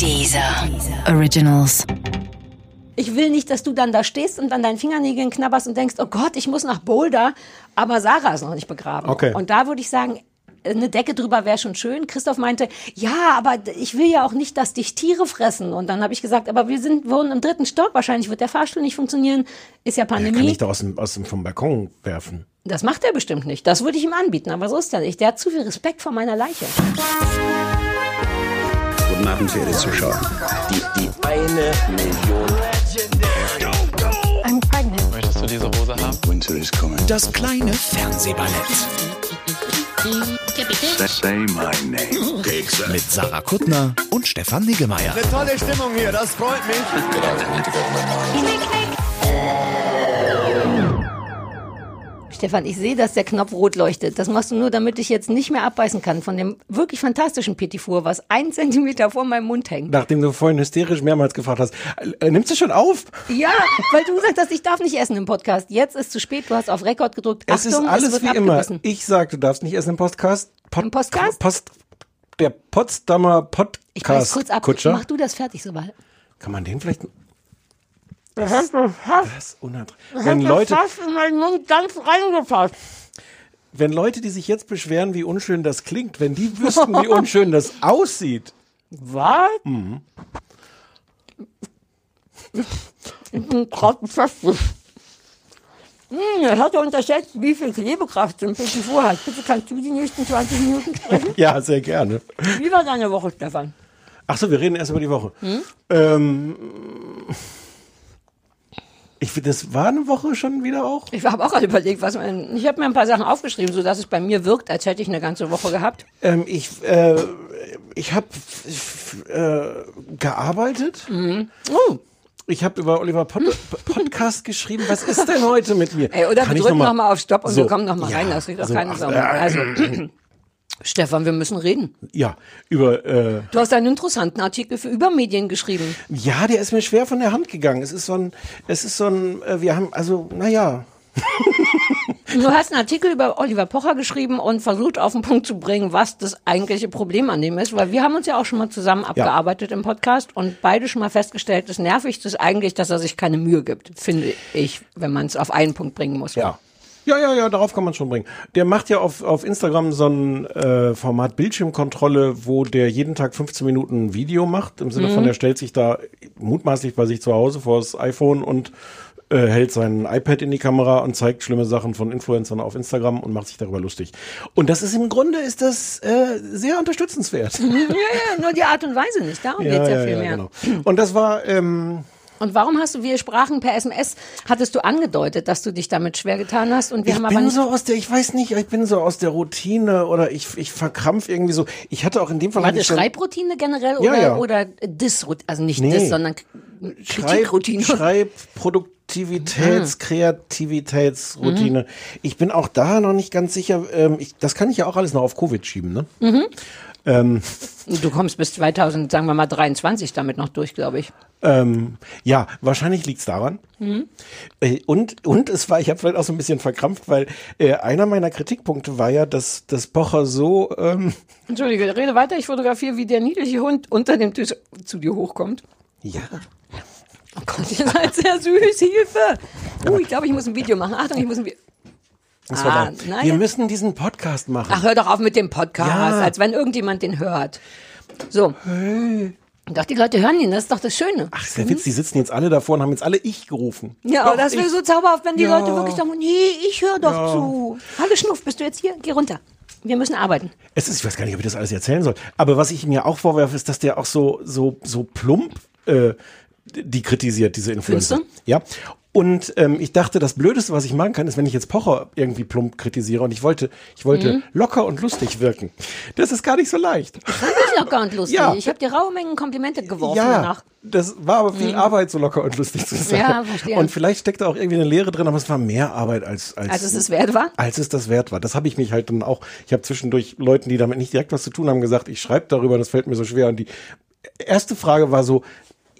Dieser Originals. Ich will nicht, dass du dann da stehst und an deinen Fingernägeln knabberst und denkst, oh Gott, ich muss nach Boulder, aber Sarah ist noch nicht begraben. Okay. Und da würde ich sagen, eine Decke drüber wäre schon schön. Christoph meinte, ja, aber ich will ja auch nicht, dass dich Tiere fressen. Und dann habe ich gesagt, aber wir sind wohnen im dritten Stock, wahrscheinlich wird der Fahrstuhl nicht funktionieren. Ist ja Ja, kann Pandemie. ich da aus dem, aus dem vom Balkon werfen. das macht er bestimmt nicht. Das würde ich ihm anbieten, aber so ist er nicht. Der hat zu viel Respekt vor meiner Leiche. Guten Abend, verehrte Zuschauer. Die, die eine Million. I'm pregnant. Möchtest du diese Hose haben? Winter is coming. Das kleine Fernsehballett Say my name. mit Sarah Kuttner und Stefan Niggemeier. Tolle Stimmung hier, das freut mich. Stefan, ich sehe, dass der Knopf rot leuchtet. Das machst du nur, damit ich jetzt nicht mehr abbeißen kann von dem wirklich fantastischen Petit Four, was ein Zentimeter vor meinem Mund hängt. Nachdem du vorhin hysterisch mehrmals gefragt hast, äh, nimmst du schon auf? Ja, weil du gesagt hast, ich darf nicht essen im Podcast. Jetzt ist zu spät, du hast auf Rekord gedrückt. Es ist Achtung, alles wird wie immer. abgebissen. Ich sag, du darfst nicht essen im Podcast. Pod Im Podcast? Post, der Potsdamer Podcast Ich kurz ab. Kutscher. Mach du das fertig, sobald. Kann man den vielleicht? Das ist unerträglich. Wenn Leute, in meinen Mund ganz reingepasst. wenn Leute, die sich jetzt beschweren, wie unschön das klingt, wenn die wüssten, wie unschön das aussieht. Was? Ich bin gerade beschäftigt. Hm, das hat er unterschätzt, wie viel Klebekraft so ein Petit Four hat. Bitte kannst du die nächsten 20 Minuten sprechen? Ja, sehr gerne. Wie war deine Woche, Stefan? Ach so, wir reden erst über die Woche. Hm? Ähm, ich finde, das war eine Woche schon wieder auch. Ich habe auch gerade überlegt, was man. Ich habe mir ein paar Sachen aufgeschrieben, sodass es bei mir wirkt, als hätte ich eine ganze Woche gehabt. Ähm, ich äh, ich habe äh, gearbeitet. Oh, Ich habe über Oliver Pod Podcast geschrieben. Was ist denn heute mit mir? ey, oder Kann wir drücken noch nochmal auf Stopp und So, wir kommen nochmal ja, rein. Das kriegt doch so, keine Sau. Also, Stefan, wir müssen reden. Ja, über äh, Du hast einen interessanten Artikel für Übermedien geschrieben. ja, der ist mir schwer von der Hand gegangen. Es ist so ein, es ist so ein, äh, wir haben also, naja, Du hast einen Artikel über Oliver Pocher geschrieben und versucht auf den Punkt zu bringen, was das eigentliche Problem an dem ist, weil wir haben uns ja auch schon mal zusammen abgearbeitet im Podcast und beide schon mal festgestellt, das Nervigste ist eigentlich, dass er sich keine Mühe gibt, finde ich, wenn man es auf einen Punkt bringen muss. Ja. Ja, ja, ja, darauf kann man schon bringen. Der macht ja auf, auf Instagram so ein äh, Format Bildschirmkontrolle, wo der jeden Tag 15 Minuten Video macht. Im Sinne Mhm. von, der stellt sich da mutmaßlich bei sich zu Hause vor das iPhone und äh, hält sein iPad in die Kamera und zeigt schlimme Sachen von Influencern auf Instagram und macht sich darüber lustig. Und das ist im Grunde ist das äh, sehr unterstützenswert. Ja, ja, nur die Art und Weise nicht, darum geht's ja, viel mehr. genau. Und das war ähm, Und warum hast du, wir sprachen per SMS, hattest du angedeutet, dass du dich damit schwer getan hast und wir ich haben aber bin nicht so aus der, ich weiß nicht, ich bin so aus der Routine oder ich, ich verkrampf irgendwie so. Ich hatte auch in dem Fall War so- Schreibroutine generell Ja, oder, ja. oder Dis, also nicht Nee. Dis, sondern K- Schreib, Kritikroutine? Schreib, Produktivitäts, Kreativitätsroutine. Ich bin auch da noch nicht ganz sicher. Ähm, ich, das kann ich ja auch alles noch auf Covid schieben, ne? Ähm, Du kommst bis 2000, sagen wir mal 23 damit noch durch, glaube ich. ähm, ja, wahrscheinlich liegt's daran. Äh, und, und es war, ich habe vielleicht auch so ein bisschen verkrampft, weil äh, einer meiner Kritikpunkte war ja, dass, dass Pocher so ähm, Entschuldige, rede weiter. Ich fotografiere, wie der niedliche Hund unter dem Tisch zu dir hochkommt. ja. Oh Gott, ihr seid sehr süß. Hilfe. Uh, ich glaube, ich muss ein Video machen. Achtung, ich muss ein Video. War Ah, nein. Wir müssen diesen Podcast machen. Ach, hör doch auf mit dem Podcast, Ja. als wenn irgendjemand den hört. So. Doch, die Leute hören ihn, das ist doch das Schöne. Ach, ist der Witz, die sitzen jetzt alle davor und haben jetzt alle ich gerufen. Ja, Doch, aber das wäre so zauberhaft, wenn die Ja. Leute wirklich sagen, nee, ich höre doch zu. Hallo Schnuff, bist du jetzt hier? Geh runter. Wir müssen arbeiten. Es ist, ich weiß gar nicht, ob ich das alles erzählen soll. Aber was ich mir auch vorwerfe, ist, dass der auch so, so, so plump äh, die kritisiert, diese Influencer. Ja. Und ähm, ich dachte, das Blödeste, was ich machen kann, ist, wenn ich jetzt Pocher irgendwie plump kritisiere und ich wollte, ich wollte Mhm. locker und lustig wirken. Das ist gar nicht so leicht. Fand ich locker und lustig. Ja. Ich habe dir raue Mengen Komplimente geworfen ja, danach. das war aber viel Arbeit, so locker und lustig zu sein. Mhm. Ja, verstehe. Und vielleicht steckt da auch irgendwie eine Lehre drin, aber es war mehr Arbeit als als, Als es es wert war? Als es das wert war. Das habe ich mich halt dann auch. Ich habe zwischendurch Leuten, die damit nicht direkt was zu tun haben, gesagt, ich schreibe darüber, das fällt mir so schwer. Und die erste Frage war so,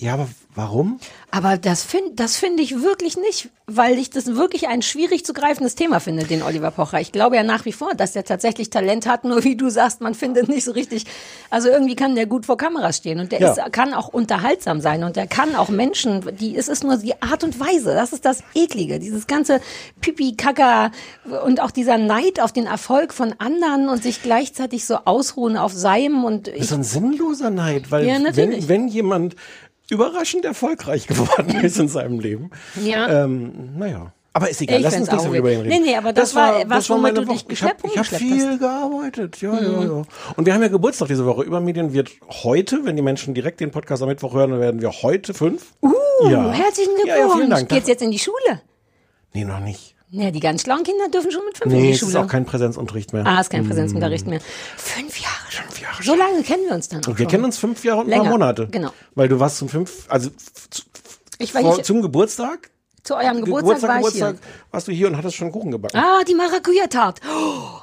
Ja, aber warum? Aber das finde das finde ich wirklich nicht, weil ich das wirklich ein schwierig zu greifendes Thema finde, den Oliver Pocher. Ich glaube ja nach wie vor, dass der tatsächlich Talent hat, nur wie du sagst, man findet nicht so richtig. Also irgendwie kann der gut vor Kameras stehen und der Ja. ist, kann auch unterhaltsam sein und der kann auch Menschen, die, es ist nur die Art und Weise, das ist das Eklige, dieses ganze Pipi, Kaka und auch dieser Neid auf den Erfolg von anderen und sich gleichzeitig so ausruhen auf seinem und Das ich, ist so ein sinnloser Neid, weil Ja, wenn, wenn jemand überraschend erfolgreich geworden ist in seinem Leben, Ja. ähm, naja. Aber ist egal, Ich lass uns nicht so über ihn reden. Nee, nee, aber das war was, war meine du dich Woche. Ich habe geschleppt ich hab rumgeschleppt viel gearbeitet, ja, ja, ja. Und wir haben ja Geburtstag diese Woche. Übermedien wird heute, wenn die Menschen direkt den Podcast am Mittwoch hören, dann werden wir heute fünf. Uh, ja. Herzlichen Glückwunsch. Ja, ja, vielen Dank. Geht's jetzt in die Schule? Nee, noch nicht. Ja, die ganz schlauen Kinder dürfen schon mit fünf in Nee, die es Schule. ist auch kein Präsenzunterricht mehr. ah, ist kein Präsenzunterricht mehr. Fünf Jahre schon. Fünf Jahre So lange kennen wir uns dann. auch Und wir schon. kennen uns fünf Jahre und ein paar Monate. genau. Weil du warst zum fünf, also Ich war vor, hier, zum Geburtstag, zu eurem Geburtstag, war ich Geburtstag hier. warst du hier und hattest schon Kuchen gebacken. Ah, die Maracuja-Tart. Oh,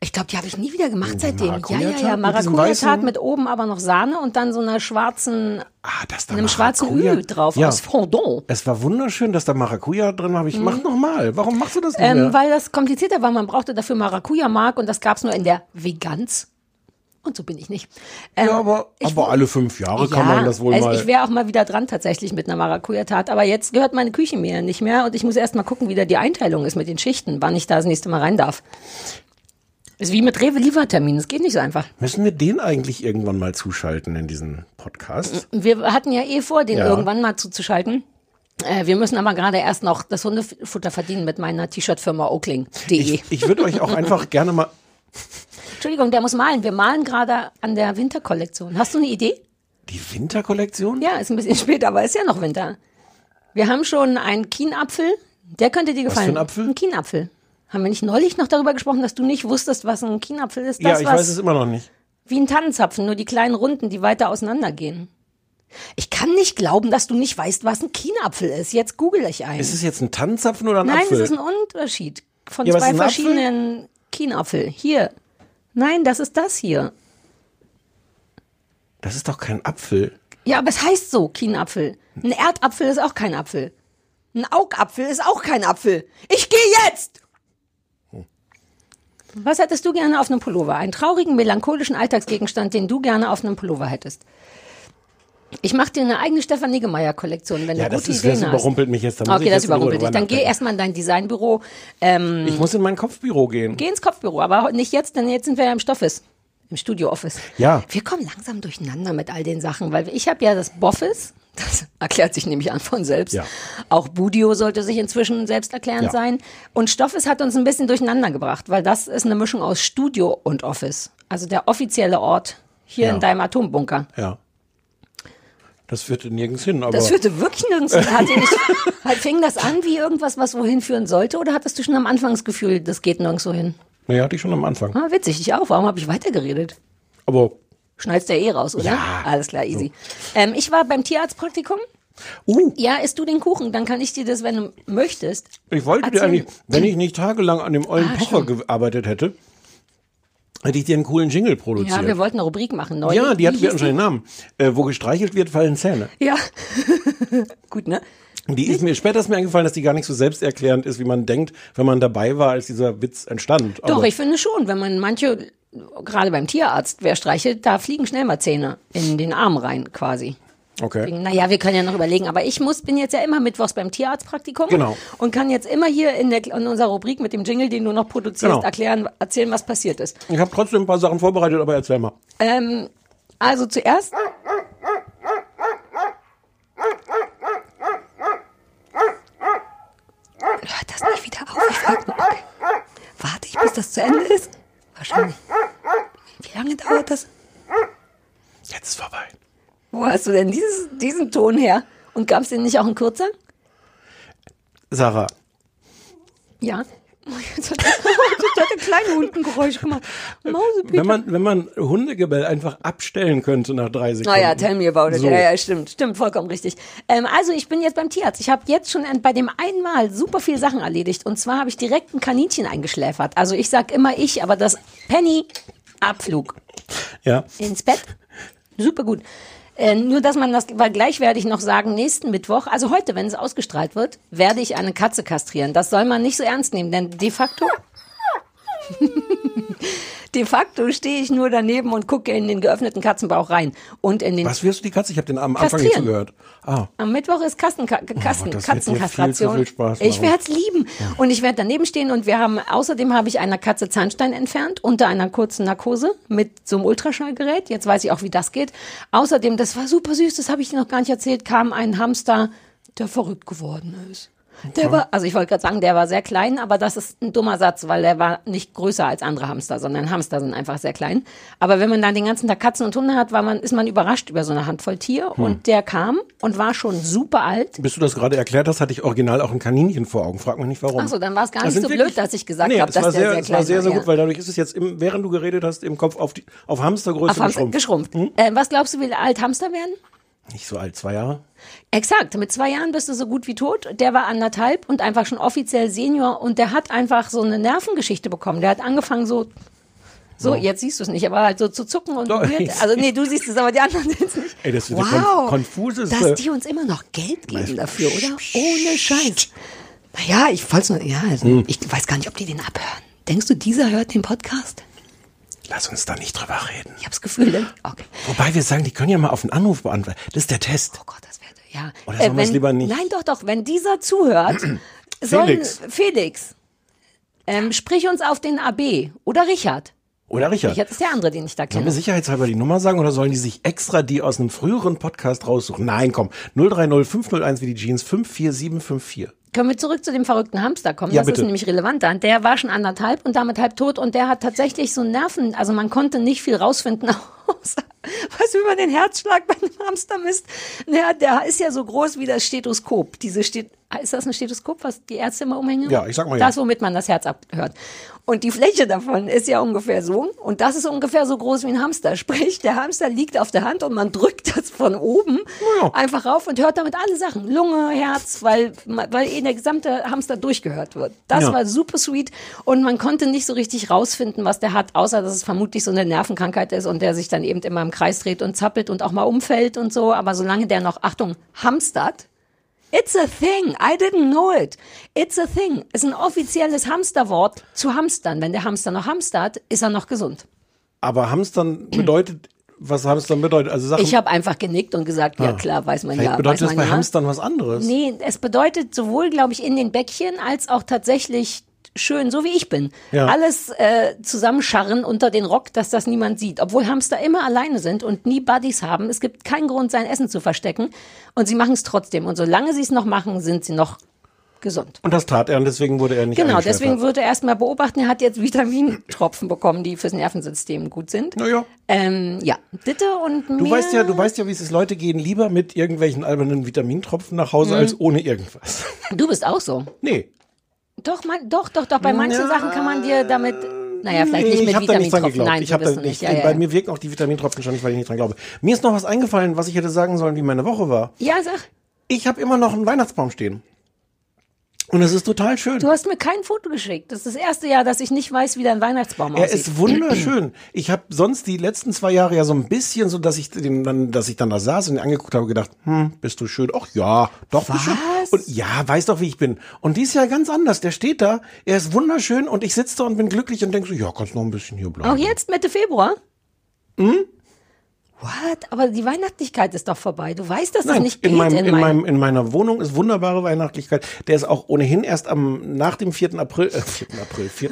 ich glaube, die habe ich nie wieder gemacht seitdem. Ja, ja, ja. mit weißen- mit oben aber noch Sahne und dann so einer schwarzen, Ah, das da einem schwarzen Öl drauf ja. aus Fondant. Es war wunderschön, dass da Maracuja drin war. Ich mach noch mal. Warum machst du das nicht Mhm. Ähm, mehr? weil das komplizierter war. Man brauchte dafür Maracuja-Mark und das gab's nur in der Veganz. Und so bin ich nicht. Ähm, ja, aber, ich aber alle fünf Jahre kann man das wohl also mal. ich wäre auch mal wieder dran tatsächlich mit einer Maracuja-Tat. Aber jetzt gehört meine Küche mir nicht mehr und ich muss erst mal gucken, wie da die Einteilung ist mit den Schichten, wann ich da das nächste Mal rein darf. Ist wie mit Rewe-Liefertermin. Es geht nicht so einfach. Müssen wir den eigentlich irgendwann mal zuschalten in diesen Podcast? Wir hatten ja eh vor, den Ja. irgendwann mal zuzuschalten. Äh, wir müssen aber gerade erst noch das Hundefutter verdienen mit meiner T-Shirt-Firma Oakling.de. Ich, ich würde euch auch einfach gerne mal. Entschuldigung, der muss malen. Wir malen gerade an der Winterkollektion. Hast du eine Idee? Die Winterkollektion? Ja, ist ein bisschen später, aber ist ja noch Winter. Wir haben schon einen Kienapfel. Der könnte dir gefallen. für ein Apfel? Ein Kienapfel. Haben wir nicht neulich noch darüber gesprochen, dass du nicht wusstest, was ein Kienapfel ist? Ja, Das, ich was weiß es immer noch nicht. wie ein Tannenzapfen, nur die kleinen Runden, die weiter auseinandergehen. Ich kann nicht glauben, dass du nicht weißt, was ein Kienapfel ist. Jetzt google ich einen. Ist es jetzt ein Tannenzapfen oder ein Nein, Apfel? es ist ein Unterschied von Ja, zwei ein Apfel? verschiedenen Kienapfel. Hier. Nein, das ist das hier. das ist doch kein Apfel. Ja, aber es heißt so, Kienapfel. Ein Erdapfel ist auch kein Apfel. Ein Augapfel ist auch kein Apfel. Ich gehe jetzt! Was hättest du gerne auf einem Pullover? Einen traurigen, melancholischen Alltagsgegenstand, den du gerne auf einem Pullover hättest. Ich mache dir eine eigene Stefan Niggemeier-Kollektion, wenn Ja, du das gute ist, das Ideen hast. überrumpelt mich jetzt. Da muss Okay, ich das überrumpelt dich. Dann geh erstmal in dein Designbüro. Ähm, Ich muss in mein Kopfbüro gehen. Geh ins Kopfbüro, aber nicht jetzt, denn jetzt sind wir ja im Stoffes. Im Studio-Office. Ja. Wir kommen langsam durcheinander mit all den Sachen, weil ich habe ja das Boffis, das erklärt sich nämlich an von selbst. Ja. Auch Budio sollte sich inzwischen selbsterklärend Ja. sein. Und Stoffes hat uns ein bisschen durcheinander gebracht, weil das ist eine Mischung aus Studio und Office. Also der offizielle Ort hier Ja. in deinem Atombunker. Ja. Das führte nirgends hin, aber. Das führte wirklich nirgends hin. Hat nicht, hat, fing das an wie irgendwas, was wohin führen sollte? Oder hattest du schon am Anfang das Gefühl, das geht nirgendwo hin? naja, hatte ich schon am Anfang. Ah, witzig, ich auch. Warum habe ich weitergeredet? Aber. Schneidest du ja eh raus, oder? Ja. Alles klar, easy. Ähm, ich war beim Tierarztpraktikum. Uh, Ja, isst du den Kuchen, dann kann ich dir das, wenn du möchtest. ich wollte dir erzählen. eigentlich, wenn ich nicht tagelang an dem ollen Ah, Pocher gearbeitet hätte, hätte ich dir einen coolen Jingle produziert. Ja, wir wollten eine Rubrik machen. Neulich. Ja, die hatten wir schon den Namen. Äh, wo gestreichelt wird, fallen Zähne. Ja. Gut, ne? Die ist mir später ist mir eingefallen, dass die gar nicht so selbsterklärend ist, wie man denkt, wenn man dabei war, als dieser Witz entstand. Doch, Aber- ich finde schon, wenn man manche, gerade beim Tierarzt, wer streichelt, da fliegen schnell mal Zähne in den Arm rein, quasi. Okay. Naja, wir können ja noch überlegen, aber ich muss, bin jetzt ja immer mittwochs beim Tierarztpraktikum. Genau. Und kann jetzt immer hier in, der, in unserer Rubrik mit dem Jingle, den du noch produzierst, Genau. erklären, erzählen, was passiert ist. Ich habe trotzdem ein paar Sachen vorbereitet, aber erzähl mal. Ähm, also zuerst. Hört das nicht wieder auf? Ich warte, okay. warte ich, bis das zu Ende ist? Wahrscheinlich. Wie lange dauert das? Jetzt ist vorbei. Wo hast du denn dieses, diesen Ton her? Und gab es den nicht auch in kürzer? Sarah, Ja. Jetzt hat, jetzt hat ein kleines Hundengeräusch gemacht. Mausepeter. wenn man, wenn man Hundegebell einfach abstellen könnte nach drei Sekunden. Ah ja, tell me about it. So. Ja, ja, stimmt, stimmt, vollkommen richtig. Ähm, also ich bin jetzt beim Tierarzt. Ich habe jetzt schon bei dem einmal super viel Sachen erledigt. Und zwar habe ich direkt ein Kaninchen eingeschläfert. Also ich sag immer ich, aber das Penny Abflug Ja. ins Bett. Super gut. Äh, nur, dass man das, weil gleich werde ich noch sagen, nächsten Mittwoch, also heute, wenn es ausgestrahlt wird, werde ich eine Katze kastrieren. Das soll man nicht so ernst nehmen, denn de facto De facto stehe ich nur daneben und gucke in den geöffneten Katzenbauch rein. Und in den Was wirst du die Katze? Ich habe den am Anfang nicht zugehört. Ah, Am Mittwoch ist Kasten Oh, wird dir Katzenkastration. viel viel ich werde es lieben. Und ich werde daneben stehen und wir haben, außerdem habe ich einer Katze Zahnstein entfernt unter einer kurzen Narkose mit so einem Ultraschallgerät. Jetzt weiß ich auch, wie das geht. Außerdem, das war super süß, das habe ich dir noch gar nicht erzählt, kam ein Hamster, der verrückt geworden ist. Der war, also ich wollte gerade sagen, der war sehr klein, aber das ist ein dummer Satz, weil der war nicht größer als andere Hamster, sondern Hamster sind einfach sehr klein. Aber wenn man dann den ganzen Tag Katzen und Hunde hat, war man, ist man überrascht über so eine Handvoll Tier. Hm. Und der kam und war schon super alt. bis du das gerade erklärt hast, hatte ich original auch ein Kaninchen vor Augen. Frag mich nicht warum. Ach so, dann war es gar Das nicht so wirklich- blöd, dass ich gesagt nee, habe, das dass war der sehr, sehr das klein war sehr, sehr war, gut, ja. weil dadurch ist es jetzt, im, während du geredet hast, im Kopf auf, die, auf Hamstergröße Auf Hamster geschrumpft. geschrumpft. Äh, was glaubst du, wie alt Hamster werden? Nicht so alt, zwei Jahre. Exakt, mit zwei Jahren bist du so gut wie tot. Der war anderthalb und einfach schon offiziell Senior und der hat einfach so eine Nervengeschichte bekommen. Der hat angefangen so, so, jetzt siehst du es nicht, aber halt so zu zucken und Doch, Also nee, du siehst es, aber die anderen sehen es nicht. Ey, das ist wow, konf- konfuses, dass die uns immer noch Geld geben dafür, oder? Ohne Scheiß. Naja, ich falls nur, ja, also, Hm. ich weiß gar nicht, ob die den abhören. Denkst du, dieser hört den Podcast? Lass uns da nicht drüber reden. Ich hab's Gefühl, ne? okay. Wobei wir sagen, die können ja mal auf einen Anruf beantworten. Das ist der Test. Oh Gott, das wäre ja. Äh, Oder sollen wir es lieber nicht? Nein, doch, doch. Wenn dieser zuhört, sollen Felix. Felix, ähm, sprich uns auf den AB oder Richard. Oder Richard? Richard ist der andere, den ich da Sollen wir kenne. sicherheitshalber die Nummer sagen oder sollen die sich extra die aus einem früheren Podcast raussuchen? Nein, komm. 030 501 wie die Jeans 54754. Können wir zurück zu dem verrückten Hamster kommen? Ja, das bitte. ist nämlich relevant. dann. Der war schon anderthalb und damit halb tot und der hat tatsächlich so Nerven. Also man konnte nicht viel rausfinden, außer, weißt du, wie man den Herzschlag bei einem Hamster misst? Naja, der ist ja so groß wie das Stethoskop. Diese Stet ist das ein Stethoskop, was die Ärzte immer umhängen? Ja, ich sag mal ja. Das, womit man das Herz abhört. Und die Fläche davon ist ja ungefähr so. Und das ist ungefähr so groß wie ein Hamster. Sprich, der Hamster liegt auf der Hand und man drückt das von oben Ja. einfach rauf und hört damit alle Sachen. Lunge, Herz, weil, weil eh der gesamte Hamster durchgehört wird. Das Ja. war super sweet. Und man konnte nicht so richtig rausfinden, was der hat, außer dass es vermutlich so eine Nervenkrankheit ist und der sich dann eben immer im Kreis dreht und zappelt und auch mal umfällt und so. Aber solange der noch, Achtung, hamstert, It's a thing. I didn't know it. It's a thing. Ist ein offizielles Hamsterwort zu hamstern. Wenn der Hamster noch hamstert, ist er noch gesund. Aber Hamstern bedeutet, was Hamstern bedeutet? Also Sachen, Ich habe einfach genickt und gesagt, ja klar, weiß man vielleicht ja. bedeutet das bei ja. Hamstern was anderes. Nee, es bedeutet sowohl, glaube ich, in den Bäckchen als auch tatsächlich schön, so wie ich bin. Ja. Alles äh, zusammenscharren unter den Rock, dass das niemand sieht. Obwohl Hamster immer alleine sind und nie Buddies haben. Es gibt keinen Grund, sein Essen zu verstecken. Und sie machen es trotzdem. Und solange sie es noch machen, sind sie noch gesund. Und das tat er und deswegen wurde er nicht Genau, deswegen wird er erstmal beobachten, er hat jetzt Vitamintropfen bekommen, die fürs Nervensystem gut sind. Naja. Ähm, ja, bitte und Du weißt ja, du weißt ja, wie es ist. Leute gehen lieber mit irgendwelchen albernen Vitamintropfen nach Hause Mhm. als ohne irgendwas. du bist auch so. Nee. Doch, man, doch, doch, doch. Bei manchen Ja. Sachen kann man dir damit, naja, vielleicht nee, nicht mit ich habe da nicht dran Vitamintropfen. Nein, ich habe da nicht. Ja, ja, Bei mir wirken auch die Vitamintropfen schon nicht, weil ich nicht dran glaube. Mir ist noch was eingefallen, was ich hätte sagen sollen, wie meine Woche war. ja, sag. Ich habe immer noch einen Weihnachtsbaum stehen. Und es ist total schön. Du hast mir kein Foto geschickt. Das ist das erste Jahr, dass ich nicht weiß, wie dein Weihnachtsbaum Er aussieht. ist wunderschön. Ich habe sonst die letzten zwei Jahre ja so ein bisschen so, dass ich den dann, dass ich dann da saß und ihn angeguckt habe, gedacht, hm, bist du schön? Ach ja, doch bist schön. Was? Und ja, weiß doch, wie ich bin. Und dies Jahr ganz anders. Der steht da, er ist wunderschön und ich sitze da und bin glücklich und denke so, ja, kannst noch ein bisschen hier bleiben. Auch jetzt, Mitte Februar? Hm? What? Aber die Weihnachtlichkeit ist doch vorbei. Du weißt, dass das Nein, nicht in, geht meinem, in, in, meinem- in meiner Wohnung ist wunderbare Weihnachtlichkeit. Der ist auch ohnehin erst am nach dem 4. April, äh, 4. April, 4.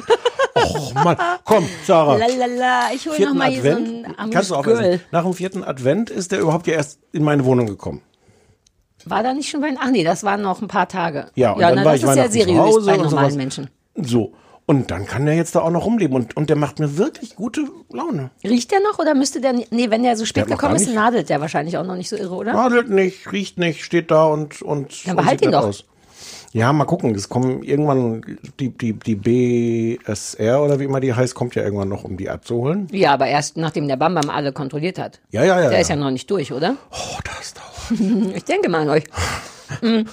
Oh Mann, komm, Sarah. Lalala, ich hole nochmal hier so Advent, ein kannst du auch essen. Nach dem vierten Advent ist der überhaupt ja erst in meine Wohnung gekommen. War da nicht schon Weihnachten? Ach nee, das waren noch ein paar Tage. Ja, und ja dann na, war das ich ist ja seriös bei normalen. Menschen. So. Und dann kann der jetzt da auch noch rumleben und, und der macht mir wirklich gute Laune. Riecht der noch oder müsste der? Nee, wenn der so spät noch gekommen ist, nadelt der wahrscheinlich auch noch nicht so irre, oder? Nadelt nicht, riecht nicht, steht da und, und, Dann behalt ihn doch. aus. Ja, mal gucken. Es kommen irgendwann die, die, die BSR oder wie immer die heißt, kommt ja irgendwann noch, um die abzuholen. Ja, aber erst nachdem der Bambam alle kontrolliert hat. Ja, ja, ja. Der ja. ist ja noch nicht durch, oder? oh, das dauert. Ich denke mal an euch.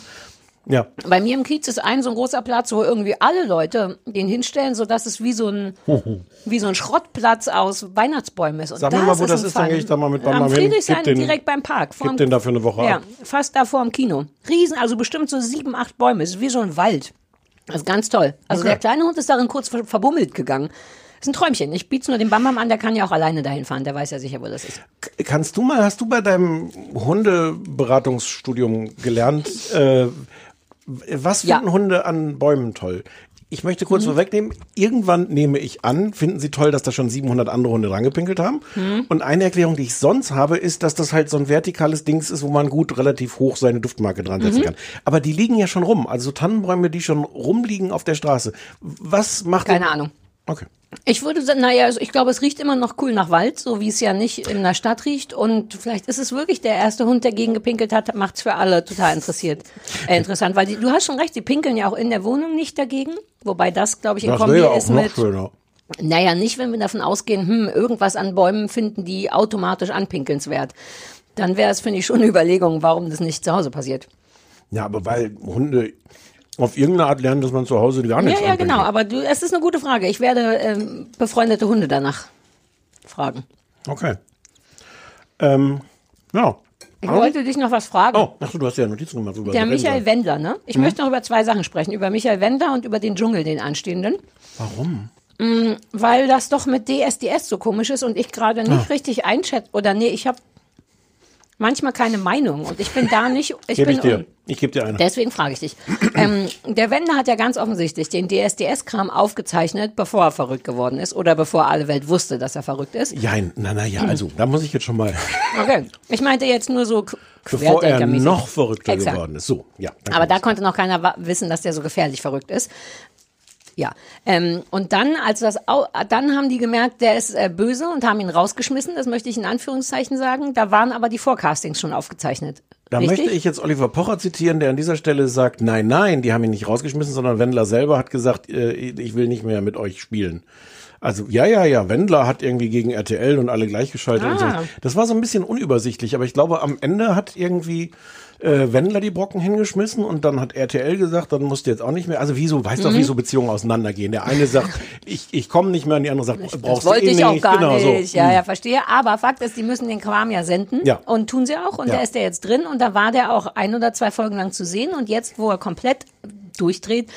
Ja. Bei mir im Kiez ist ein so ein großer Platz, wo irgendwie alle Leute den hinstellen, so dass es wie so ein, wie so ein Schrottplatz aus Weihnachtsbäumen ist. Und Sag mir mal, wo das ist, dann gehe ich da mal mit Am hin. Friedrichshain, den- direkt beim Park. Gib den da für eine Woche Ja, ab. fast da vor dem Kino. Riesen, also bestimmt so sieben, acht Bäume. Es ist wie so ein Wald. Das ist ganz toll. Also Okay. der kleine Hund ist darin kurz ver- verbummelt gegangen. ist ein Träumchen. Ich biete nur dem Bambam an, der kann ja auch alleine dahin fahren. Der weiß ja sicher, wo das ist. Kannst du mal, hast du bei deinem Hundeberatungsstudium gelernt, äh, was Ja. finden Hunde an Bäumen toll? Ich möchte Mhm. kurz vorwegnehmen, irgendwann nehme ich an, finden sie toll, dass da schon 700 andere Hunde rangepinkelt haben. Mhm. Und eine Erklärung, die ich sonst habe, ist, dass das halt so ein vertikales Dings ist, wo man gut relativ hoch seine Duftmarke dran Mhm. setzen kann. Aber die liegen ja schon rum. Also so Tannenbäume, die schon rumliegen auf der Straße. Was macht Keine Ahnung. Okay. Ich würde sagen, naja, also ich glaube, es riecht immer noch cool nach Wald, so wie es ja nicht in der Stadt riecht. Und vielleicht ist es wirklich der erste Hund, der gegen gepinkelt hat, macht es für alle total interessiert, äh, interessant. Weil die, du hast schon recht, die pinkeln ja auch in der Wohnung nicht dagegen. Wobei das, glaube ich, in Kombi auch ist mit. schöner. Naja, nicht, wenn wir davon ausgehen, hm, irgendwas an Bäumen finden, die automatisch anpinkelnswert. Dann wäre es, finde ich, schon eine Überlegung, warum das nicht zu Hause passiert. Ja, aber weil Hunde auf irgendeine Art lernen, dass man zu Hause gar nichts Ja, ja, genau. Aber du, es ist eine gute Frage. Ich werde ähm, befreundete Hunde danach fragen. Okay. Ähm, ja. Ich wollte dich noch was fragen. Oh, ach so, du hast ja Notizen gemacht. Über Der Michael. Wendler, ne? Ich möchte noch über zwei Sachen sprechen. Über Michael Wendler und über den Dschungel, den anstehenden. Warum? Weil das doch mit DSDS so komisch ist und ich gerade Ah. nicht richtig einschätze. Oder nee, ich habe manchmal keine Meinung und ich bin da nicht. Ich Gebe bin ich dir. Ich gebe dir eine. Deswegen frage ich dich. ähm, der Wendler hat ja ganz offensichtlich den DSDS-Kram aufgezeichnet, bevor er verrückt geworden ist oder bevor alle Welt wusste, dass er verrückt ist. Jein, na, na, ja, also, da muss ich jetzt schon mal, Okay. Ich meinte jetzt nur so bevor er noch verrückter Exakt. geworden ist. So, ja. Aber da konnte noch keiner wissen, dass der so gefährlich verrückt ist. Ja, ähm, und dann, als das, dann haben die gemerkt, der ist äh, böse und haben ihn rausgeschmissen. Das möchte ich in Anführungszeichen sagen. Da waren aber die Forecastings schon aufgezeichnet. Da Richtig? möchte ich jetzt Oliver Pocher zitieren, der an dieser Stelle sagt, nein, nein, die haben ihn nicht rausgeschmissen, sondern Wendler selber hat gesagt, äh, ich will nicht mehr mit euch spielen. Also ja, ja, ja, Wendler hat irgendwie gegen RTL und alle gleichgeschaltet und so. Ah. Das war so ein bisschen unübersichtlich, aber ich glaube, am Ende hat irgendwie äh, Wendler die Brocken hingeschmissen und dann hat RTL gesagt, dann musst du jetzt auch nicht mehr. Also wieso, weißt Mhm. doch, wie so Beziehungen auseinandergehen. Der eine sagt, ich, ich komme nicht mehr und die andere sagt, Das brauchst wollte du eh ich auch nicht. gar genau, nicht. So. Ja, ja, verstehe. Aber Fakt ist, die müssen den Kram ja senden. Ja. Und tun sie auch. Und Ja. da ist der jetzt drin. Und da war der auch ein oder zwei Folgen lang zu sehen. Und jetzt, wo er komplett durchdreht,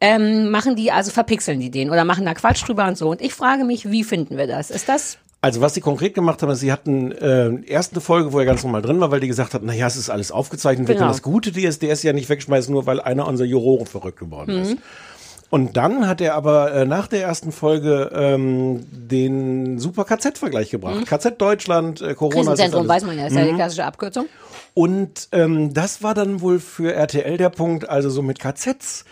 ähm, machen die, also verpixeln die den oder machen da Quatsch drüber und so. Und ich frage mich, wie finden wir das? Ist das Also was sie konkret gemacht haben, ist, sie hatten äh, erst eine Folge, wo er ganz normal drin war, weil die gesagt hat, naja, es ist alles aufgezeichnet, wir Genau. können das gute DSDS ja nicht wegschmeißen, nur weil einer unserer Juroren verrückt geworden Mhm. ist. Und dann hat er aber äh, nach der ersten Folge ähm, den super KZ-Vergleich gebracht. KZ Deutschland, äh, Corona. Krisenzentrum, weiß man ja, ist ja die klassische Abkürzung. Und ähm, das war dann wohl für RTL der Punkt, also so mit KZs.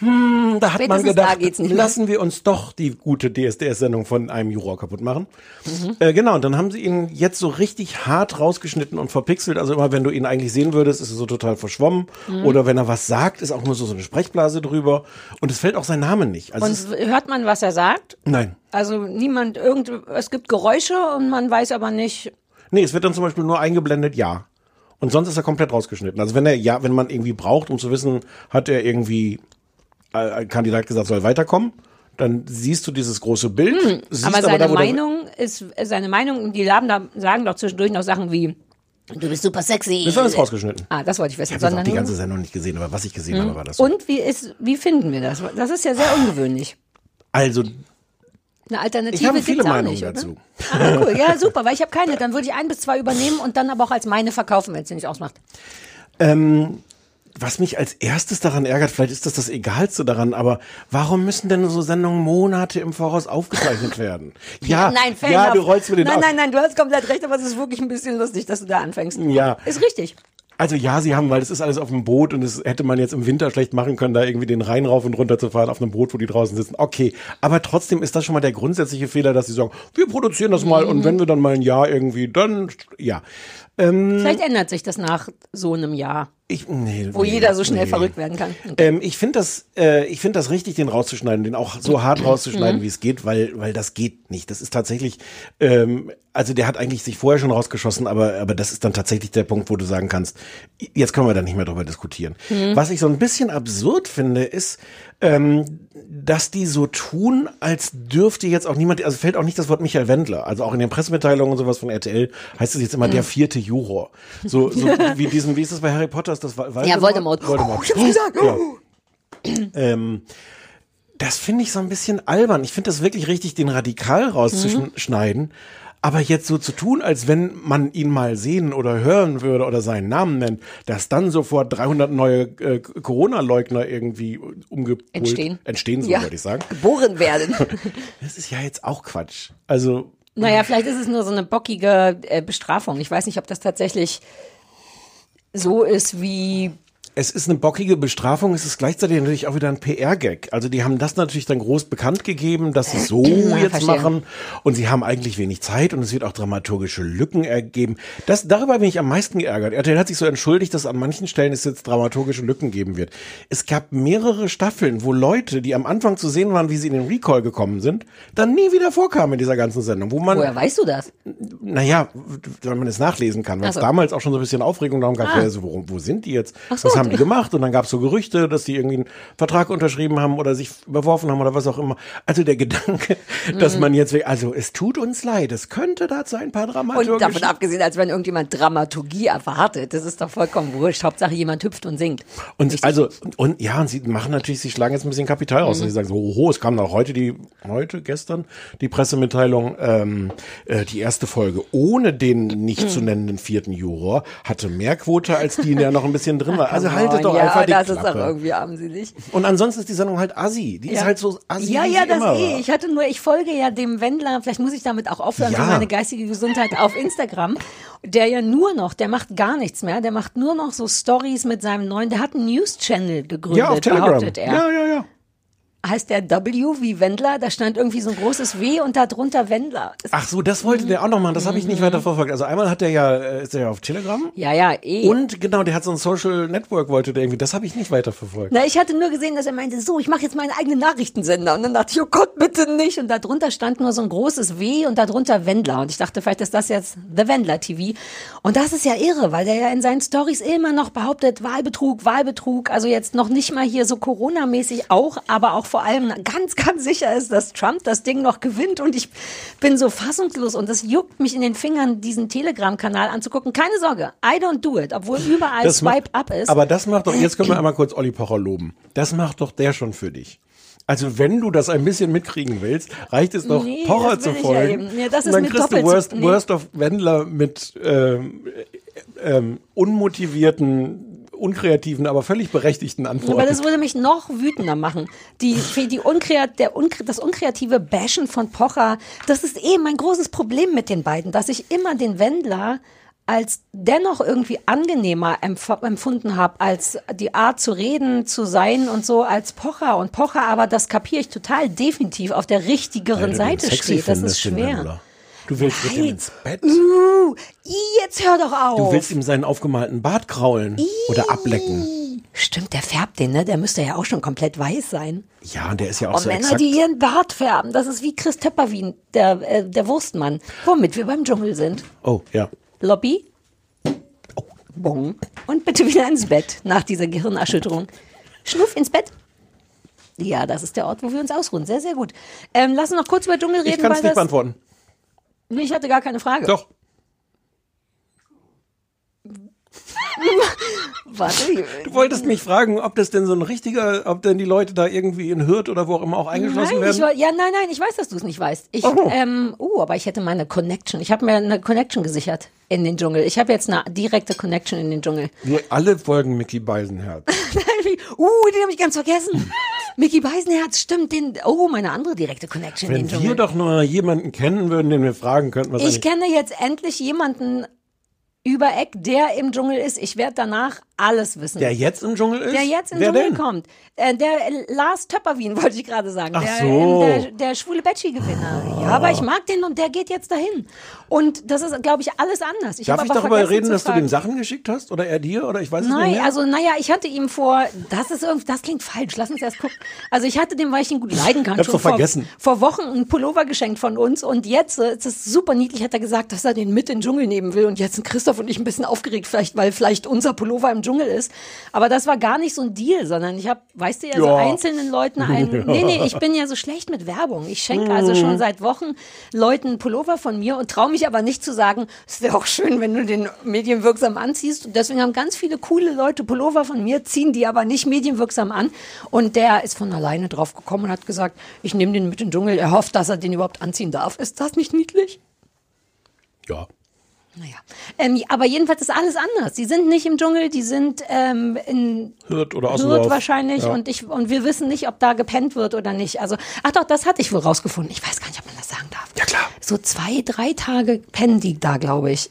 Hm, da hat man Spätestens da gedacht, lassen wir uns doch die gute DSDS-Sendung von einem Juror kaputt machen. Mhm. Äh, genau, und dann haben sie ihn jetzt so richtig hart rausgeschnitten und verpixelt. Also immer, wenn du ihn eigentlich sehen würdest, ist er so total verschwommen. Mhm. Oder wenn er was sagt, ist auch nur so, so eine Sprechblase drüber. Und es fällt auch sein Name nicht. Also Und hört man, was er sagt? nein. Also niemand, irgend, es gibt Geräusche und man weiß aber nicht. Nee, es wird dann zum Beispiel nur eingeblendet, ja. Und sonst ist er komplett rausgeschnitten. Also wenn er, ja, wenn man irgendwie braucht, um zu wissen, hat er irgendwie ein Kandidat gesagt, soll weiterkommen, dann siehst du dieses große Bild. Hm, aber seine da, wo der- Meinung ist, seine Meinung, die Laben da, sagen doch zwischendurch noch Sachen wie, du bist super sexy. Das ist alles rausgeschnitten. Ah, das wollte ich wissen. Ich habe die ganze Sendung nicht gesehen, aber was ich gesehen habe, war das so. und wie ist, wie finden wir das? Das ist ja sehr ungewöhnlich. Also, Eine Alternative ich habe viele Meinungen nicht, dazu. Ah, cool. Ja, super, weil ich habe keine. Dann würde ich ein bis zwei übernehmen und dann aber auch als meine verkaufen, wenn es nicht ausmacht. Was mich als erstes daran ärgert, vielleicht ist das das Egalste daran, aber warum müssen denn so Sendungen Monate im Voraus aufgezeichnet werden? Ja, nein, fair ja, du rollst mir den Nein, nein, nein, du hast komplett recht, aber es ist wirklich ein bisschen lustig, dass du da anfängst. Ja. Ist richtig. Also ja, sie haben, weil es ist alles auf dem Boot und das hätte man jetzt im Winter schlecht machen können, da irgendwie den Rhein rauf und runter zu fahren auf einem Boot, wo die draußen sitzen. Okay, aber trotzdem ist das schon mal der grundsätzliche Fehler, dass sie sagen, wir produzieren das mal Mhm. und wenn wir dann mal ein Jahr irgendwie, dann ja. Ähm, Vielleicht ändert sich das nach so einem Jahr. Ich, nee, wo nee, jeder so schnell nee. verrückt werden kann. Ähm, ich finde das, äh, ich finde das richtig, den rauszuschneiden, den auch so hart Mhm. rauszuschneiden, wie es geht, weil, weil das geht nicht. Das ist tatsächlich, ähm, also der hat eigentlich sich vorher schon rausgeschossen, aber, aber das ist dann tatsächlich der Punkt, wo du sagen kannst, jetzt können wir da nicht mehr drüber diskutieren. Mhm. Was ich so ein bisschen absurd finde, ist, ähm, dass die so tun, als dürfte jetzt auch niemand, also fällt auch nicht das Wort Michael Wendler, also auch in den Pressemitteilungen und sowas von RTL heißt es jetzt immer der Mhm. vierte Juror. So, so wie diesen, wie ist das bei Harry Potter? Ist das Voldemort? Ja, Voldemort. Voldemort. Oh, ich hab's gesagt. Ja. Ähm, das finde ich so ein bisschen albern. Ich finde das wirklich richtig, den radikal rauszuschneiden. Aber jetzt so zu tun, als wenn man ihn mal sehen oder hören würde oder seinen Namen nennt, dass dann sofort 300 neue äh, Corona-Leugner irgendwie umgepult Entstehen. entstehen so Ja. würde ich sagen. Geboren werden. Das ist ja jetzt auch Quatsch. Also Naja, vielleicht ist es nur so eine bockige äh, Bestrafung. Ich weiß nicht, ob das tatsächlich so ist wie. Es ist eine bockige Bestrafung, es ist gleichzeitig natürlich auch wieder ein PR-Gag. Also die haben das natürlich dann groß bekannt gegeben, dass sie so jetzt verstehe. machen und sie haben eigentlich wenig Zeit und es wird auch dramaturgische Lücken ergeben. Das, darüber bin ich am meisten geärgert. RTL hat sich so entschuldigt, dass an manchen Stellen es jetzt dramaturgische Lücken geben wird. Es gab mehrere Staffeln, wo Leute, die am Anfang zu sehen waren, wie sie in den Recall gekommen sind, dann nie wieder vorkamen in dieser ganzen Sendung, wo man Woher weißt du das? naja, weil man es nachlesen kann, weil es so. damals auch schon so ein bisschen Aufregung darum gab, Ah. wer so, wo, wo sind die jetzt? Ach so. Haben die gemacht? Und dann gab es so Gerüchte, dass die irgendwie einen Vertrag unterschrieben haben oder sich überworfen haben oder was auch immer. Also der Gedanke, Mhm. dass man jetzt, also es tut uns leid, es könnte dazu ein paar Und dramaturgische... davon abgesehen, als wenn irgendjemand Dramaturgie erwartet. Das ist doch vollkommen wurscht. Hauptsache jemand hüpft und singt. Und Richtig. also und, und ja, und sie machen natürlich, sie schlagen jetzt ein bisschen Kapital Mhm. raus. Und sie sagen so, oho, es kam auch heute die, heute, gestern, die Pressemitteilung, ähm, äh, die erste Folge ohne den nicht Mhm. zu nennenden vierten Juror hatte mehr Quote als die, in der noch ein bisschen drin war. Also haltet doch ja, einfach die das ist Klappe. doch irgendwie armselig. und ansonsten ist die Sendung halt assi. Die ist halt so assi, Ja, ja, das immer eh. Ich hatte nur, ich folge ja dem Wendler, vielleicht muss ich damit auch aufhören Ja. für meine geistige Gesundheit auf Instagram, der ja nur noch, der macht gar nichts mehr, der macht nur noch so Stories mit seinem neuen, der hat einen News-Channel gegründet, Ja, auf Telegram. behauptet er. Ja, ja, ja. Heißt der W wie Wendler, da stand irgendwie so ein großes W und da drunter Wendler. Es- Ach so, das wollte der auch noch machen. Das habe ich Mhm. nicht weiter verfolgt. Also einmal hat der ja, äh, ist er ja auf Telegram. Ja, ja, eh. Und genau, der hat so ein Social Network, wollte der irgendwie. Das habe ich nicht weiter verfolgt. Na, ich hatte nur gesehen, dass er meinte, so, ich mache jetzt meinen eigenen Nachrichtensender. Und dann dachte ich, oh Gott, bitte nicht. Und da drunter stand nur so ein großes W und da drunter Wendler. Und ich dachte, vielleicht ist das jetzt The Wendler TV. Und das ist ja irre, weil der ja in seinen Stories immer noch behauptet, Wahlbetrug, Wahlbetrug. Also jetzt noch nicht mal hier so Corona-mäßig auch, aber auch vor allem ganz, ganz sicher ist, dass Trump das Ding noch gewinnt. Und ich bin so fassungslos und es juckt mich in den Fingern, diesen Telegram-Kanal anzugucken. Keine Sorge, I don't do it, obwohl überall Das macht- Swipe Up ist. Aber das macht doch, jetzt können wir einmal kurz Olli Pocher loben. Das macht doch der schon für dich. Also wenn du das ein bisschen mitkriegen willst, reicht es doch, Nee, Pocher das zu ja folgen. eben. Ja, das und ist dann mir kriegst du Worst, nee. Worst of Wendler mit ähm, ähm, unmotivierten, unkreativen, aber völlig berechtigten Antworten. Aber das würde mich noch wütender machen. Die, die Unkreat, der Unkre, das unkreative Bashen von Pocher, das ist eh mein großes Problem mit den beiden, dass ich immer den Wendler als dennoch irgendwie angenehmer empf empfunden habe, als die Art zu reden, zu sein und so als Pocher. Und Pocher aber, das kapiere ich total definitiv, auf der richtigeren Seite steht. Das ist schwer. Du willst mit ihm Nein. ins Bett. Uh, jetzt hör doch auf. Du willst ihm seinen aufgemalten Bart kraulen oder ablecken. Stimmt, der färbt den, ne? Der müsste ja auch schon komplett weiß sein. Ja, und der ist ja auch Und so Männer, exakt. die ihren Bart färben, das ist wie Chris Töpperwien, der, äh, der Wurstmann. Womit wir beim Dschungel sind. Oh, ja. Lobby. Bong. Und bitte wieder ins Bett nach dieser Gehirnerschütterung. Schnuff ins Bett. Ja, das ist der Ort, wo wir uns ausruhen. Sehr, sehr gut. Ähm, lass uns noch kurz über Dschungel reden. Ich kann es nicht beantworten. Nee, ich hatte gar keine Frage. Doch. Warte. Du wolltest mich fragen, ob das denn so ein richtiger, ob denn die Leute da irgendwie in Hürth oder wo auch immer auch eingeschlossen Nein, ich, werden? war- ja, nein, nein, ich weiß, dass du es nicht weißt. Ich, Oh. ähm, uh, aber ich hätte meine Connection. Ich habe mir eine Connection gesichert in den Dschungel. Ich habe jetzt eine direkte Connection in den Dschungel. Nur alle folgen Mickey Beisenherz. uh, den habe ich ganz vergessen. Mickey Beisenherz, stimmt, den, oh, meine andere direkte Connection Wenn wir doch nur jemanden kennen würden, den wir fragen könnten, was Ich eigentlich... kenne jetzt endlich jemanden, über Eck, der im Dschungel ist. Ich werde danach alles wissen. Der jetzt im Dschungel ist? Der jetzt im Wer Dschungel denn? kommt. Äh, der Lars Töpperwien, wollte ich gerade sagen. Ach der, so. ähm, der, der schwule Betschi-Gewinner. Ja, aber ich mag den und der geht jetzt dahin. Und das ist, glaube ich, alles anders. Ich Darf ich darüber reden, dass du dem Sachen geschickt hast? Oder er dir? Oder ich weiß es nicht Nein, mehr? also naja, ich hatte ihm vor, das ist irgendwie, das klingt falsch, lass uns erst gucken. Also ich hatte dem, weil ich ihn gut leiden kann, schon vor, vor Wochen einen Pullover geschenkt von uns und jetzt äh, ist es super niedlich, hat er gesagt, dass er den mit in den Dschungel nehmen will und jetzt sind Christoph und ich ein bisschen aufgeregt, vielleicht, weil vielleicht unser Pullover im Dschungel ist. Aber das war gar nicht so ein Deal, sondern ich habe, weißt du ja, so Ja. einzelnen Leuten einen, nee, nee, ich bin ja so schlecht mit Werbung. Ich schenke also Mhm. schon seit Wochen Leuten einen Pullover von mir und traue mich aber nicht zu sagen, es wäre auch schön, wenn du den medienwirksam anziehst. Und deswegen haben ganz viele coole Leute Pullover von mir, ziehen die aber nicht medienwirksam an. Und der ist von alleine drauf gekommen und hat gesagt, ich nehme den mit in den Dschungel. Er hofft, dass er den überhaupt anziehen darf. Ist das nicht niedlich? ja. Naja. Ähm, aber jedenfalls ist alles anders. Die sind nicht im Dschungel, die sind ähm, in Hürth oder Hürth Ossendorf. wahrscheinlich Ja. und ich und wir wissen nicht, ob da gepennt wird oder nicht. Also ach doch, das hatte ich wohl rausgefunden. Ich weiß gar nicht, ob man das sagen darf. Ja, klar. So zwei, drei Tage pennen die da, glaube ich.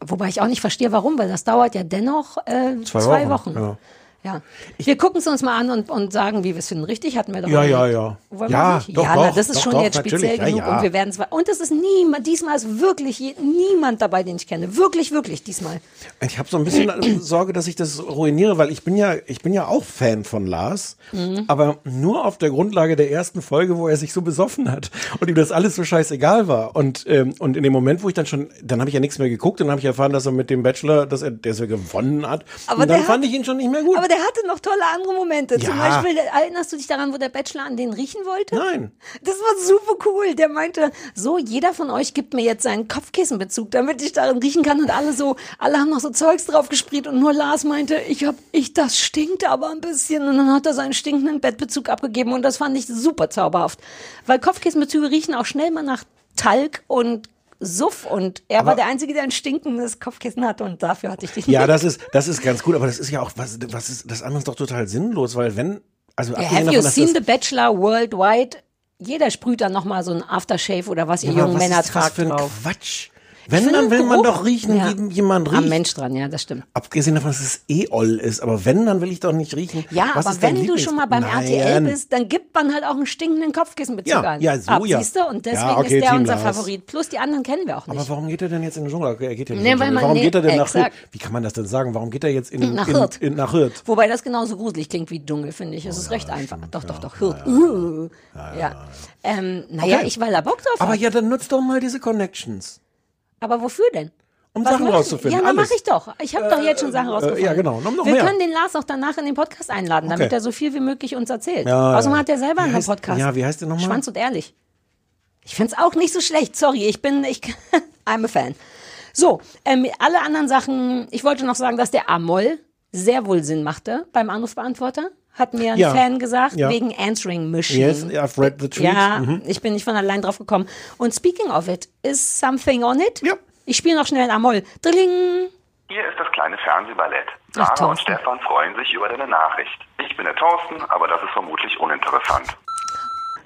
Wobei ich auch nicht verstehe, warum, weil das dauert ja dennoch äh, zwei, Zwei Wochen. Wochen, ja. Ja. Wir gucken es uns mal an und, und sagen, wie wir es finden. Richtig hatten wir doch Ja, ja, ja. Wollen Ja, nicht? doch, ja, na, das ist doch, schon doch, jetzt speziell natürlich, ja, genug ja. und wir werden zwar und es ist niemand. Diesmal ist wirklich je, niemand dabei, den ich kenne. Wirklich, wirklich diesmal. Ich habe so ein bisschen Sorge, dass ich das ruiniere, weil ich bin ja, ich bin ja auch Fan von Lars, Mhm. aber nur auf der Grundlage der ersten Folge, wo er sich so besoffen hat und ihm das alles so scheißegal war. Und ähm, und in dem Moment, wo ich dann schon, dann habe ich ja nichts mehr geguckt, dann habe ich erfahren, dass er mit dem Bachelor, dass er, dass er gewonnen hat. Aber und dann der fand hat- ich ihn schon nicht mehr gut. Der hatte noch tolle andere Momente. Zum Ja. Beispiel, erinnerst du dich daran, wo der Bachelor an den riechen wollte? Nein. Das war super cool. Der meinte, so, jeder von euch gibt mir jetzt seinen Kopfkissenbezug, damit ich darin riechen kann. Und alle so, alle haben noch so Zeugs drauf gesprüht und nur Lars meinte, ich hab, ich, das stinkt aber ein bisschen. Und dann hat er seinen stinkenden Bettbezug abgegeben und das fand ich super zauberhaft. Weil Kopfkissenbezüge riechen auch schnell mal nach Talg und Suff und er war Aber- der Einzige, der ein stinkendes Kopfkissen hatte und dafür hatte ich dich Ja, das ist, das ist ganz gut, aber das ist ja auch, was, was ist, das andere ist doch total sinnlos, weil wenn, also Ja, have you davon, dass seen the Bachelor worldwide? Jeder sprüht dann nochmal so ein Aftershave oder was ihr aber jungen was Männer ist das tragt für ein drauf. Quatsch. Wenn, dann will man doch riechen, Ja. wie jemand riecht. Am Mensch dran, ja, das stimmt. Abgesehen davon, dass es eh oll ist, aber wenn, dann will ich doch nicht riechen. Ja, was aber wenn du schon mal beim Nein. RTL bist, dann gibt man halt auch einen stinkenden Kopfkissenbezug Ja, an. ja, so, Ab, ja. Siehst du? Und deswegen Ja, okay, ist der Team unser Lars. Favorit. Plus die anderen kennen wir auch nicht. Aber warum geht er denn jetzt in den Dschungel? Er geht ja nicht Nee, weil man- Warum nee, geht er denn nach. Hürth? Wie kann man das denn sagen? Warum geht er jetzt in, Nach in, Hürth. in, nach Hürth? Wobei das genauso gruselig klingt wie Dschungel, finde ich. Es ist recht einfach. Doch, doch, doch. Hürth. Ja. Ähm, naja, Okay. ich, weil er Bock drauf Aber ja, dann nutzt doch mal diese Connections. Aber wofür denn? Um Was Sachen rauszufinden. Ja, dann mache ich doch. Ich habe doch jetzt schon Sachen rausgefunden. ja, genau. Noch- noch Wir mehr. können den Lars auch danach in den Podcast einladen, damit Okay. er so viel wie möglich uns erzählt. Ja, Außerdem ja. hat er selber Wie einen heißt- Podcast. ja, wie heißt der nochmal? Schwanz und ehrlich. Ich find's auch nicht so schlecht. Sorry, ich bin, ich, I'm a fan. So, ähm, alle anderen Sachen. Ich wollte noch sagen, dass der Amol sehr wohl Sinn machte beim Anrufbeantworter. Hat mir ein Ja. Fan gesagt, Ja. wegen Answering Machine. Yes, I've read the tweet. Ja, Mhm. ich bin nicht von allein drauf gekommen. Und speaking of it, is something on it? Ja. Ich spiele noch schnell ein Amol. Drilling. Hier ist das kleine Fernsehballett. Ach, Sarah und. Stefan freuen sich über deine Nachricht. Ich bin der Thorsten, aber das ist vermutlich uninteressant.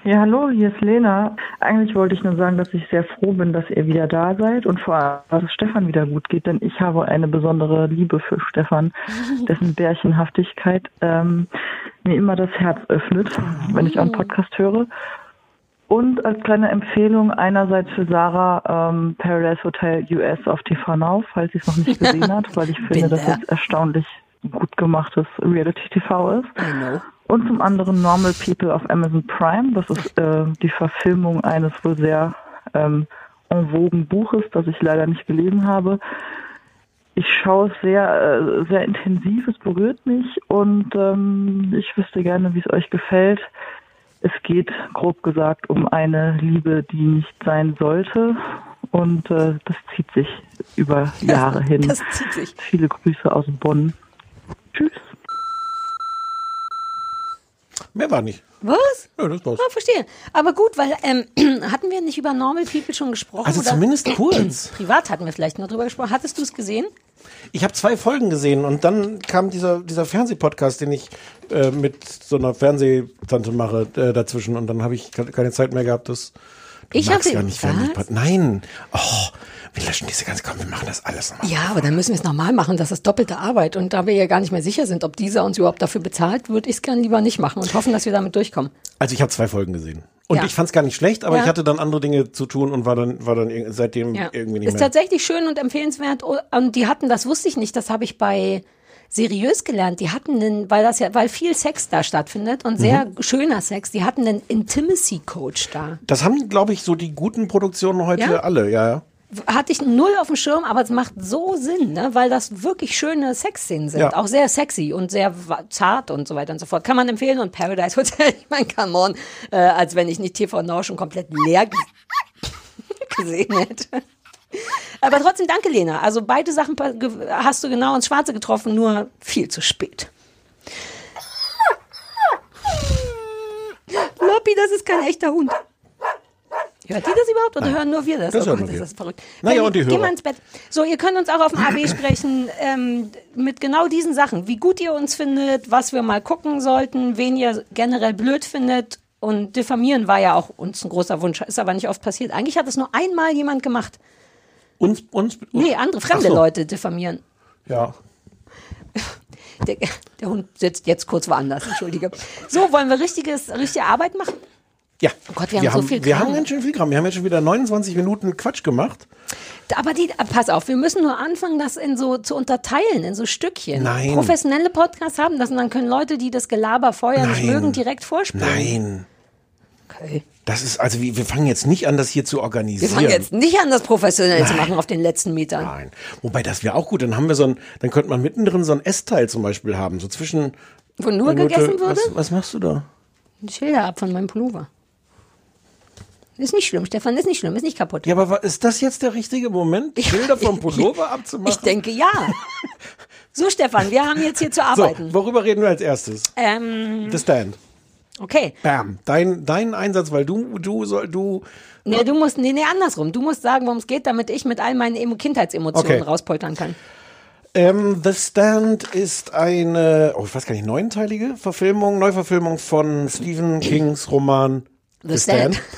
Ja, hallo, hier ist Lena. Eigentlich wollte ich nur sagen, dass ich sehr froh bin, dass ihr wieder da seid und vor allem, dass es Stefan wieder gut geht, denn ich habe eine besondere Liebe für Stefan, dessen Bärchenhaftigkeit ähm, mir immer das Herz öffnet, wenn ich einen Podcast höre. Und als kleine Empfehlung einerseits für Sarah ähm, Paradise Hotel US auf TV Now, falls sie es noch nicht gesehen hat, weil ich finde, dass es erstaunlich gut gemachtes Reality-TV ist. I know. Und zum anderen Normal People auf Amazon Prime. Das ist äh, die Verfilmung eines wohl sehr ähm, en vogue Buches, das ich leider nicht gelesen habe. Ich schaue es sehr, äh, sehr intensiv, es berührt mich und ähm, ich wüsste gerne, wie es euch gefällt. Es geht, grob gesagt, um eine Liebe, die nicht sein sollte. Und äh, das zieht sich über Jahre hin. Das zieht sich. Viele Grüße aus Bonn. Tschüss. Mehr war nicht. Was? Ja, das war's. Ah, verstehe. Aber gut, weil ähm, hatten wir nicht über Normal People schon gesprochen? Also oder? zumindest kurz. Privat hatten wir vielleicht noch drüber gesprochen. Hattest du es gesehen? Ich habe zwei Folgen gesehen und dann kam dieser, dieser Fernsehpodcast, den ich äh, mit so einer Fernsehtante mache, äh, dazwischen und dann habe ich ke- keine Zeit mehr gehabt, das. Du Ich hab magst sie- gar nicht Was? Fernsehpod Nein. Oh, wir löschen diese ganze, komm, wir machen das alles nochmal. Ja, aber dann müssen wir es nochmal machen. Das ist doppelte Arbeit. Und da wir ja gar nicht mehr sicher sind, ob dieser uns überhaupt dafür bezahlt, würde ich es gern lieber nicht machen und hoffen, dass wir damit durchkommen. Also ich habe zwei Folgen gesehen. Und Ja. ich fand es gar nicht schlecht, aber Ja. ich hatte dann andere Dinge zu tun und war dann, war dann seitdem Ja. irgendwie nicht ist mehr. tatsächlich schön und empfehlenswert. Und die hatten, das wusste ich nicht, das habe ich bei seriös gelernt. Die hatten einen, weil das ja, weil viel Sex da stattfindet und sehr Mhm. schöner Sex, die hatten einen Intimacy Coach da. Das haben, glaube ich, so die guten Produktionen heute Ja? alle, ja, ja. Hatte ich null auf dem Schirm, aber es macht so Sinn, ne? weil das wirklich schöne Sexszenen sind. Ja. Auch sehr sexy und sehr zart und so weiter und so fort. Kann man empfehlen. Und Paradise Hotel, ich meine, come on, äh, als wenn ich nicht TV Now schon komplett leer ge- gesehen hätte. Aber trotzdem danke, Lena. Also beide Sachen hast du genau ins Schwarze getroffen, nur viel zu spät. Loppi, das ist kein echter Hund. Hört ihr das überhaupt oder hören nur wir das? Das oh hören Gott, wir. das ist verrückt. Naja, Benny, und die Geh Hörer. mal ins Bett. So, ihr könnt uns auch auf dem AB sprechen ähm, mit genau diesen Sachen. Wie gut ihr uns findet, was wir mal gucken sollten, wen ihr generell blöd findet. Und diffamieren war ja auch uns ein großer Wunsch. Ist aber nicht oft passiert. Eigentlich hat es nur einmal jemand gemacht. Uns, uns, Nee, andere fremde so. Leute diffamieren. Ja. Der, der Hund sitzt jetzt kurz woanders, entschuldige. So, wollen wir richtiges, richtige Arbeit machen? Ja. Oh Gott, wir haben so viel Wir Kram. haben ganz schön viel Kram. Wir haben jetzt schon wieder 29 Minuten Quatsch gemacht. Aber die, pass auf, wir müssen nur anfangen, das in so zu unterteilen, in so Stückchen. Nein. Professionelle Podcasts haben das und dann können Leute, die das Gelaber vorher nicht Nein. mögen, direkt vorspielen. Nein. Okay. Das ist, also wir, wir fangen jetzt nicht an, das hier zu Wir organisieren. fangen jetzt nicht an, das professionell zu machen auf den letzten Metern. Nein. Wobei, das wäre auch gut. Dann haben wir so ein, dann könnte man mittendrin so ein Essteil zum Beispiel haben. So zwischen. Wo nur Minute- gegessen würde? Was, was machst du da? Schilder ab von meinem Pullover. Ist nicht schlimm, Stefan, ist nicht schlimm, ist nicht kaputt. Ja, aber ist das jetzt der richtige Moment, Bilder vom Pullover abzumachen? Ich denke ja. So, Stefan, wir haben jetzt hier zu so, arbeiten. worüber reden wir als erstes? Ähm, The Stand. okay. Bam. Dein, dein Einsatz, weil du, du soll, du. Nee, du musst, nee, nee, andersrum. Du musst sagen, worum es geht, damit ich mit all meinen Emo Kindheitsemotionen Okay. rauspoltern kann. Ähm, The Stand ist eine, oh, ich weiß gar nicht, neunteilige Verfilmung, Neuverfilmung von Stephen Kings Roman The Stand.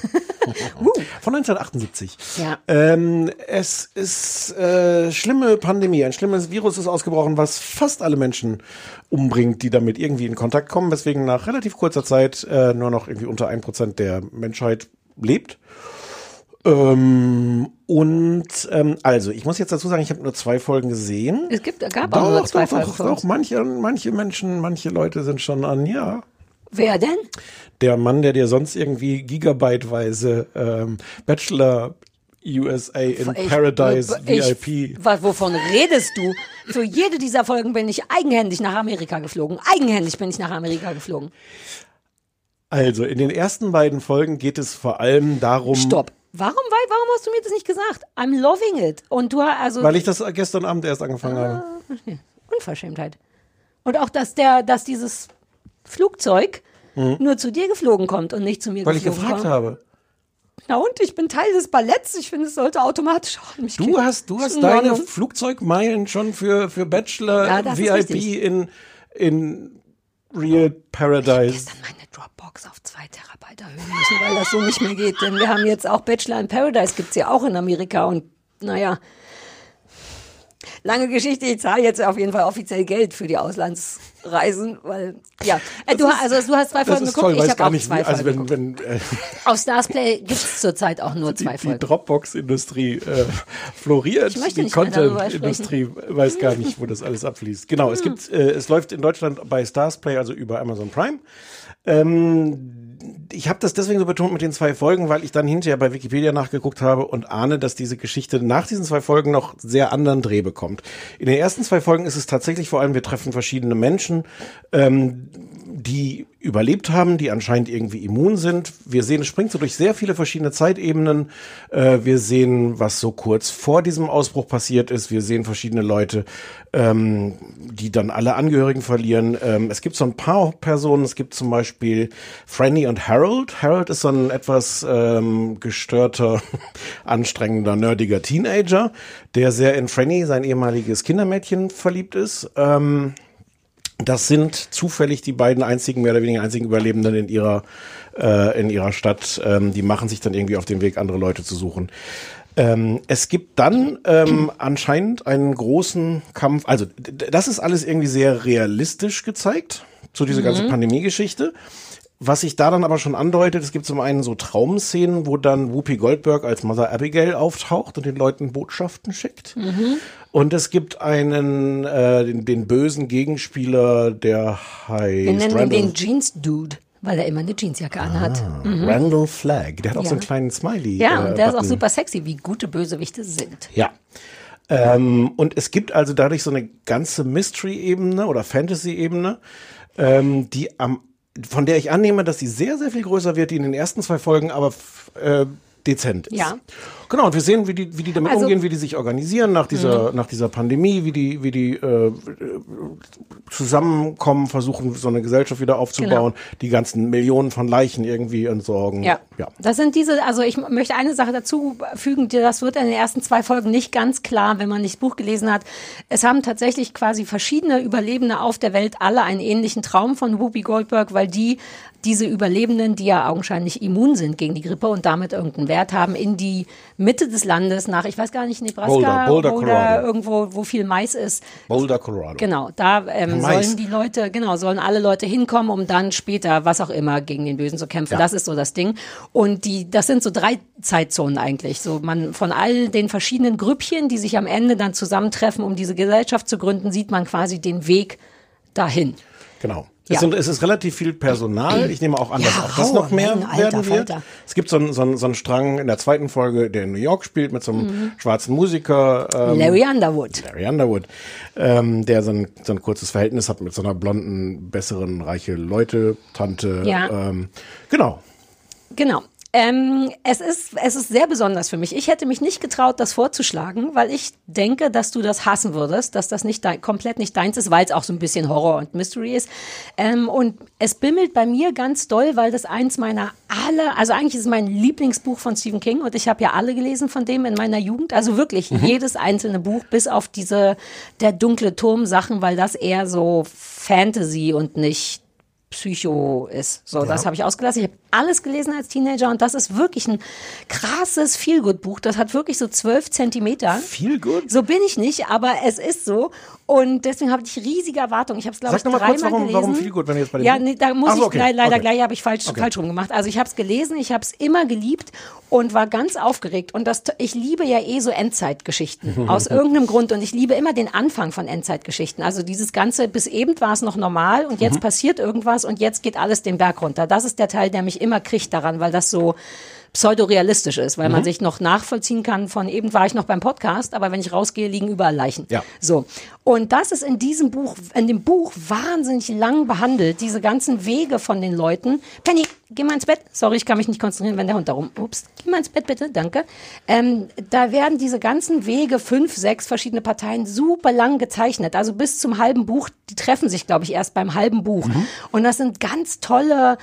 Von 1978. Ja. Ähm, es ist äh, schlimme Pandemie, ein schlimmes Virus ist ausgebrochen, was fast alle Menschen umbringt, die damit irgendwie in Kontakt kommen, weswegen nach relativ kurzer Zeit äh, nur noch irgendwie unter ein Prozent der Menschheit lebt. Ähm, und ähm, also, ich muss jetzt dazu sagen, ich habe nur zwei Folgen gesehen. Es gibt, gab auch nur zwei Folgen doch, von doch, uns. manche, manche Menschen, manche Leute sind schon an, ja. Wer denn? Der Mann, der dir sonst irgendwie gigabyteweise ähm, Bachelor USA in Ich- Paradise ich, VIP. Was, wovon redest du? Für jede dieser Folgen bin ich eigenhändig nach Amerika geflogen. Eigenhändig bin ich nach Amerika geflogen. Also, in den ersten beiden Folgen geht es vor allem darum, Stopp. Warum, warum hast du mir das nicht gesagt? I'm loving it. Und du also weil ich das gestern Abend erst angefangen habe. Unverschämtheit. Und auch, dass der, dass dieses Flugzeug nur zu dir geflogen kommt und nicht zu mir Hm. Weil ich geflogen gefragt kommt. habe. Na und ich bin Teil des Balletts. Ich finde, es sollte automatisch auch mich Du gehen. hast, du hast In deine Ordnung. Flugzeugmeilen schon für, für Bachelor Ja, VIP in, in Real Paradise. gestern meine Dropbox auf zwei Terabyte erhöhen müssen, weil das so nicht mehr geht. Denn wir haben jetzt auch Bachelor in Paradise, gibt's ja auch in Amerika. Und naja, lange Geschichte, ich zahle jetzt auf jeden Fall offiziell Geld für die Auslandsreisen, weil, ja. Äh, du, also du hast zwei Das Folgen ist geguckt, toll, ich weiß habe auch nicht, zwei also Folgen wenn, geguckt. wenn äh, Auf Starsplay gibt's zurzeit auch nur zwei die, die Folgen. Dropbox-Industrie äh, floriert, Ich möchte die nicht mehr darüber Content-Industrie weiß gar nicht, wo das alles abfließt. Genau, es gibt, äh, es läuft in Deutschland bei Starsplay, also über Amazon Prime. Ähm, ich habe das deswegen so betont mit den zwei Folgen, weil ich dann hinterher bei Wikipedia nachgeguckt habe und ahne, dass diese Geschichte nach diesen zwei Folgen noch sehr anderen Dreh bekommt. In den ersten zwei Folgen ist es tatsächlich vor allem, wir treffen verschiedene Menschen, ähm, die überlebt haben, die anscheinend irgendwie immun sind. Wir sehen, es springt so durch sehr viele verschiedene Zeitebenen. Äh, wir sehen, was so kurz vor diesem Ausbruch passiert ist. Wir sehen verschiedene Leute, ähm, die dann alle Angehörigen verlieren. Ähm, es gibt so ein paar Personen. Es gibt zum Beispiel Franny und Harold. Harold ist so ein etwas ähm, gestörter, anstrengender, nerdiger Teenager, der sehr in Franny, sein ehemaliges Kindermädchen, verliebt ist. Ähm, das sind zufällig die beiden einzigen, mehr oder weniger einzigen Überlebenden in ihrer, äh, in ihrer Stadt. Ähm, die machen sich dann irgendwie auf den Weg, andere Leute zu suchen. Ähm, es gibt dann ähm, anscheinend einen großen Kampf. Also das ist alles irgendwie sehr realistisch gezeigt, so diese ganze Pandemie-Geschichte. Was sich da dann aber schon andeutet, es gibt zum einen so Traumszenen, wo dann Whoopi Goldberg als Mother Abigail auftaucht und den Leuten Botschaften schickt. Und es gibt einen, äh, den, den bösen Gegenspieler, der heißt Wir nennen Randall, den Jeans-Dude, weil er immer eine Jeansjacke anhat. Randall Flagg. Der hat auch Ja. so einen kleinen Smiley. Ja, äh, und der ist auch Button. super sexy, wie gute Bösewichte sind. Ja. Ähm, und es gibt also dadurch so eine ganze Mystery-Ebene oder Fantasy-Ebene, ähm, die am, von der ich annehme, dass sie sehr, sehr viel größer wird, die in den ersten zwei Folgen aber äh, dezent ist. Ja. Genau, und wir sehen, wie die, wie die damit Also- umgehen, wie die sich organisieren nach dieser, nach dieser Pandemie, wie die, wie die äh, zusammenkommen, versuchen, so eine Gesellschaft wieder aufzubauen, die ganzen Millionen von Leichen irgendwie entsorgen. Ja. ja. Das sind diese, also ich möchte eine Sache dazu fügen, das wird in den ersten zwei Folgen nicht ganz klar, wenn man nicht das Buch gelesen hat. Es haben tatsächlich quasi verschiedene Überlebende auf der Welt alle einen ähnlichen Traum von Whoopi Goldberg, weil die diese Überlebenden, die ja augenscheinlich immun sind gegen die Grippe und damit irgendeinen Wert haben, in die Mitte des Landes nach, ich weiß gar nicht, Nebraska Boulder, Boulder, Colorado. irgendwo, wo viel Mais ist, Boulder, Colorado. Genau, da ähm, sollen die Leute, genau, sollen alle Leute hinkommen, um dann später, was auch immer, gegen den Bösen zu kämpfen. Ja. Das ist so das Ding. Und die, das sind so drei Zeitzonen eigentlich. So man von all den verschiedenen Grüppchen, die sich am Ende dann zusammentreffen, um diese Gesellschaft zu gründen, sieht man quasi den Weg dahin. Genau. Ja. Es, sind, es ist relativ viel Personal. Ich nehme auch an, dass Ja, auch das noch mehr alter werden wird. Falter. Es gibt so einen, so, einen, so einen Strang in der zweiten Folge, der in New York spielt, mit so einem Mhm. schwarzen Musiker. Ähm, Larry Underwood. Larry Underwood, ähm, der so ein, so ein kurzes Verhältnis hat mit so einer blonden, besseren, reiche Leute-Tante. Ja. Ähm, genau. Genau. Ähm, es, ist, es ist sehr besonders für mich. Ich hätte mich nicht getraut, das vorzuschlagen, weil ich denke, dass du das hassen würdest, dass das nicht dein, komplett nicht deins ist, weil es auch so ein bisschen Horror und Mystery ist. Ähm, und es bimmelt bei mir ganz doll, weil das eins meiner alle, also eigentlich ist es mein Lieblingsbuch von Stephen King und ich habe ja alle gelesen von dem in meiner Jugend. Also wirklich jedes einzelne Buch, bis auf diese der dunkle Turm Sachen, weil das eher so Fantasy und nicht Psycho ist. So, das habe ich ausgelassen. Ich habe alles gelesen als Teenager und das ist wirklich ein krasses Feelgood-Buch. Das hat wirklich so zwölf Zentimeter. Gut. So bin ich nicht, aber es ist so. Und deswegen habe ich riesige Erwartungen. Ich habe es, glaube ich, dreimal kurz, warum- gelesen. warum Feelgood, wenn du jetzt bei dem Ja, nee, da muss so, ich, okay, nein, leider okay. gleich habe ich falsch, Okay. falsch rum gemacht. Also ich habe es gelesen, ich habe es immer geliebt und war ganz aufgeregt. Und das, ich liebe ja eh so Endzeitgeschichten aus irgendeinem Grund. Und ich liebe immer den Anfang von Endzeitgeschichten. Also dieses Ganze, bis eben war es noch normal und Mhm. jetzt passiert irgendwas und jetzt geht alles den Berg runter. Das ist der Teil, der mich immer kriegt daran, weil das so pseudorealistisch ist, weil Mhm. man sich noch nachvollziehen kann von eben war ich noch beim Podcast, aber wenn ich rausgehe, liegen überall Leichen. Ja. So. Und das ist in diesem Buch, in dem Buch wahnsinnig lang behandelt, diese ganzen Wege von den Leuten. Penny, geh mal ins Bett. Sorry, ich kann mich nicht konzentrieren, wenn der Hund da rum. Ups, geh mal ins Bett bitte, danke. Ähm, da werden diese ganzen Wege, fünf, sechs verschiedene Parteien, super lang gezeichnet. Also bis zum halben Buch. Die treffen sich, glaube ich, erst beim halben Buch. Und das sind ganz tolle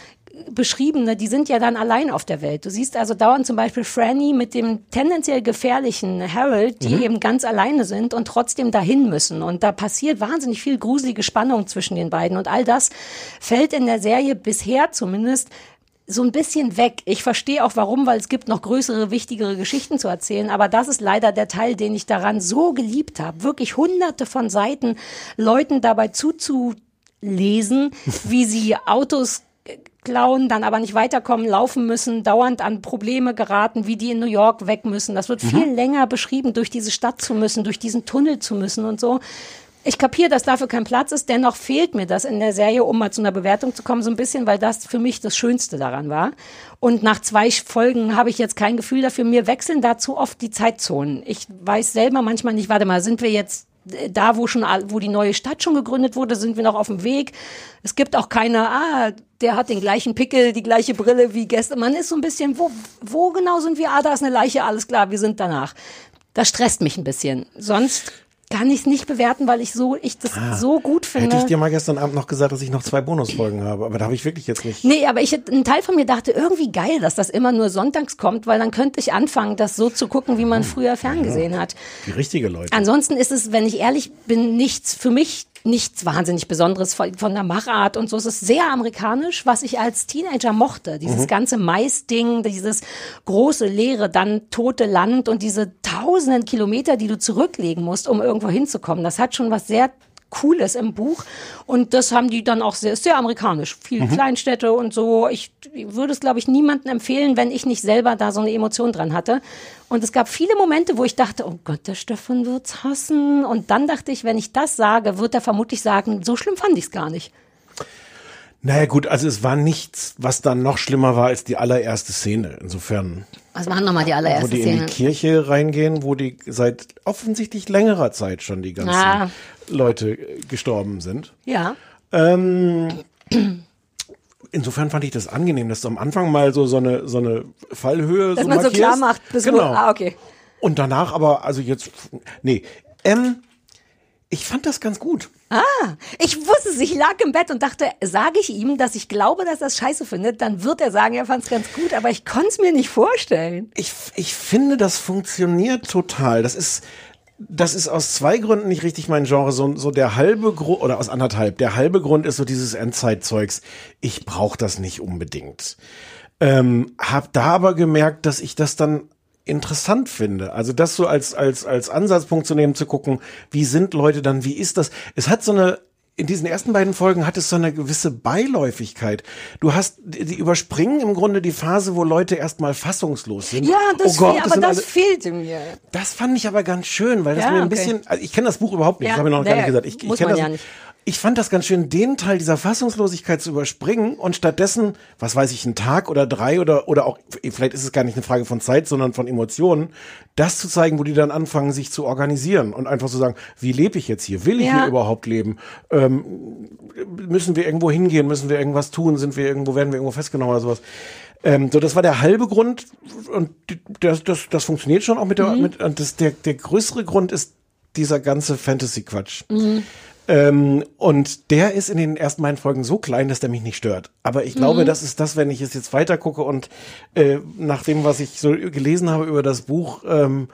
beschriebene, die sind ja dann allein auf der Welt. Du siehst also dauernd zum Beispiel Franny mit dem tendenziell gefährlichen Harold, die eben ganz alleine sind und trotzdem dahin müssen. Und da passiert wahnsinnig viel gruselige Spannung zwischen den beiden. Und all das fällt in der Serie bisher zumindest so ein bisschen weg. Ich verstehe auch warum, weil es gibt noch größere, wichtigere Geschichten zu erzählen. Aber das ist leider der Teil, den ich daran so geliebt habe. Wirklich hunderte von Seiten Leuten dabei zuzulesen, wie sie Autos klauen, dann aber nicht weiterkommen, laufen müssen, dauernd an Probleme geraten, wie die in New York weg müssen. Das wird viel länger beschrieben, durch diese Stadt zu müssen, durch diesen Tunnel zu müssen und so. Ich kapiere, dass dafür kein Platz ist, dennoch fehlt mir das in der Serie, um mal zu einer Bewertung zu kommen, so ein bisschen, weil das für mich das Schönste daran war. Und nach zwei Folgen habe ich jetzt kein Gefühl dafür. Mir wechseln da zu oft die Zeitzonen. Ich weiß selber manchmal nicht, warte mal, sind wir jetzt da, wo schon, wo die neue Stadt schon gegründet wurde, sind wir noch auf dem Weg. Es gibt auch keine, ah, der hat den gleichen Pickel, die gleiche Brille wie gestern. Man ist so ein bisschen, wo, wo genau sind wir? Ah, da ist eine Leiche, alles klar, wir sind danach. Das stresst mich ein bisschen. Sonst kann ich es nicht bewerten, weil ich so, ich das so gut finde. Hätte ich dir mal gestern Abend noch gesagt, dass ich noch zwei Bonusfolgen habe, aber da habe ich wirklich jetzt nicht. Nee, aber ich, ein Teil von mir dachte, irgendwie geil, dass das immer nur sonntags kommt, weil dann könnte ich anfangen, das so zu gucken, wie man früher ferngesehen hat. Die richtige Leute. Ansonsten ist es, wenn ich ehrlich bin, nichts für mich nichts wahnsinnig Besonderes von, von der Machart und so. Es ist sehr amerikanisch, was ich als Teenager mochte. Dieses ganze Mais-Ding, dieses große, leere, dann tote Land und diese tausenden Kilometer, die du zurücklegen musst, um irgendwo hinzukommen. Das hat schon was sehr Cooles im Buch. Und das haben die dann auch sehr, sehr amerikanisch. Viel Kleinstädte und so. Ich würde es, glaube ich, niemandem empfehlen, wenn ich nicht selber da so eine Emotion dran hatte. Und es gab viele Momente, wo ich dachte, oh Gott, der Stefan wird's hassen. Und dann dachte ich, wenn ich das sage, wird er vermutlich sagen, so schlimm fand ich's gar nicht. Naja gut, also es war nichts, was dann noch schlimmer war als die allererste Szene. Insofern, Was machen nochmal die wo allererste die in Szene? die Kirche reingehen, wo die seit offensichtlich längerer Zeit schon die ganzen Ah. Leute äh, gestorben sind. Ja. Ähm, insofern fand ich das angenehm, dass du am Anfang mal so, so, eine, so eine Fallhöhe Dass so man so markierst. klar macht, bis wo, genau. ah, okay. Und danach aber, also jetzt, nee, ähm, ich fand das ganz gut. Ich wusste es, ich lag im Bett und dachte, sage ich ihm, dass ich glaube, dass er es scheiße findet, dann wird er sagen, er fand es ganz gut, aber ich konnte es mir nicht vorstellen. Ich, ich finde, das funktioniert total. Das ist, das ist aus zwei Gründen nicht richtig mein Genre. So, so der halbe Grund, oder aus anderthalb, der halbe Grund ist so dieses Endzeitzeugs. Ich brauche das nicht unbedingt. Ähm, hab da aber gemerkt, dass ich das dann interessant finde. Also das so als, als, als Ansatzpunkt zu nehmen, zu gucken, wie sind Leute dann, wie ist das? Es hat so eine, in diesen ersten beiden Folgen hat es so eine gewisse Beiläufigkeit. Du hast, die überspringen im Grunde die Phase, wo Leute erstmal fassungslos sind. Ja, das, oh Gott, das aber das alle, fehlte mir. das fand ich aber ganz schön, weil das Ja, mir ein okay. bisschen, also ich kenne das Buch überhaupt nicht, Ja, das habe ich noch gar nicht gesagt. Ich, ich muss kenn man das, ja nicht. Ich fand das ganz schön, den Teil dieser Fassungslosigkeit zu überspringen und stattdessen, was weiß ich, einen Tag oder drei oder, oder auch, vielleicht ist es gar nicht eine Frage von Zeit, sondern von Emotionen, das zu zeigen, wo die dann anfangen, sich zu organisieren und einfach zu sagen, wie lebe ich jetzt hier? Will ich Ja. hier überhaupt leben? Ähm, müssen wir irgendwo hingehen? Müssen wir irgendwas tun? Sind wir irgendwo, werden wir irgendwo festgenommen oder sowas? Ähm, so, das war der halbe Grund und das, das, das funktioniert schon auch mit der, mit, und das, der, der größere Grund ist dieser ganze Fantasy-Quatsch. Ähm, und der ist in den ersten beiden Folgen so klein, dass der mich nicht stört. Aber ich glaube, das ist das, wenn ich es jetzt weiter gucke und äh, nach dem, was ich so gelesen habe über das Buch, ähm,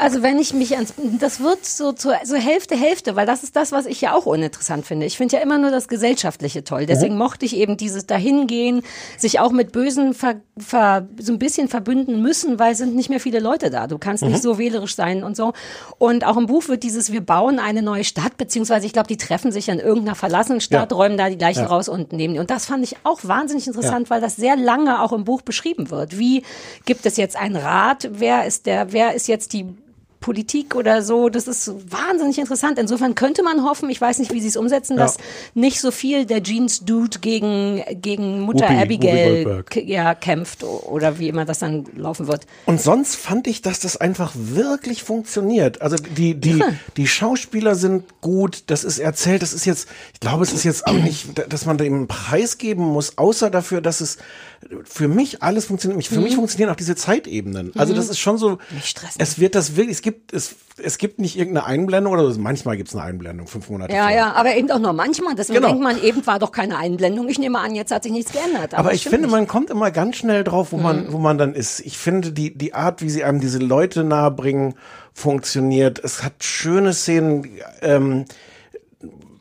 Also wenn ich mich ans, das wird so zur so Hälfte Hälfte, weil das ist das, was ich ja auch uninteressant finde. Ich finde ja immer nur das Gesellschaftliche toll. Deswegen mochte ich eben dieses dahingehen, sich auch mit Bösen ver, ver, so ein bisschen verbünden müssen, weil es sind nicht mehr viele Leute da. Du kannst nicht so wählerisch sein und so. Und auch im Buch wird dieses, wir bauen eine neue Stadt, beziehungsweise ich glaube, die treffen sich in irgendeiner verlassenen Stadt, Ja. räumen da die Leichen Ja. raus und nehmen die. Und das fand ich auch wahnsinnig interessant, weil das sehr lange auch im Buch beschrieben wird. Wie gibt es jetzt einen Rat? Wer ist der, wer ist jetzt die Politik oder so, das ist wahnsinnig interessant. Insofern könnte man hoffen, ich weiß nicht, wie sie es umsetzen, Ja. dass nicht so viel der Jeans-Dude gegen, gegen Mutter Whoopi- Abigail Whoopi ja, kämpft oder wie immer das dann laufen wird. Und sonst fand ich, dass das einfach wirklich funktioniert. Also die, die, die Schauspieler sind gut, das ist erzählt, das ist jetzt, ich glaube, es ist jetzt auch nicht, dass man dem einen Preis geben muss, außer dafür, dass es für mich alles funktioniert. Für mich funktionieren auch diese Zeitebenen. Also das ist schon so, es wird das wirklich, es gibt, es, es gibt nicht irgendeine Einblendung oder so. manchmal gibt es eine Einblendung, fünf Monate Ja, vorher. ja, aber eben auch nur manchmal. Deswegen Genau. denkt man, eben war doch keine Einblendung. Ich nehme an, jetzt hat sich nichts geändert. Aber ich stimmt finde, nicht. Mhm. man kommt immer ganz schnell drauf, wo man, wo man dann ist. Ich finde, die, die Art, wie sie einem diese Leute nahebringen, funktioniert. Es hat schöne Szenen, ähm,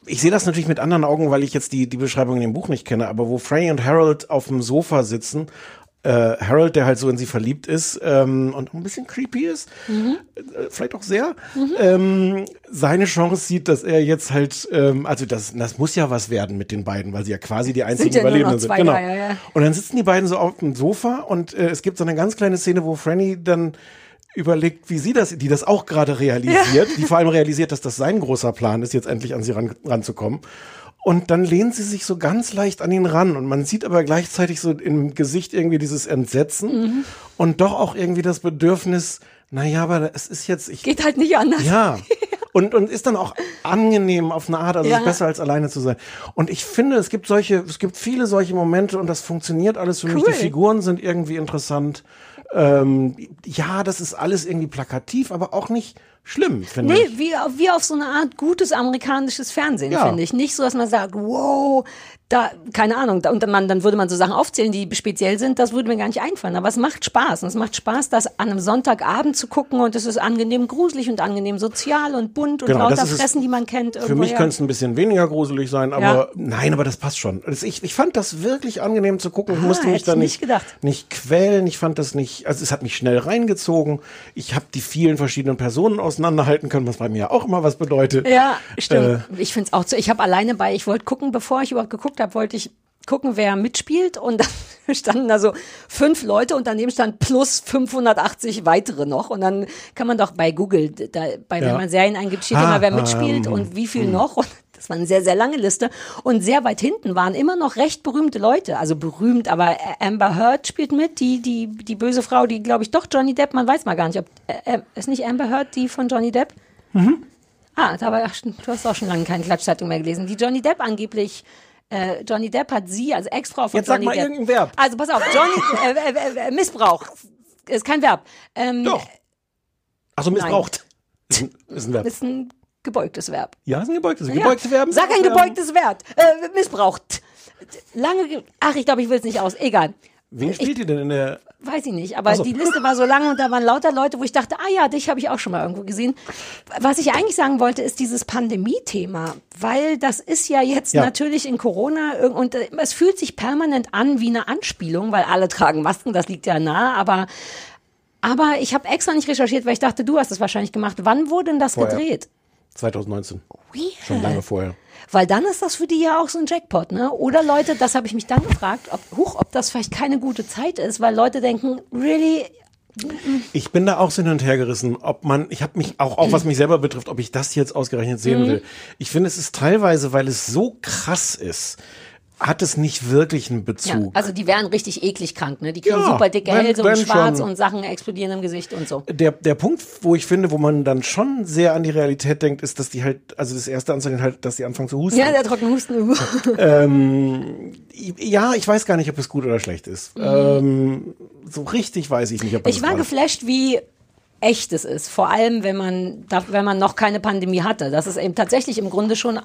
ich sehe das natürlich mit anderen Augen, weil ich jetzt die, die Beschreibung in dem Buch nicht kenne, aber wo Franny und Harold auf dem Sofa sitzen, äh, Harold, der halt so in sie verliebt ist ähm, und ein bisschen creepy ist, äh, vielleicht auch sehr, ähm, seine Chance sieht, dass er jetzt halt, ähm, also das, das muss ja was werden mit den beiden, weil sie ja quasi die einzigen noch Überlebenden sind. Genau. ja, ja, ja. Und dann sitzen die beiden so auf dem Sofa und äh, es gibt so eine ganz kleine Szene, wo Franny dann überlegt, wie sie das, die das auch gerade realisiert, die vor allem realisiert, dass das sein großer Plan ist, jetzt endlich an sie ran, ranzukommen. Und dann lehnt sie sich so ganz leicht an ihn ran und man sieht aber gleichzeitig so im Gesicht irgendwie dieses Entsetzen und doch auch irgendwie das Bedürfnis, naja, aber es ist jetzt, ich, Geht halt nicht anders. ja. Und, und ist dann auch angenehm auf eine Art, also Ja. ist besser als alleine zu sein. Und ich finde, es gibt solche, es gibt viele solche Momente und das funktioniert alles für mich. Cool. Die Figuren sind irgendwie interessant. Ähm, ja, das ist alles irgendwie plakativ, aber auch nicht schlimm, finde Nee, ich. wie, wie auf so eine Art gutes amerikanisches Fernsehen, Ja. finde ich. Nicht so, dass man sagt, wow, da, keine Ahnung, da, und dann, dann würde man so Sachen aufzählen, die speziell sind, das würde mir gar nicht einfallen. Aber es macht Spaß. Und es macht Spaß, das an einem Sonntagabend zu gucken und es ist angenehm gruselig und angenehm sozial und bunt und Genau, lauter. Fressen, die man kennt. Für mich könnte es ein bisschen weniger gruselig sein, aber Ja. nein, aber das passt schon. Ich, ich fand das wirklich angenehm zu gucken. Ich Ah, musste mich da ich nicht, nicht nicht quälen. Ich fand das nicht, also es hat mich schnell reingezogen. Ich habe die vielen verschiedenen Personen auseinanderhalten können, was bei mir auch immer was bedeutet. Ja, stimmt. Äh, ich finde es auch so. Ich habe alleine bei, ich wollte gucken, bevor ich überhaupt geguckt habe, wollte ich gucken, wer mitspielt. Und dann standen da so fünf Leute und daneben stand plus 580 weitere noch. Und dann kann man doch bei Google, da, bei, wenn Ja. man Serien eingibt, steht Ah, immer, wer mitspielt ähm, und wie viel noch. Und das war eine sehr, sehr lange Liste. Und sehr weit hinten waren immer noch recht berühmte Leute. Also berühmt, aber Amber Heard spielt mit, die, die, die böse Frau, die, glaube ich, doch Johnny Depp, man weiß mal gar nicht, ob, äh, äh, ist nicht Amber Heard die von Johnny Depp? Ah, da stimmt, du hast auch schon lange keine Klatschzeitung mehr gelesen. Die Johnny Depp angeblich, äh, Johnny Depp hat sie als Ex-Frau von Jetzt sag Johnny mal Depp. irgendein Verb. Also pass auf, Johnny, äh, äh, äh, Missbrauch. Ist kein Verb. Ähm, Doch. Also missbraucht. Ist ein, ist ein Verb. Ist ein gebeugtes Verb. Ja, ist ein gebeugtes. Ja. Gebeugte Verben. Sag ein sind- gebeugtes Verb. Äh, missbraucht. Lange, ge ach, ich glaube, ich will es nicht aus. Egal. Wen spielt ihr denn in der? Weiß ich nicht, aber so. die Liste war so lang und da waren lauter Leute, wo ich dachte, ah ja, dich habe ich auch schon mal irgendwo gesehen. Was ich eigentlich sagen wollte, ist dieses Pandemie-Thema, weil das ist ja jetzt Ja. natürlich in Corona und äh, es fühlt sich permanent an wie eine Anspielung, weil alle tragen Masken, das liegt ja nahe, aber aber ich habe extra nicht recherchiert, weil ich dachte, du hast es wahrscheinlich gemacht. Wann wurde denn das Vorher. gedreht? 2019. Weird. Schon lange vorher. Weil dann ist das für die ja auch so ein Jackpot, ne? Oder Leute, das habe ich mich dann gefragt, ob, huch, ob das vielleicht keine gute Zeit ist, weil Leute denken, really, Ich bin da auch so hin und her gerissen, ob man, ich habe mich auch, auch was mich selber betrifft, ob ich das jetzt ausgerechnet sehen Mhm. will. Ich finde, es ist teilweise, weil es so krass ist, hat es nicht wirklich einen Ja, Bezug. also die wären richtig eklig krank, ne? Die kriegen Ja, super dicke wenn- Hälse wenn und schwarz schon. und Sachen explodieren im Gesicht und so. der, der Punkt, wo ich finde, wo man dann schon sehr an die Realität denkt, ist, dass die halt, also das erste Anzeichen halt, dass die anfangen zu husten. Ja, der trockene Husten. ähm, ja, ich weiß gar nicht, ob es gut oder schlecht ist. Ähm, so richtig weiß ich nicht, ob Mhm. Ich war geflasht, wie echt es ist. Vor allem, wenn man, wenn man noch keine Pandemie hatte. Dass es eben tatsächlich im Grunde schon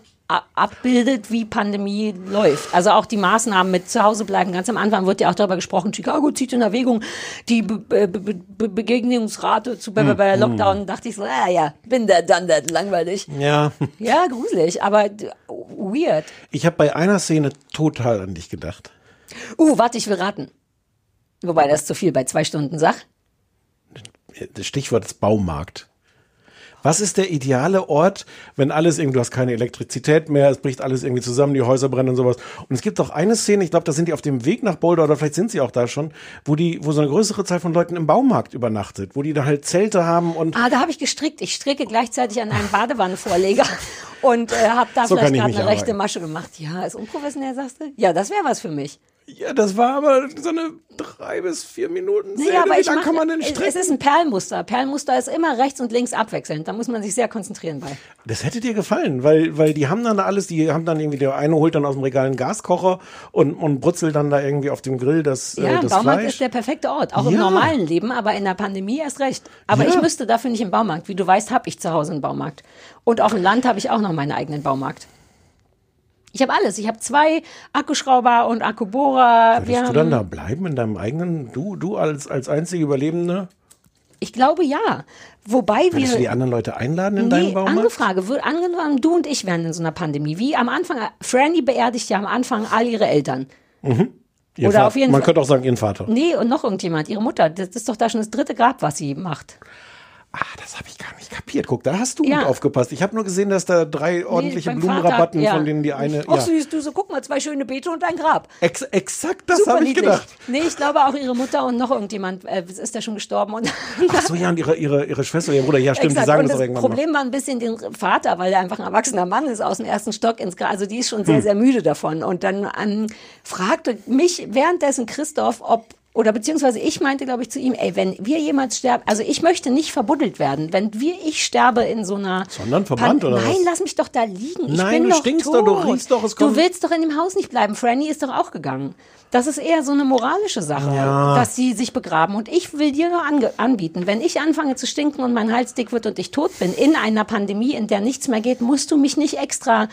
abbildet, wie Pandemie läuft. Also auch die Maßnahmen mit zu Hause bleiben. Ganz am Anfang wird ja auch darüber gesprochen, Chicago zieht in Erwägung die Be Be Be Be Begegnungsrate zu Hm, Be Be Lockdown. Dachte ich so, ah ja, bin da, dann that, langweilig. Ja, Ja, gruselig, aber weird. ich habe bei einer Szene total an dich gedacht. Uh, warte, ich will raten. Wobei, das zu viel bei zwei Stunden Sach. Das Stichwort ist Baumarkt. Was ist der ideale Ort, wenn alles irgendwie, du hast keine Elektrizität mehr, es bricht alles irgendwie zusammen, die Häuser brennen und sowas. Und es gibt doch eine Szene, ich glaube, da sind die auf dem Weg nach Boulder oder vielleicht sind sie auch da schon, wo die, wo so eine größere Zahl von Leuten im Baumarkt übernachtet, wo die da halt Zelte haben und Ah, da habe ich gestrickt. Ich stricke gleichzeitig an einem Badewannenvorleger und äh, habe da So vielleicht ich gerade eine rechte arbeiten. Masche gemacht. Ja, ist unprofessionell, sagst du? Ja, das wäre was für mich. Ja, das war aber so eine drei bis vier Minuten Szene. Nee, aber ich mach, kann man denn es, strecken? es ist ein Perlmuster. Perlmuster ist immer rechts und links abwechselnd. Da muss man sich sehr konzentrieren bei. Das hätte dir gefallen, weil, weil die haben dann alles, die haben dann irgendwie, der eine holt dann aus dem Regal einen Gaskocher und, und brutzelt dann da irgendwie auf dem Grill das, Ja, äh, ein das Baumarkt Fleisch. ist der perfekte Ort, auch im Ja. normalen Leben, aber in der Pandemie erst recht. Aber Ja. ich müsste dafür nicht im Baumarkt. Wie du weißt, habe ich zu Hause einen Baumarkt. Und auf dem Land habe ich auch noch meinen eigenen Baumarkt. Ich habe alles. Ich habe zwei Akkuschrauber und Akkubohrer. Wir Würdest du haben, dann da bleiben in deinem eigenen, du, du als, als einzige Überlebende? Ich glaube ja. Wobei Würdest du die wir. anderen Leute einladen in deinen Nee, Baumarkt? Angefrage. Wür- Angenommen, du und ich wären in so einer Pandemie. Wie am Anfang, Franny beerdigt ja am Anfang all ihre Eltern. Ihr oder Vater- auf jeden Man Fall- könnte auch sagen, ihren Vater. Nee, und noch irgendjemand, ihre Mutter. Das ist doch da schon das dritte Grab, was sie macht. Ah, das habe ich gar nicht kapiert. Guck, da hast du Ja. gut aufgepasst. Ich habe nur gesehen, dass da drei ordentliche beim Blumenrabatten, ja. von denen die eine. Ach Ja. süß, du so, guck mal, zwei schöne Beete und ein Grab. Ex exakt das habe ich gedacht. Nee, ich glaube auch ihre Mutter und noch irgendjemand äh, ist da schon gestorben. Und Ach so, ja, und ihre, ihre, ihre Schwester, ihr Bruder, ja, stimmt, Exakt. die sagen und das das irgendwann mal. Problem war ein bisschen den Vater, weil er einfach ein erwachsener Mann ist, aus dem ersten Stock ins Grab. Also die ist schon Hm. sehr, sehr müde davon. Und dann ähm, fragte mich währenddessen Christoph, ob Oder beziehungsweise ich meinte, glaube ich, zu ihm, ey, wenn wir jemals sterben, also ich möchte nicht verbuddelt werden. Wenn wir, ich sterbe in so einer. Sondern verbrannt, Pan- oder was? Nein, lass mich doch da liegen. Ich Nein, bin du doch stinkst tot. doch, du riechst doch, es Du kommt- willst doch in dem Haus nicht bleiben. Franny ist doch auch gegangen. Das ist eher so eine moralische Sache, dass sie sich begraben. Und ich will dir nur anbieten, wenn ich anfange zu stinken und mein Hals dick wird und ich tot bin, in einer Pandemie, in der nichts mehr geht, musst du mich nicht extra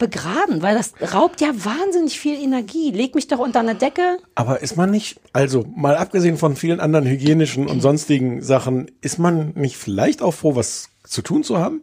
begraben, weil das raubt ja wahnsinnig viel Energie. Leg mich doch unter eine Decke. Aber ist man nicht, also mal abgesehen von vielen anderen hygienischen und sonstigen Sachen, ist man nicht vielleicht auch froh, was zu tun zu haben?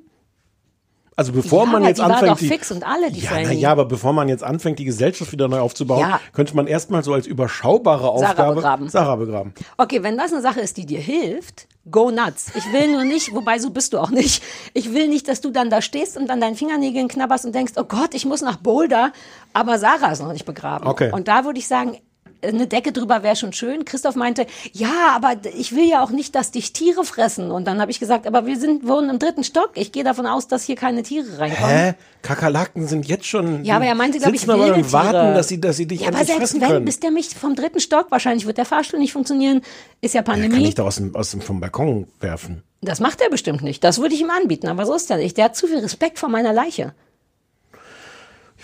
Also bevor Ja, man jetzt die war anfängt, doch fix und alle, die ja, na ja, aber bevor man jetzt anfängt, die Gesellschaft wieder neu aufzubauen, Ja. könnte man erstmal so als überschaubare Sarah Aufgabe begraben. Sarah begraben. Okay, wenn das eine Sache ist, die dir hilft, go nuts. Ich will nur nicht, wobei so bist du auch nicht. Ich will nicht, dass du dann da stehst und an deinen Fingernägeln knabberst und denkst, oh Gott, ich muss nach Boulder, aber Sarah ist noch nicht begraben. Okay. Und da würde ich sagen, eine Decke drüber wäre schon schön. Christoph meinte, ja, aber ich will ja auch nicht, dass dich Tiere fressen. Und dann habe ich gesagt, aber wir sind wohnen im dritten Stock. Ich gehe davon aus, dass hier keine Tiere reinkommen. Hä? Kakerlaken sind jetzt schon. Ja, aber er meinte, glaube ich, wilde und warten, dass sie, dass sie dich Ja, aber selbst fressen wenn, können. bis der mich vom dritten Stock, wahrscheinlich wird der Fahrstuhl nicht funktionieren, ist ja Ja, kann Pandemie. ich da aus dem, aus dem vom Balkon werfen. Das macht er bestimmt nicht. Das würde ich ihm anbieten, aber so ist er nicht. Der hat zu viel Respekt vor meiner Leiche.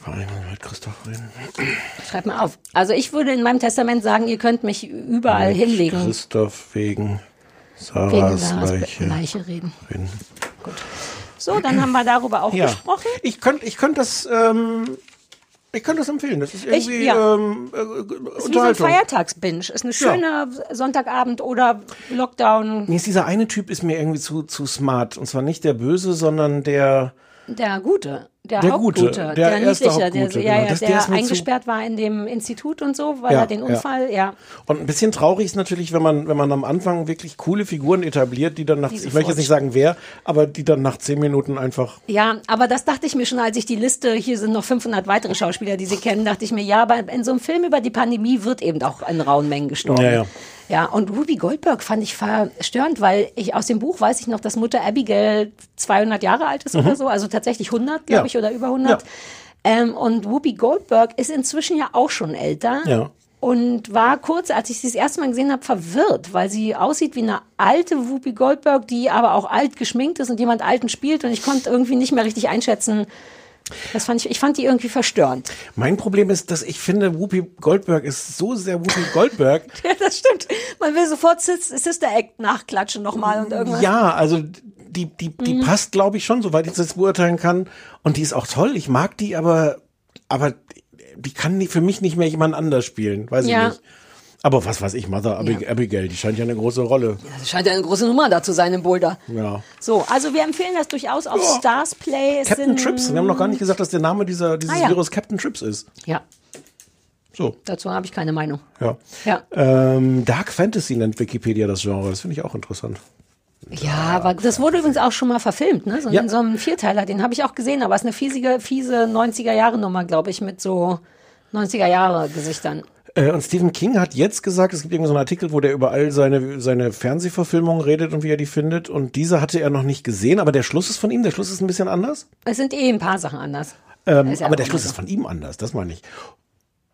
Ich mit Christoph reden. Schreib mal auf. Also ich würde in meinem Testament sagen, ihr könnt mich überall hinlegen. Christoph wegen Wegen Sarahs Sarahs Leiche. Leiche reden. reden. So, dann haben wir darüber auch Ja. gesprochen. Ich könnte ich könnt das, ähm, ich könnte das empfehlen. Das ist irgendwie ja. ähm, äh, Ist wie so ein. Feiertagsbinge. Ist eine schöne Sonntagabend oder Lockdown. Mir ist dieser eine Typ ist mir irgendwie zu, zu smart. Und zwar nicht der Böse, sondern der. Der Gute. Der, Der Hauptgute. Gute, der der erste Niedlicher. Der, Hauptgute, ja, genau. ja, Das- der, der eingesperrt war in dem Institut und so, weil Ja, er den ja. Unfall, ja. Und ein bisschen traurig ist natürlich, wenn man, wenn man am Anfang wirklich coole Figuren etabliert, die dann nach, Die ich möchte jetzt nicht sagen wer, aber die dann nach zehn Minuten einfach. Ja, aber das dachte ich mir schon, als ich die Liste, hier sind noch 500 weitere Schauspieler, die Sie kennen, dachte ich mir, ja, aber in so einem Film über die Pandemie wird eben auch in rauen Mengen gestorben. Ja, ja. Ja, und Ruby Goldberg fand ich verstörend, weil ich aus dem Buch weiß ich noch, dass Mutter Abigail 200 Jahre alt ist oder so, also tatsächlich 100, glaube Mhm. Ja. ich, oder über 100. Ja. Ähm, und Ruby Goldberg ist inzwischen ja auch schon älter. Ja. Und war kurz, als ich sie das erste Mal gesehen habe, verwirrt, weil sie aussieht wie eine alte Whoopi Goldberg, die aber auch alt geschminkt ist und jemand Alten spielt. Und ich konnte irgendwie nicht mehr richtig einschätzen. Das fand ich, ich fand die irgendwie verstörend. Mein Problem ist, dass ich finde, Whoopi Goldberg ist so sehr Whoopi Goldberg. Ja, das stimmt. Man will sofort Sis- Sister Act nachklatschen nochmal und irgendwas. Ja, also die, die, die Mhm. passt, glaube ich, schon, soweit ich das beurteilen kann. Und die ist auch toll. Ich mag die, aber, aber die kann für mich nicht mehr jemand anders spielen. Weiß Ja. ich nicht. Aber was weiß ich, Mother Abig Ja. Abigail, die scheint ja eine große Rolle. Das scheint ja eine große Nummer da zu sein im Boulder. Ja. So, also wir empfehlen das durchaus auf Ja. Stars Play. Captain Trips. Wir haben noch gar nicht gesagt, dass der Name dieser, dieses Ah, ja. Virus Captain Trips ist. Ja, So, dazu habe ich keine Meinung. ja. Ja. Ähm, Dark Fantasy nennt Wikipedia das Genre. Das finde ich auch interessant. Ja, aber das wurde übrigens auch schon mal verfilmt, ne? So Ja. in so einem Vierteiler, den habe ich auch gesehen, aber es ist eine fiesige, fiese 90er-Jahre-Nummer, glaube ich, mit so 90er-Jahre-Gesichtern. Äh, und Stephen King hat jetzt gesagt, es gibt irgendeinen so einen Artikel, wo der über all seine, seine Fernsehverfilmungen redet und wie er die findet. Und diese hatte er noch nicht gesehen, aber der Schluss ist von ihm. Der Schluss ist ein bisschen anders. Es sind eh ein paar Sachen anders. Ähm, ja aber der Schluss immer ist von ihm anders, das meine ich.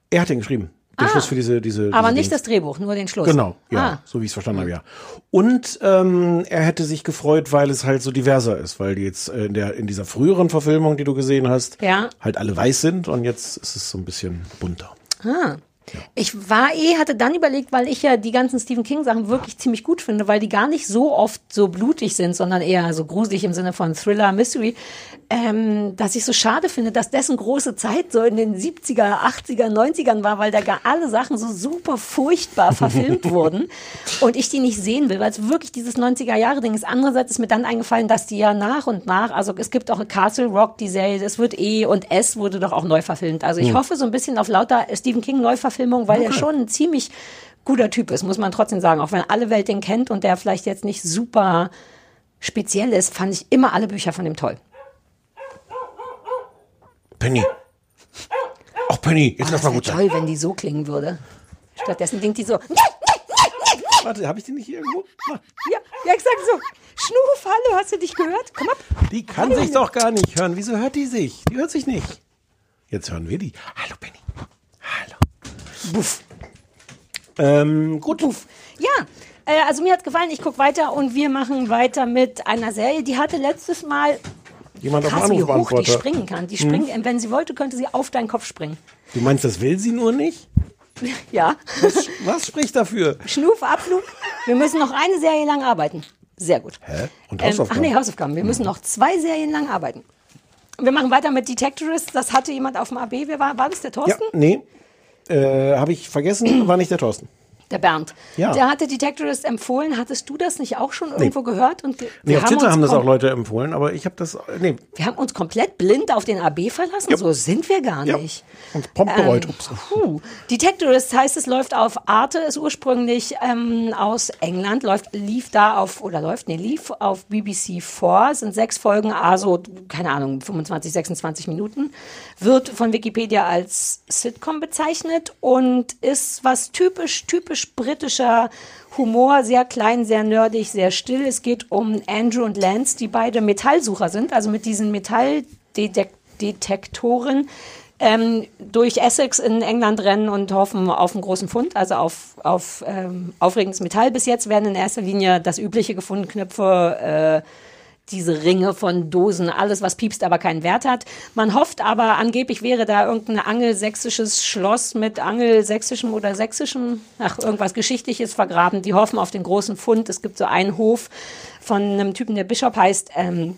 Er hat den geschrieben. Der Ah. Schluss für diese, diese. Aber diese nicht Dings. das Drehbuch, nur den Schluss. Genau, ja, Ah. so wie ich es verstanden habe, ja. Und ähm, er hätte sich gefreut, weil es halt so diverser ist, weil die jetzt äh, in der in dieser früheren Verfilmung, die du gesehen hast, Ja. halt alle weiß sind und jetzt ist es so ein bisschen bunter. Ah. Ich war eh, hatte dann überlegt, weil ich ja die ganzen Stephen King Sachen wirklich ziemlich gut finde, weil die gar nicht so oft so blutig sind, sondern eher so gruselig im Sinne von Thriller, Mystery, ähm, dass ich so schade finde, dass dessen große Zeit so in den 70er, 80er, 90ern war, weil da gar alle Sachen so super furchtbar verfilmt wurden und ich die nicht sehen will, weil es wirklich dieses 90er Jahre Ding ist. Andererseits ist mir dann eingefallen, dass die ja nach und nach, also es gibt auch Castle Rock, die Serie, es wird eh und S wurde doch auch neu verfilmt. Also ich hoffe so ein bisschen auf lauter Stephen King Neuverfilmung, weil er schon ein ziemlich guter Typ ist, muss man trotzdem sagen. Auch wenn alle Welt den kennt und der vielleicht jetzt nicht super speziell ist, fand ich immer alle Bücher von ihm toll. Penny. Ach Penny, jetzt lass Das mal gut sein. toll, wenn die so klingen würde. Stattdessen denkt die so, Warte, habe ich die nicht hier irgendwo? Ja, ja, ich sag so, Schnurf, hallo, hast du dich gehört? Komm ab. Die kann sich doch gar nicht hören. Wieso hört die sich? Die hört sich nicht. Jetzt hören wir die. Hallo Penny. Hallo. Buff. Ähm, gut. Puff. Ja, äh, also mir hat gefallen, ich gucke weiter und wir machen weiter mit einer Serie, die hatte letztes Mal Jemand auf dem krass, wie hoch die springen kann. Die springen, wenn sie wollte, könnte sie auf deinen Kopf springen. Du meinst, das will sie nur nicht? Ja. Was, was spricht dafür? Schnuf, Abflug. Wir müssen noch eine Serie lang arbeiten. Sehr gut. Hä? Und Ähm, ach Hausaufgaben? nee, Hausaufgaben. Wir müssen noch zwei Serien lang arbeiten. Wir machen weiter mit Detectorist. Das hatte jemand auf dem AB. Wer war, war das der Ja, Thorsten? nee. Äh, Habe ich vergessen, war nicht der Thorsten. Der Bernd. Ja. Der hatte Detectorist empfohlen. Hattest du das nicht auch schon irgendwo gehört? Und Nee, auf Twitter haben das auch Leute empfohlen, aber ich habe das. Nee, Wir haben uns komplett blind auf den AB verlassen. So sind wir gar nicht. Und prompt bereut. Ups. Puh. Detectorist heißt, es läuft auf Arte, ist ursprünglich ähm, aus England, läuft, lief da auf, oder läuft, nee, lief auf BBC 4, sind sechs Folgen, also, keine Ahnung, 25, 26 Minuten, wird von Wikipedia als Sitcom bezeichnet und ist was typisch, typisch britischer Humor, sehr klein, sehr nerdig, sehr still. Es geht um Andrew und Lance, die beide Metallsucher sind, also mit diesen Metalldetektoren ähm, durch Essex in England rennen und hoffen auf einen großen Fund, also auf, auf ähm, aufregendes Metall. Bis jetzt werden in erster Linie das Übliche gefunden, Knöpfe, äh, diese Ringe von Dosen, alles, was piepst, aber keinen Wert hat. Man hofft aber, angeblich wäre da irgendein angelsächsisches Schloss mit angelsächsischem oder sächsischem, ach, irgendwas Geschichtliches vergraben. Die hoffen auf den großen Fund. Es gibt so einen Hof von einem Typen, der Bischof heißt, ähm,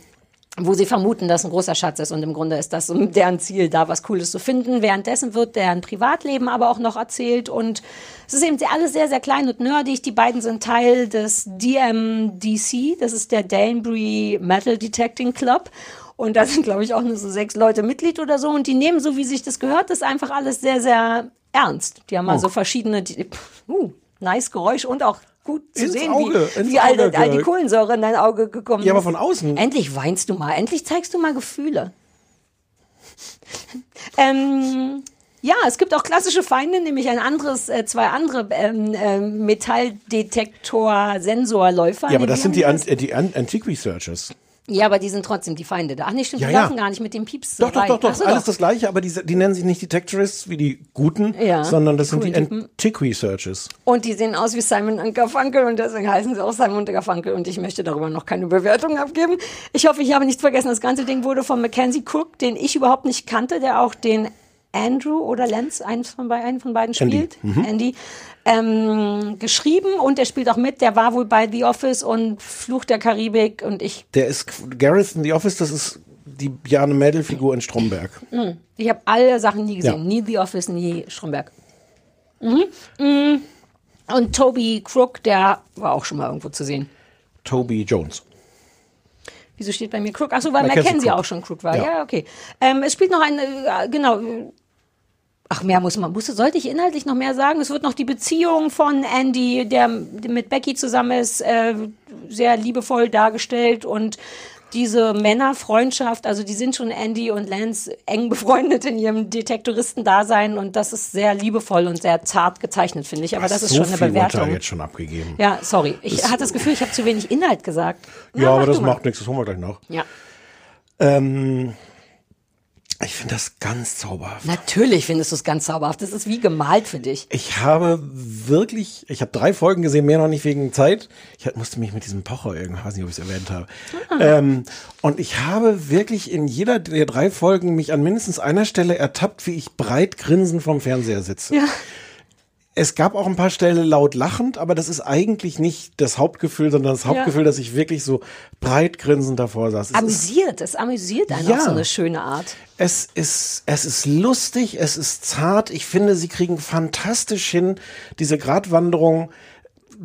wo sie vermuten, dass ein großer Schatz ist. Und im Grunde ist das deren Ziel, da was Cooles zu finden. Währenddessen wird deren Privatleben aber auch noch erzählt. Und es ist eben alles sehr, sehr klein und nerdig. Die beiden sind Teil des DMDC, das ist der Danbury Metal Detecting Club. Und da sind, glaube ich, auch nur so sechs Leute Mitglied oder so. Und die nehmen, so wie sich das gehört, das einfach alles sehr, sehr ernst. Die haben also verschiedene, die, uh, nice Geräusch und auch gut zu Ins sehen, Auge, wie, wie all, all die Kohlensäure in dein Auge gekommen Ja, aber ist. von außen. Endlich weinst du mal, endlich zeigst du mal Gefühle. ähm, ja, es gibt auch klassische Feinde, nämlich ein anderes, äh, zwei andere ähm, ähm, Metalldetektor-Sensorläufer. Ja, aber das sind die? An äh, die An Antiqui Searchers. Ja, aber die sind trotzdem die Feinde da. Ach nee, stimmt, Ja, die ja. laufen gar nicht mit dem Pieps Doch, doch, doch, doch, so, alles das gleiche, aber die, die nennen sich nicht Detectorists wie die Guten, Ja, sondern das sind die coolen Typen. Antiqui Searches. Und die sehen aus wie Simon und Garfunkel und deswegen heißen sie auch Simon und Garfunkel und ich möchte darüber noch keine Bewertung abgeben. Ich hoffe, ich habe nichts vergessen. Das ganze Ding wurde von Mackenzie Cook, den ich überhaupt nicht kannte, der auch den Andrew oder Lance, eins von, bei, einen von beiden Andy. spielt, Andy, ähm, geschrieben und der spielt auch mit. Der war wohl bei The Office und Fluch der Karibik und ich, Der ist Gareth in The Office, das ist die Bjarne Mädel-Figur in Stromberg. ich habe alle Sachen nie gesehen. Ja. Nie The Office, nie Stromberg. Mhm. Mhm. Und Toby Crook, der war auch schon mal irgendwo zu sehen. Toby Jones. Wieso steht bei mir Crook? Achso, weil Mackenzie Mackenzie Crook. auch schon Crook war. Ja. Ja, okay. Ähm, es spielt noch eine, äh, genau. Ach, mehr muss man, muss, sollte ich inhaltlich noch mehr sagen? Es wird noch die Beziehung von Andy, der mit Becky zusammen ist, äh, sehr liebevoll dargestellt und diese Männerfreundschaft, also die sind schon Andy und Lance eng befreundet in ihrem Detektoristen-Dasein und das ist sehr liebevoll und sehr zart gezeichnet, finde ich. Aber das ist so schon eine viel Bewertung. Urteil jetzt schon abgegeben. Ja, sorry. Ich hatte das Gefühl, ich habe zu wenig Inhalt gesagt. Na, Ja, aber das macht nichts, das holen wir gleich noch. Ja. Ähm, ich finde das ganz zauberhaft. Natürlich findest du es ganz zauberhaft. Das ist wie gemalt für dich. Ich habe wirklich, ich habe drei Folgen gesehen, mehr noch nicht wegen Zeit. Ich musste mich mit diesem Pocher irgendwie, weiß nicht, ob ich es erwähnt habe. Ah. Ähm, und ich habe wirklich in jeder der drei Folgen mich an mindestens einer Stelle ertappt, wie ich breit grinsend vom Fernseher sitze. Ja. Es gab auch ein paar Stellen laut lachend, aber das ist eigentlich nicht das Hauptgefühl, sondern das Hauptgefühl, dass ich wirklich so breit grinsend davor saß. Es ist, Amüsiert. Es amüsiert einen Ja. auf so eine schöne Art. es ist, es ist lustig, es ist zart. Ich finde, sie kriegen fantastisch hin, diese Gratwanderung.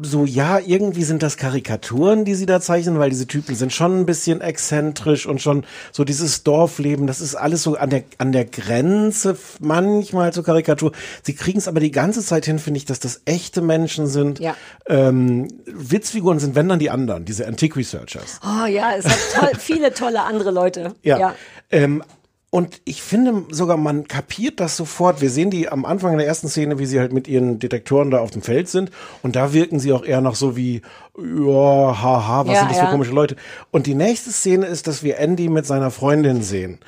So, ja, irgendwie sind das Karikaturen, die sie da zeichnen, weil diese Typen sind schon ein bisschen exzentrisch und schon so dieses Dorfleben, das ist alles so an der, an der Grenze manchmal zur Karikatur. Sie kriegen es aber die ganze Zeit hin, finde ich, dass das echte Menschen sind. Ja. Ähm, Witzfiguren sind, wenn dann die anderen, diese Antique Researchers. Oh ja, es hat toll, viele tolle andere Leute. Ja. Ähm, und ich finde sogar, man kapiert das sofort. Wir sehen die am Anfang in der ersten Szene, wie sie halt mit ihren Detektoren da auf dem Feld sind. Und da wirken sie auch eher noch so wie, ja, haha, was Ja, sind das ja. für komische Leute. Und die nächste Szene ist, dass wir Andy mit seiner Freundin sehen.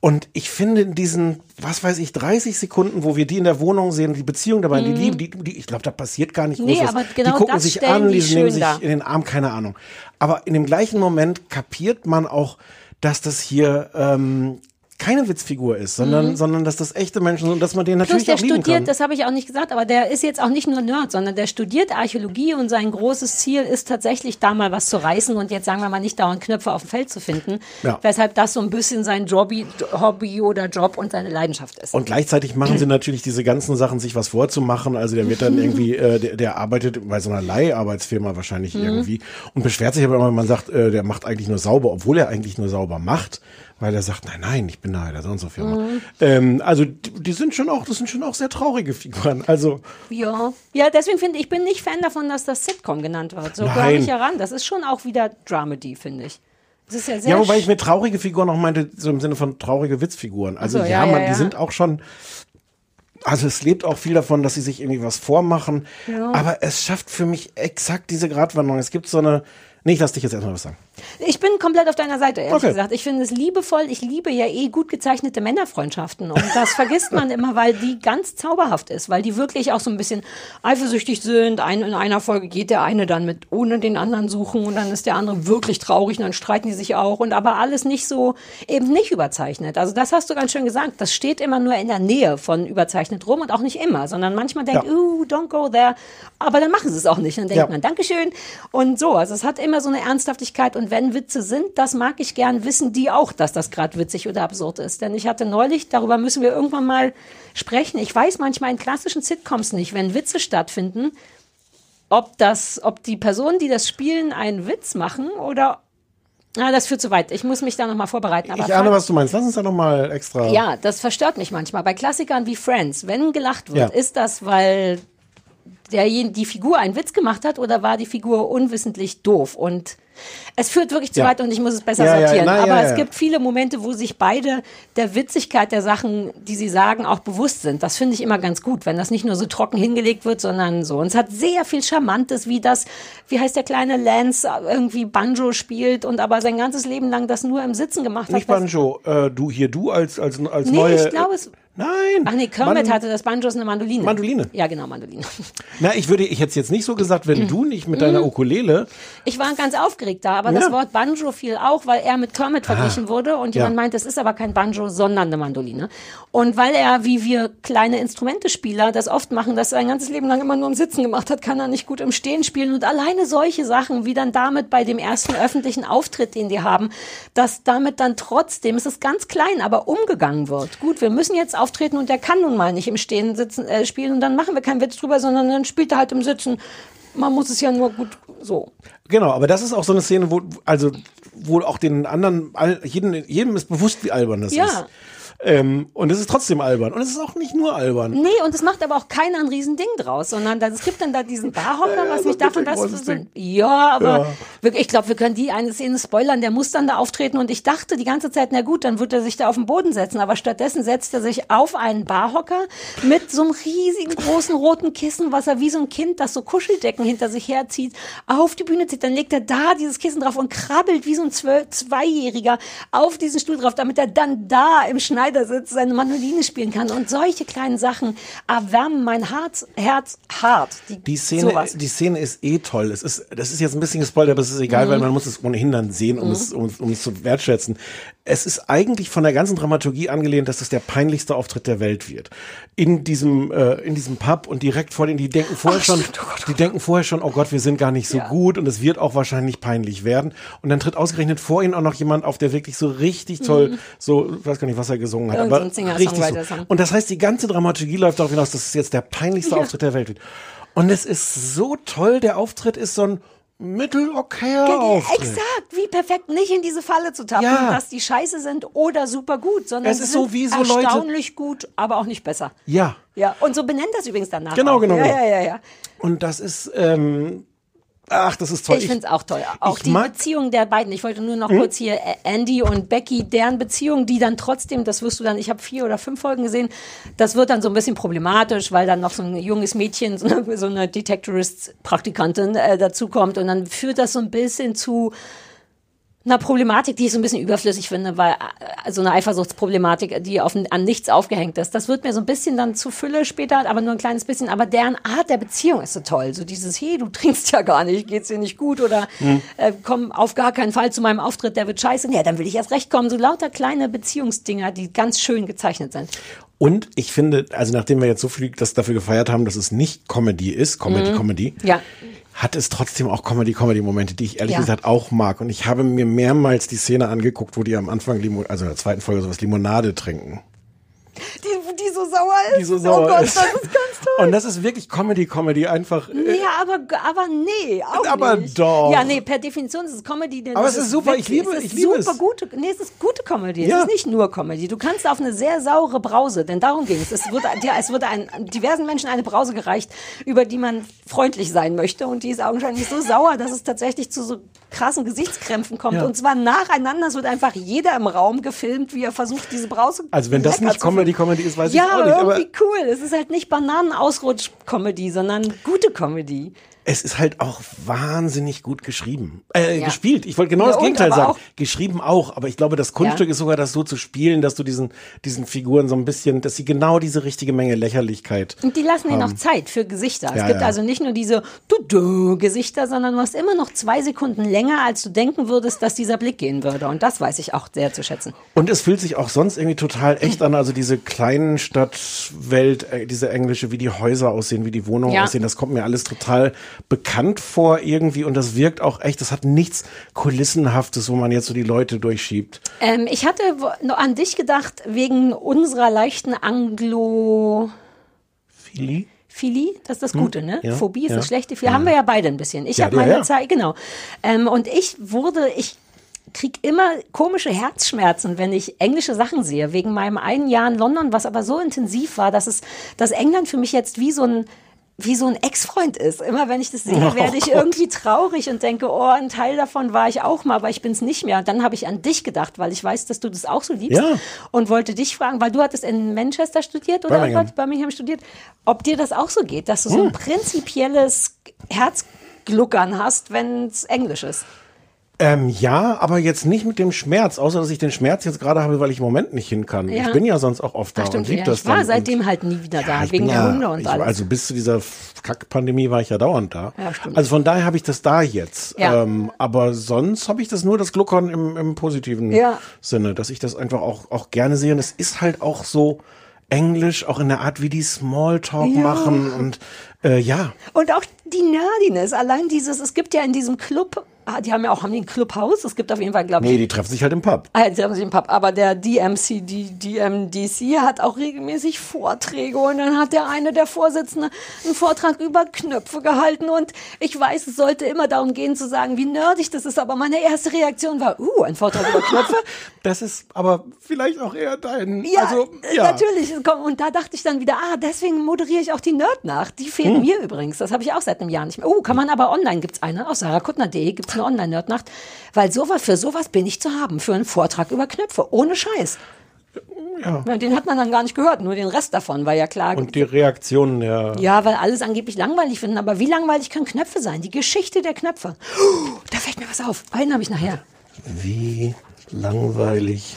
Und ich finde in diesen, was weiß ich, 30 Sekunden, wo wir die in der Wohnung sehen, die Beziehung dabei, die Liebe, die, die, ich glaube, da passiert gar nicht Mhm. Nee, was. aber genau die gucken sich an, die die nehmen sich dar. in den Arm, keine Ahnung. Aber in dem gleichen Moment kapiert man auch, dass das hier ähm, keine Witzfigur ist, sondern, sondern dass das echte Menschen sind und dass man den Mhm. Plus natürlich der auch lieben studiert, kann. das habe ich auch nicht gesagt, aber der ist jetzt auch nicht nur Nerd, sondern der studiert Archäologie und sein großes Ziel ist tatsächlich da mal was zu reißen und jetzt sagen wir mal nicht dauernd Knöpfe auf dem Feld zu finden, Ja. weshalb das so ein bisschen sein Jobby, Hobby oder Job und seine Leidenschaft ist. Und gleichzeitig machen sie natürlich diese ganzen Sachen, sich was vorzumachen. Also der wird dann irgendwie, äh, der, der arbeitet bei so einer Leiharbeitsfirma wahrscheinlich Mhm. irgendwie und beschwert sich aber immer, wenn man sagt, äh, der macht eigentlich nur sauber, obwohl er eigentlich nur sauber macht, weil er sagt, nein, nein, ich bin da der so Firma. Mhm. Ähm, also die, die sind schon auch, das sind schon auch sehr traurige Figuren. Also Ja, ja, deswegen finde ich, ich bin nicht Fan davon, dass das Sitcom genannt wird. So glaube ich heran. Das ist schon auch wieder Dramedy, finde ich. Das ist ja sehr ja, wobei ich mit traurige Figuren auch meinte, so im Sinne von traurige Witzfiguren. Also so, ja, ja, man, ja, die ja. sind auch schon. Also es lebt auch viel davon, dass sie sich irgendwie was vormachen. Aber es schafft für mich exakt diese Gratwanderung. Es gibt so eine. Nee, ich lass dich jetzt erstmal was sagen. Ich bin komplett auf deiner Seite, ehrlich Okay. gesagt. Ich finde es liebevoll. Ich liebe ja eh gut gezeichnete Männerfreundschaften. Und das vergisst man immer, weil die ganz zauberhaft ist, weil die wirklich auch so ein bisschen eifersüchtig sind. Ein, in einer Folge geht der eine dann mit ohne den anderen suchen und dann ist der andere wirklich traurig und dann streiten die sich auch. Und aber alles nicht so, eben nicht überzeichnet. Also das hast du ganz schön gesagt. Das steht immer nur in der Nähe von überzeichnet rum und auch nicht immer, sondern manchmal denkt, Ja. uh, don't go there. Aber dann machen sie es auch nicht. Dann denkt Ja. man, Dankeschön. Und so, also es hat immer so eine Ernsthaftigkeit. Und wenn Witze sind, das mag ich gern, wissen die auch, dass das gerade witzig oder absurd ist. Denn ich hatte neulich, darüber müssen wir irgendwann mal sprechen. Ich weiß manchmal in klassischen Sitcoms nicht, wenn Witze stattfinden, ob das, ob die Personen, die das spielen, einen Witz machen oder Ah, das führt zu weit. Ich muss mich da nochmal vorbereiten. Aber ich ahne, was du meinst. Lass uns da nochmal extra. ja, das verstört mich manchmal. Bei Klassikern wie Friends, wenn gelacht wird, Ja. ist das, weil derjen- die Figur einen Witz gemacht hat oder war die Figur unwissentlich doof? Und es führt wirklich zu Ja. weit und ich muss es besser Ja, ja, sortieren. na, ja, Aber ja. es gibt viele Momente, wo sich beide der Witzigkeit der Sachen, die sie sagen, auch bewusst sind. Das finde ich immer ganz gut, wenn das nicht nur so trocken hingelegt wird, sondern so. Und es hat sehr viel Charmantes, wie das, wie heißt der kleine Lance, irgendwie Banjo spielt und aber sein ganzes Leben lang das nur im Sitzen gemacht Nicht hat. Banjo, äh, du hier, du als, als, als Nee, neue. ich glaube es. Nein. Ach nee, Kermit Man- hatte das Banjo ist eine Mandoline. Mandoline. Ja, genau, Mandoline. Na, ich würde, ich hätte es jetzt nicht so gesagt, wenn du nicht mit deiner Ukulele. Ich war ganz aufgeregt da, aber Ja. das Wort Banjo fiel auch, weil er mit Kermit verglichen wurde und jemand Ja. meint, es ist aber kein Banjo, sondern eine Mandoline. Und weil er, wie wir kleine Instrumentespieler das oft machen, dass er sein ganzes Leben lang immer nur im Sitzen gemacht hat, kann er nicht gut im Stehen spielen und alleine solche Sachen, wie dann damit bei dem ersten öffentlichen Auftritt, den die haben, dass damit dann trotzdem, es ist ganz klein, aber umgegangen wird. Gut, wir müssen jetzt auftreten und der kann nun mal nicht im Stehen sitzen, äh, spielen und dann machen wir keinen Witz drüber, sondern dann spielt er halt im Sitzen. Man muss es ja nur gut so. Genau, aber das ist auch so eine Szene, wo, also, wo auch den anderen, jedem, jedem ist bewusst, wie albern das Ja. ist. Ähm, und es ist trotzdem albern. Und es ist auch nicht nur albern. Nee, und es macht aber auch keiner ein Riesending draus, sondern es gibt dann da diesen Barhocker, Ja, ja, was mich davon, das so, ja, aber Ja. ich glaube, wir können die eine Szene spoilern, der muss dann da auftreten und ich dachte die ganze Zeit, na gut, dann wird er sich da auf den Boden setzen, aber stattdessen setzt er sich auf einen Barhocker mit so einem riesigen großen roten Kissen, was er wie so ein Kind, das so Kuscheldecken hinter sich herzieht, auf die Bühne zieht, dann legt er da dieses Kissen drauf und krabbelt wie so ein Zwölf Zweijähriger auf diesen Stuhl drauf, damit er dann da im Schneidersitz seine Mandoline spielen kann und solche kleinen Sachen erwärmen mein Herz, Herz hart. Die Szene, sowas. die Szene ist eh toll. Es ist, das ist jetzt ein bisschen gespoilert, aber es ist egal, weil Mhm. man muss es ohnehin dann sehen, um, es, um, um es zu wertschätzen. Es ist eigentlich von der ganzen Dramaturgie angelehnt, dass es der peinlichste Auftritt der Welt wird. In diesem, äh, in diesem Pub und direkt vor denen, die denken vorher schon, die denken vorher schon, oh Gott, wir sind gar nicht so Ja. gut und es wird auch wahrscheinlich peinlich werden. Und dann tritt ausgerechnet vor ihnen auch noch jemand auf, der wirklich so richtig toll, so, ich weiß gar nicht, was er gesungen hat. Irgend so aber Singer, richtig so. Und das heißt, die ganze Dramaturgie läuft darauf hinaus, dass es jetzt der peinlichste Ja. Auftritt der Welt wird. Und es ist so toll, der Auftritt ist so ein mittelokayer Auftritt. Exakt, wie perfekt nicht in diese Falle zu tappen, Ja. dass die scheiße sind oder super gut, sondern Es ist so wie so Leute- erstaunlich gut, aber auch nicht besser. Ja. Ja, und so benennt das übrigens danach. Genau, auch. genau, Ja, genau. ja, ja, ja. Und das ist, ähm, ach, das ist toll. Ich finde es auch toll. Auch ich die Hm? Beziehung der beiden. Ich wollte nur noch kurz hier äh, Andy und Becky, deren Beziehung, die dann trotzdem, das wirst du dann, ich habe vier oder fünf Folgen gesehen, das wird dann so ein bisschen problematisch, weil dann noch so ein junges Mädchen, so eine, so eine Detectorist-Praktikantin äh, dazukommt und dann führt das so ein bisschen zu einer Problematik, die ich so ein bisschen überflüssig finde, weil äh, so eine Eifersuchtsproblematik, die auf, an nichts aufgehängt ist, das wird mir so ein bisschen dann zu Fülle später, aber nur ein kleines bisschen. Aber deren Art der Beziehung ist so toll. So dieses, hey, du trinkst ja gar nicht, geht's dir nicht gut oder äh, komm auf gar keinen Fall zu meinem Auftritt, der wird scheiße. Ja, dann will ich erst recht kommen. So lauter kleine Beziehungsdinger, die ganz schön gezeichnet sind. Und ich finde, also nachdem wir jetzt so viel das dafür gefeiert haben, dass es nicht Comedy ist, Comedy, Comedy, Ja. Hat es trotzdem auch Comedy-Comedy-Momente, die ich ehrlich Ja. gesagt auch mag. Und ich habe mir mehrmals die Szene angeguckt, wo die am Anfang, Limo also in der zweiten Folge sowas Limonade trinken. Die, so sauer ist. Die so sauer oh Gott, ist. das ist ganz toll. Und das ist wirklich Comedy-Comedy, einfach. äh, Ja, aber, aber nee, auch Aber nicht. doch. Ja, nee, per Definition ist es Comedy. Denn Aber es ist super, ich liebe- es ist ich liebe super es. gute, nee, es ist gute Comedy. Ja. Es ist nicht nur Comedy. Du kannst auf eine sehr saure Brause, denn darum ging es. Es wird, ja, es wird ein, diversen Menschen eine Brause gereicht, über die man freundlich sein möchte und die ist augenscheinlich so sauer, dass es tatsächlich zu so krassen Gesichtskrämpfen kommt. Ja. Und zwar nacheinander. Es wird einfach jeder im Raum gefilmt, wie er versucht, diese Brause Also wenn das nicht zu finden. Comedy-Comedy ist, weiß ja, ich auch nicht. Aber irgendwie cool. Es ist halt nicht Bananenausrutsch-Comedy, sondern gute Comedy. Es ist halt auch wahnsinnig gut geschrieben. Äh, Ja. gespielt. Ich wollte genau Ja, das Gegenteil sagen. auch- Geschrieben auch, aber ich glaube, das Kunststück Ja. ist sogar das so zu spielen, dass du diesen, diesen Figuren so ein bisschen, dass sie genau diese richtige Menge Lächerlichkeit. Und die lassen dir noch Zeit für Gesichter. Es gibt also nicht nur diese Du-Du-Gesichter, sondern du hast immer noch zwei Sekunden länger, als du denken würdest, dass dieser Blick gehen würde. Und das weiß ich auch sehr zu schätzen. Und es fühlt sich auch sonst irgendwie total echt an. Also diese kleinen Stadtwelt, äh, diese englische, wie die Häuser aussehen, wie die Wohnungen aussehen, das kommt mir alles total bekannt vor irgendwie. Und das wirkt auch echt, das hat nichts Kulissenhaftes, wo man jetzt so die Leute durchschiebt. Ähm, ich hatte an dich gedacht, wegen unserer leichten Anglo... Philly? Philie, das ist das Gute, ne? Hm? ja, Phobie ist ja. das Schlechte. Viel haben wir ja beide ein bisschen. Ich Ja, habe ja, meine ja. Zeit, genau. Ähm, und ich wurde, ich krieg immer komische Herzschmerzen, wenn ich englische Sachen sehe, wegen meinem einen Jahr in London, was aber so intensiv war, dass es, dass England für mich jetzt wie so ein wie so ein Ex-Freund ist. Immer wenn ich das sehe, Oh werde ich Gott. irgendwie traurig und denke, oh, ein Teil davon war ich auch mal, aber ich bin es nicht mehr. Und dann habe ich an dich gedacht, weil ich weiß, dass du das auch so liebst. Ja. Und wollte dich fragen, weil du hattest in Manchester studiert oder Birmingham. Birmingham studiert, ob dir das auch so geht, dass du so ein prinzipielles Herzgluckern hast, wenn es Englisch ist. Ähm, ja, aber jetzt nicht mit dem Schmerz, außer dass ich den Schmerz jetzt gerade habe, weil ich im Moment nicht hin kann. Ja. Ich bin ja sonst auch oft da Ach, und lieb ja. das Ich war seitdem halt nie wieder da, ich wegen der ja, Hunde und ich, alles. Also bis zu dieser Kackpandemie war ich ja dauernd da. Ja, stimmt. Also von daher habe ich das da jetzt. Ja. Ähm, aber sonst habe ich das nur das Gluckern im, im positiven Ja. Sinne, dass ich das einfach auch, auch gerne sehe. Und es ist halt auch so englisch, auch in der Art, wie die Smalltalk Ja. machen und äh, ja. Und auch die Nerdiness, allein dieses, es gibt ja in diesem Club, ah, die haben ja auch, haben die ein Clubhaus? Es gibt auf jeden Fall, glaube ich, Nee, die treffen sich halt im Pub. Ah, jetzt haben sie im Pub. Aber der DMC, die DMDC hat auch regelmäßig Vorträge und dann hat der eine der Vorsitzende einen Vortrag über Knöpfe gehalten und ich weiß, es sollte immer darum gehen zu sagen, wie nerdig das ist, aber meine erste Reaktion war, uh, ein Vortrag über Knöpfe. Das ist aber vielleicht auch eher dein. Ja, also, äh, ja. natürlich. Und da dachte ich dann wieder, ah, deswegen moderiere ich auch die Nerdnacht. Die fehlt Hm. mir übrigens. Das habe ich auch seit einem Jahr nicht mehr. Oh, kann man aber online, gibt's eine. Auf sarahkuttner.de gibt's eine Online-Nerdnacht. Weil sowas, für sowas bin ich zu haben. Für einen Vortrag über Knöpfe. Ohne Scheiß. Ja. Ja, Den hat man dann gar nicht gehört, nur den Rest davon war ja klar. Und die Reaktionen der. ja, weil alles angeblich langweilig finden. Aber wie langweilig können Knöpfe sein? Die Geschichte der Knöpfe. Oh, da fällt mir was auf. Einen habe ich nachher. Wie langweilig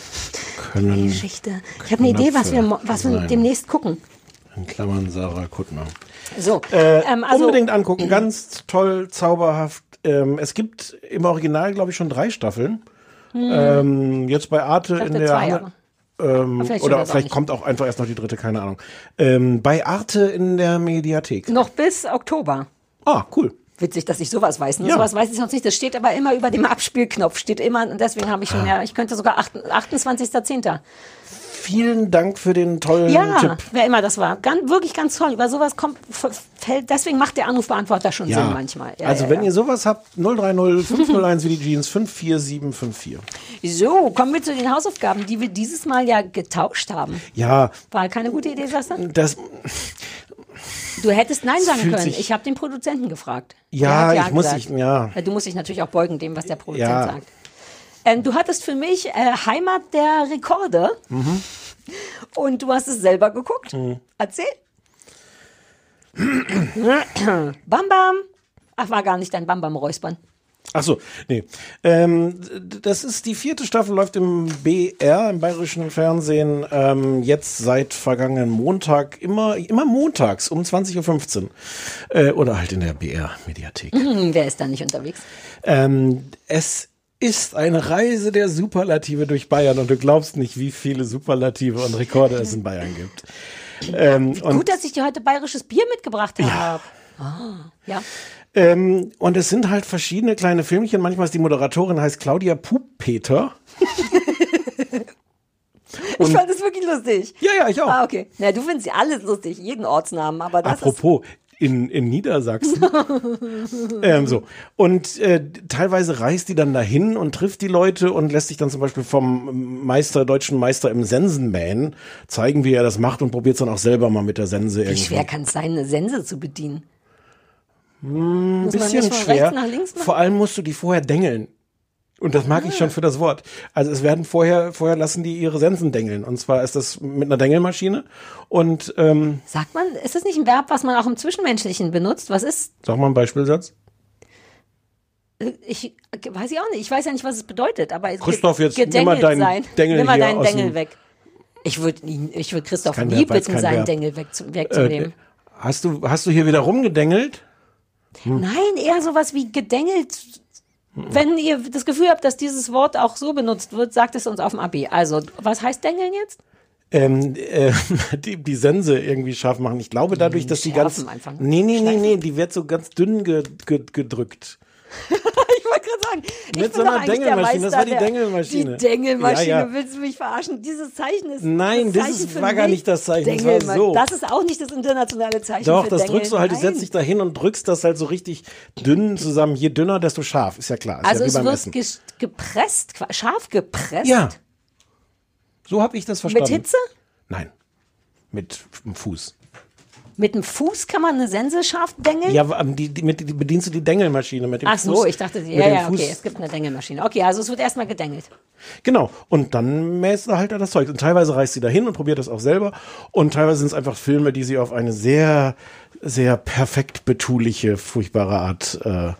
können. Geschichte. Ich habe eine Idee, was wir, was wir demnächst gucken. In Klammern Sarah Kuttner. So, Äh, ähm, also unbedingt angucken, ganz toll, zauberhaft. Ähm, es gibt im Original, glaube ich, schon drei Staffeln. Ähm, jetzt bei Arte in der zwei, aber- ähm, vielleicht oder auch vielleicht nicht. kommt auch einfach erst noch die dritte, keine Ahnung. Ähm, bei Arte in der Mediathek. noch bis Oktober. Ah, cool. Witzig, dass ich sowas weiß. Ne? Ja. Sowas weiß ich sonst nicht. Das steht aber immer über dem Abspielknopf. Steht immer, und deswegen habe ich Ah. schon, ja, ich könnte sogar acht- 28.10. Vielen Dank für den tollen Ja, Tipp. wer immer das war. Ganz, wirklich ganz toll. Über sowas kommt, fällt, deswegen macht der Anrufbeantworter schon Ja. Sinn manchmal. Ja, also ja, wenn ja. ihr sowas habt, 030 501 wie die Jeans 54754. So, kommen wir zu den Hausaufgaben, die wir dieses Mal ja getauscht haben. Ja, War keine gute Idee, Sebastian? das, Du hättest Nein sagen können. Ich habe den Produzenten gefragt. Ja, hat ich muss gesagt. ich- ja. Du musst dich natürlich auch beugen dem, was der Produzent Ja. sagt. Ähm, du hattest für mich äh, Heimat der Rekorde. Mhm. Und du hast es selber geguckt. Erzähl. Bam Bam. Ach, war gar nicht dein Bam Bam Räuspern. Ach so, nee. Ähm, das ist die vierte Staffel, läuft im BR, im bayerischen Fernsehen, ähm, jetzt seit vergangenen Montag, immer, immer montags um 20.15 Uhr. Äh, oder halt in der BR-Mediathek. Hm, wer ist da nicht unterwegs? Ähm, es ist eine Reise der Superlative durch Bayern und du glaubst nicht, wie viele Superlative und Rekorde es in Bayern gibt. Ähm, und Gut, dass ich dir heute bayerisches Bier mitgebracht habe. Ah, ja. Ähm, und es sind halt verschiedene kleine Filmchen. Manchmal ist die Moderatorin heißt Claudia Pupeter. Ich fand das wirklich lustig. Ja, ja, ich auch. Ah, okay. Na, du findest ja alles lustig, jeden Ortsnamen, aber das Apropos, in, in Niedersachsen. ähm, so. Und äh, teilweise reist die dann dahin und trifft die Leute und lässt sich dann zum Beispiel vom Meister, deutschen Meister im Sensenmähen zeigen, wie er das macht und probiert es dann auch selber mal mit der Sense ist, wie irgendwie. schwer kann es sein, eine Sense zu bedienen? Ein man bisschen schwer. Vor allem musst du die vorher dengeln. Und das mag ich schon für das Wort. Also es werden vorher, vorher lassen die ihre Sensen dengeln. Und zwar ist das mit einer Dengelmaschine. Und ähm, Sagt man, ist das nicht ein Verb, was man auch im Zwischenmenschlichen benutzt? Was ist, sag mal einen Beispielsatz. äh, ich weiß ich auch nicht, ich weiß ja nicht, was es bedeutet, aber es Christoph, jetzt nimm mal deinen sein. Dengel nimm mal deinen Dengel weg. Ich würde ich würde Christoph nie Verb, bitten, seinen Verb. Dengel Äh, wegzunehmen. hast du, hast du hier wieder rumgedengelt? Nein, eher sowas wie gedengelt. Wenn ihr das Gefühl habt, dass dieses Wort auch so benutzt wird, sagt es uns auf dem AB. Also, was heißt dengeln jetzt? ähm, äh, die, die Sense irgendwie scharf machen. Ich glaube dadurch, dass die ganz. Einfach. Nee, nee, nee, nee, die wird so ganz dünn ge, ge, gedrückt. Ich wollte gerade sagen, ich Mit so einer Dengelmaschine, das war die Dengelmaschine. Die Dengelmaschine, Ja, ja. willst du mich verarschen? Dieses Zeichen ist Nein, das Zeichen ist- für war gar nicht das Zeichen, das war so. Das ist auch nicht das internationale Zeichen Doch, das Dengeln. drückst du halt, du Nein. setzt dich da hin und drückst das halt so richtig dünn zusammen. Je dünner, desto scharf. Ist ja klar. Ist Also ja es wird Essen. gepresst, scharf gepresst. Ja. So habe ich das verstanden. Mit Hitze? Nein. Mit dem Fuß. Mit dem Fuß kann man eine Sense scharf dengeln? Ja, aber die, die, mit, die bedienst du die Dengelmaschine mit dem Ach Fuß. so, ich dachte, ja, ja, Fuß. okay, es gibt eine Dengelmaschine. Okay, also es wird erstmal gedengelt. Genau. Und dann mäst du halt da das Zeug. Und teilweise reist sie dahin und probiert das auch selber. Und teilweise sind es einfach Filme, die sie auf eine sehr, sehr perfekt betuliche, furchtbare Art äh,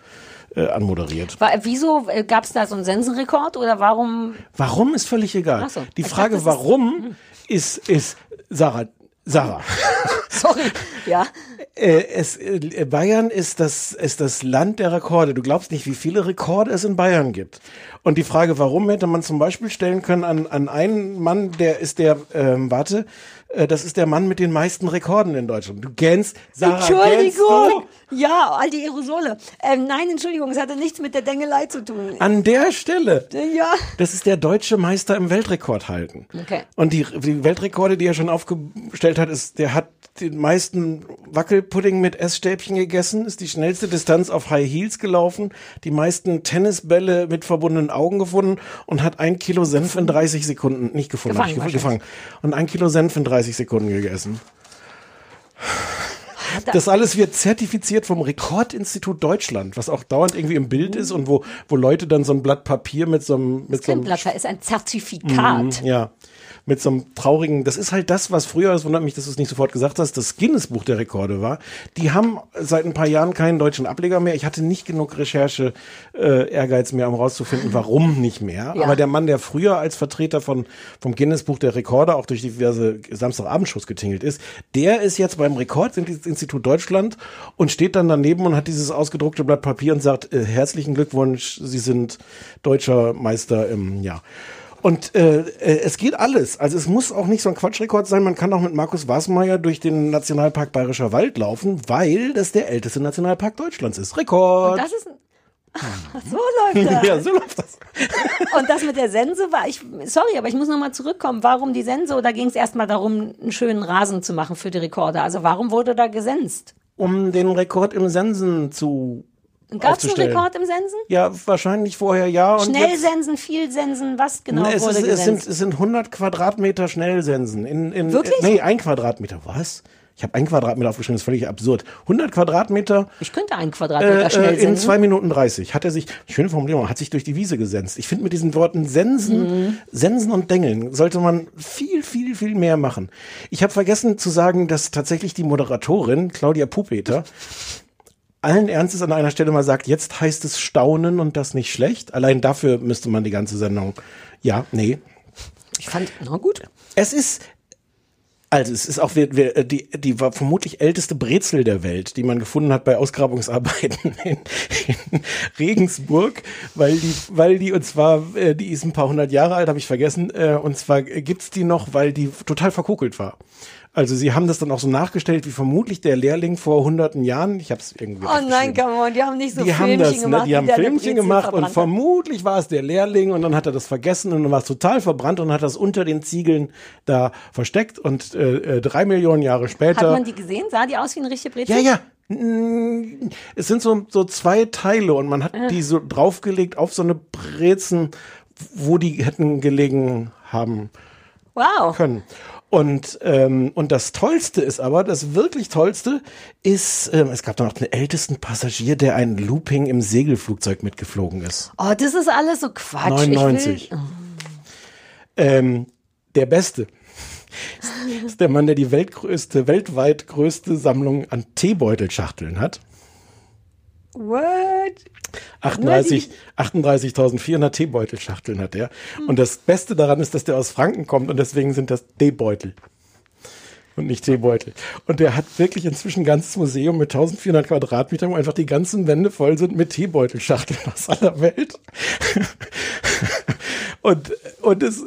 äh, anmoderiert. War, wieso gab es da so einen Sensenrekord oder warum? Warum ist völlig egal. Ach so. Die Frage, dachte, warum, ist, ist, Sarah, Sarah. Sorry. Ja. Äh, es, äh, Bayern ist das, ist das Land der Rekorde. Du glaubst nicht, wie viele Rekorde es in Bayern gibt. Und die Frage, warum, hätte man zum Beispiel stellen können an, an einen Mann, der ist der, ähm, warte, äh, das ist der Mann mit den meisten Rekorden in Deutschland. Du kennst, Sarah, Entschuldigung. Ja, all die Aerosole. Ähm, nein, Entschuldigung, es hatte nichts mit der Dengelei zu tun. An der Stelle. Ja. Das ist der deutsche Meister im Weltrekord halten. Okay. Und die, die Weltrekorde, die er schon aufgestellt hat, ist, der hat den meisten Wackelpudding mit Essstäbchen gegessen, ist die schnellste Distanz auf High Heels gelaufen, die meisten Tennisbälle mit verbundenen Augen gefunden und hat ein Kilo Senf in 30 Sekunden, nicht gefunden, Gefangen ich gefangen, und ein Kilo Senf in 30 Sekunden gegessen. Das alles wird zertifiziert vom Rekordinstitut Deutschland, was auch dauernd irgendwie im Bild ist und wo, wo Leute dann so ein Blatt Papier mit so einem, mit so Kein einem Blatt, ist ein Zertifikat. ja. Mit so einem traurigen, das ist halt das, was früher, es wundert mich, dass du es nicht sofort gesagt hast, das Guinness-Buch der Rekorde war. Die haben seit ein paar Jahren keinen deutschen Ableger mehr. Ich hatte nicht genug Recherche, äh, Ehrgeiz mehr, um rauszufinden, warum nicht mehr. Ja. Aber der Mann, der früher als Vertreter von, vom Guinness-Buch der Rekorde auch durch diverse Samstagabendshows getingelt ist, der ist jetzt beim Rekordinstitut Deutschland und steht dann daneben und hat dieses ausgedruckte Blatt Papier und sagt, äh, herzlichen Glückwunsch, Sie sind deutscher Meister im Jahr. Und äh, äh, es geht alles. Also es muss auch nicht so ein Quatschrekord sein. Man kann auch mit Markus Wasmeier durch den Nationalpark Bayerischer Wald laufen, weil das der älteste Nationalpark Deutschlands ist. Rekord. Das ist ein Ach, so läuft das. ja, so läuft das. Und das mit der Sense war, ich, sorry, aber ich muss nochmal zurückkommen. Warum die Sense? Oder ging es erstmal darum, einen schönen Rasen zu machen für die Rekorde? Also warum wurde da gesenzt? Um den Rekord im Sensen zu Gab es einen. Rekord im Sensen? Ja, wahrscheinlich vorher ja. Und Schnell jetzt, sensen, viel sensen, was genau es, wurde ist, es, sind, es sind 100 Quadratmeter Schnellsensen. In, in, Wirklich? Nee, ein Quadratmeter. Was? Ich habe ein Quadratmeter aufgeschrieben, das ist völlig absurd. 100 Quadratmeter ich könnte einen Quadratmeter äh, schnell äh, in sensen. zwei Minuten 30 hat er sich, schöne Formulierung, hat sich durch die Wiese gesenzt. Ich finde mit diesen Worten Sensen, Mhm. Sensen und Dengeln sollte man viel, viel, viel mehr machen. Ich habe vergessen zu sagen, dass tatsächlich die Moderatorin, Claudia Pupeter, allen Ernstes an einer Stelle mal sagt, jetzt heißt es staunen und das nicht schlecht. Allein dafür müsste man die ganze Sendung. Ja, nee. Ich fand, na gut. Es ist, also es ist auch wir, wir, die, die war vermutlich älteste Brezel der Welt, die man gefunden hat bei Ausgrabungsarbeiten in, in Regensburg, weil die, weil die, und zwar, äh, die ist ein paar hundert Jahre alt, habe ich vergessen, äh, und zwar gibt's die noch, weil die total verkokelt war. Also sie haben das dann auch so nachgestellt, wie vermutlich der Lehrling vor hunderten Jahren. Ich habe es irgendwie. Oh nein, come on, die haben nicht so die haben Filmchen das, gemacht. ne? Die haben Filmchen gemacht und hat. vermutlich war es der Lehrling und dann hat er das vergessen und dann war es total verbrannt und hat das unter den Ziegeln da versteckt und äh, äh, drei Millionen Jahre Hat später. man die gesehen? Sah die aus wie eine richtige Brezel? ja, ja. Mm, Es sind so, so zwei Teile und man hat die so draufgelegt auf so eine Brezen, wo die hätten gelegen haben Wow. können. Und, ähm, und das Tollste ist aber, das wirklich Tollste ist, ähm, es gab da noch den ältesten Passagier, der ein Looping im Segelflugzeug mitgeflogen ist. Oh, das ist alles so Quatsch. 99. Ich will, Ähm, der Beste ist der Mann, der die weltgrößte, weltweit größte Sammlung an Teebeutelschachteln hat. What? 38 38.400 Teebeutelschachteln hat er. Und das Beste daran ist, dass der aus Franken kommt und deswegen sind das Teebeutel. Und nicht Teebeutel. Und der hat wirklich inzwischen ein ganzes Museum mit 1400 Quadratmetern, wo einfach die ganzen Wände voll sind mit Teebeutelschachteln aus aller Welt. und, und es,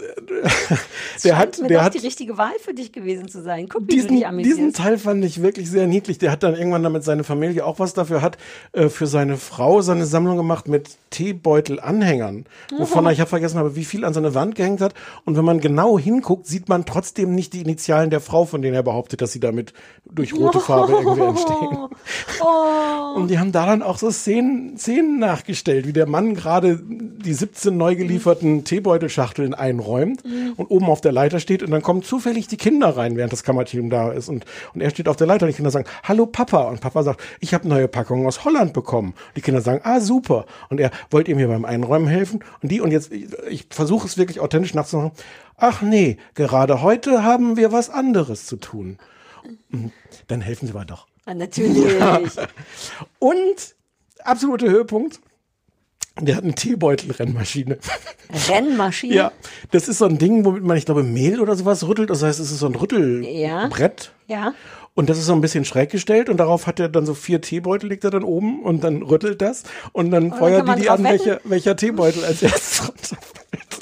der hat, der hat, die richtige Wahl für dich gewesen zu sein. Guck, wie du dich diesen, diesen Teil fand ich wirklich sehr niedlich. Der hat dann irgendwann damit seine Familie auch was dafür hat, äh, für seine Frau seine Sammlung gemacht mit Teebeutel-Anhängern. Wovon er, ich habe vergessen habe, wie viel an seine Wand gehängt hat. Und wenn man genau hinguckt, sieht man trotzdem nicht die Initialen der Frau, von denen er behauptet, dass sie damit durch rote Farbe irgendwie entstehen. Oh. Und die haben da dann auch so Szenen, Szenen nachgestellt, wie der Mann gerade die 17 neu gelieferten Teebeutelschachteln einräumt und oben auf der Leiter steht und dann kommen zufällig die Kinder rein, während das Kammerteam da ist und, und er steht auf der Leiter und die Kinder sagen, hallo Papa und Papa sagt, ich habe neue Packungen aus Holland bekommen. Und die Kinder sagen, ah super und er, wollt ihr mir beim Einräumen helfen? Und die und jetzt, ich, ich versuche es wirklich authentisch nachzumachen, ach nee, gerade heute haben wir was anderes zu tun. Mhm. Dann helfen sie mal doch. Ah, natürlich. Und absoluter Höhepunkt. Der hat eine Teebeutelrennmaschine. Rennmaschine. ja, das ist so ein Ding, womit man, ich glaube, Mehl oder sowas rüttelt. Das heißt, es ist so ein Rüttelbrett. Ja. Und das ist so ein bisschen schräg gestellt und darauf hat er dann so vier Teebeutel, legt er dann oben und dann rüttelt das und dann dann feuert man die die an, wetten? welcher, welcher Teebeutel als erstes runterfällt.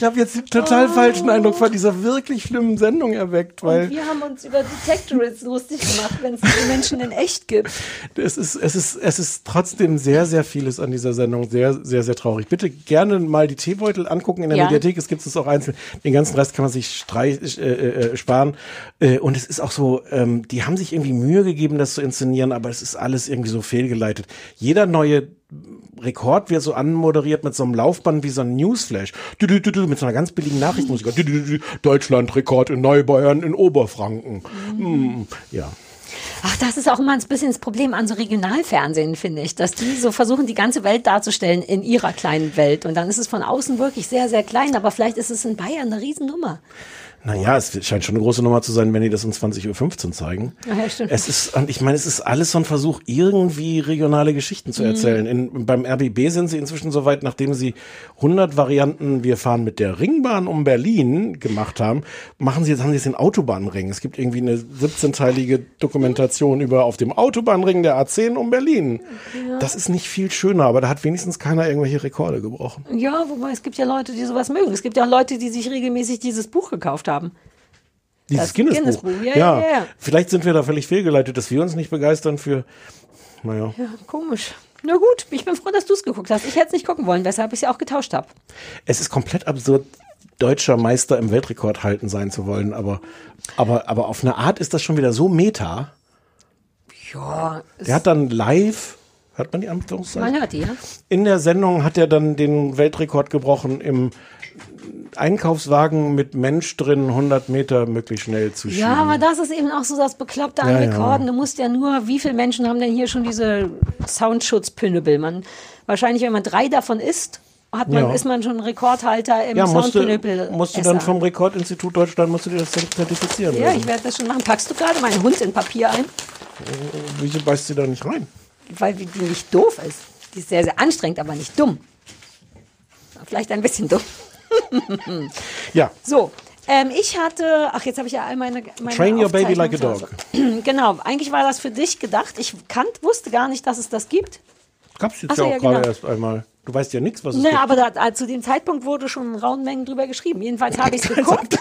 Ich habe jetzt den total falschen Eindruck von dieser wirklich schlimmen Sendung erweckt, weil Und wir haben uns über Detectorists lustig gemacht, wenn es diese Menschen in echt gibt. es ist, es ist, es ist trotzdem sehr, sehr vieles an dieser Sendung sehr, sehr, sehr traurig. Bitte gerne mal die Teebeutel angucken in der Ja. Mediathek. Es gibt es auch einzeln. Den ganzen Rest kann man sich streich, äh, äh, sparen. Äh, und es ist auch so, ähm, die haben sich irgendwie Mühe gegeben, das zu inszenieren, aber es ist alles irgendwie so fehlgeleitet. Jeder neue Rekord wird so anmoderiert mit so einem Laufband wie so ein Newsflash. Dü, dü, dü, Mit so einer ganz billigen Nachrichtenmusik. Dü, dü, dü, dü, Deutschland Rekord in Neubayern in Oberfranken. Mm, ja. Ach, das ist auch immer ein bisschen das Problem an so Regionalfernsehen, finde ich, dass die so versuchen, die ganze Welt darzustellen in ihrer kleinen Welt. Und dann ist es von außen wirklich sehr, sehr klein, aber vielleicht ist es in Bayern eine Riesennummer. Naja, es scheint schon eine große Nummer zu sein, wenn die das um 20.15 Uhr zeigen. Ach ja, stimmt. Es ist, und ich meine, es ist alles so ein Versuch, irgendwie regionale Geschichten Mhm. zu erzählen. In, beim RBB sind sie inzwischen so weit, nachdem sie 100 Varianten Wir fahren mit der Ringbahn um Berlin gemacht haben, machen sie jetzt, haben sie jetzt den Autobahnring. Es gibt irgendwie eine 17-teilige Dokumentation über auf dem Autobahnring der A10 um Berlin. Das ist nicht viel schöner, aber da hat wenigstens keiner irgendwelche Rekorde gebrochen. Ja, wobei es gibt ja Leute, die sowas mögen. Es gibt ja auch Leute, die sich regelmäßig dieses Buch gekauft haben. Dieses Das Guinness-Buch. Guinness-Buch, ja, ja, ja. Vielleicht sind wir da völlig fehlgeleitet, dass wir uns nicht begeistern für, naja. Ja, komisch. Na gut, ich bin froh, dass du es geguckt hast. Ich hätte es nicht gucken wollen, weshalb ich es ja auch getauscht habe. Es ist komplett absurd, deutscher Meister im Weltrekord halten sein zu wollen, aber, aber, aber auf eine Art ist das schon wieder so meta. Ja, Der hat dann live, hört man die Anführungszeichen? man hört die, ja? In der Sendung hat er dann den Weltrekord gebrochen im Einkaufswagen mit Mensch drin 100 Meter möglichst schnell zu schieben. Ja, aber das ist eben auch so das Bekloppte an Ja, ja. Rekorden. Du musst ja nur, wie viele Menschen haben denn hier schon diese Soundschutzpünnebel? Man, wahrscheinlich, wenn man drei davon isst, hat man, Ja. ist man schon Rekordhalter im ja, musst du, musst du dann vom Rekordinstitut Deutschland musst du dir das zertifizieren Ja, lassen. ich werde das schon machen. Packst du gerade meinen Hund in Papier ein? Wieso beißt sie da nicht rein? weil die nicht doof ist. Die ist sehr, sehr anstrengend, aber nicht dumm. Vielleicht ein bisschen dumm. Ja, So, ähm, ich hatte, ach, jetzt habe ich ja all meine, meine Train your baby like a dog. Genau, eigentlich war das für dich gedacht. Ich kannt, wusste gar nicht, dass es das gibt. Gab's jetzt Ach so, ja auch ja, gerade genau. erst einmal. Du weißt ja nichts, was es gibt. aber da, äh, zu dem Zeitpunkt wurde schon in rauen Mengen drüber geschrieben. Jedenfalls habe ich es geguckt.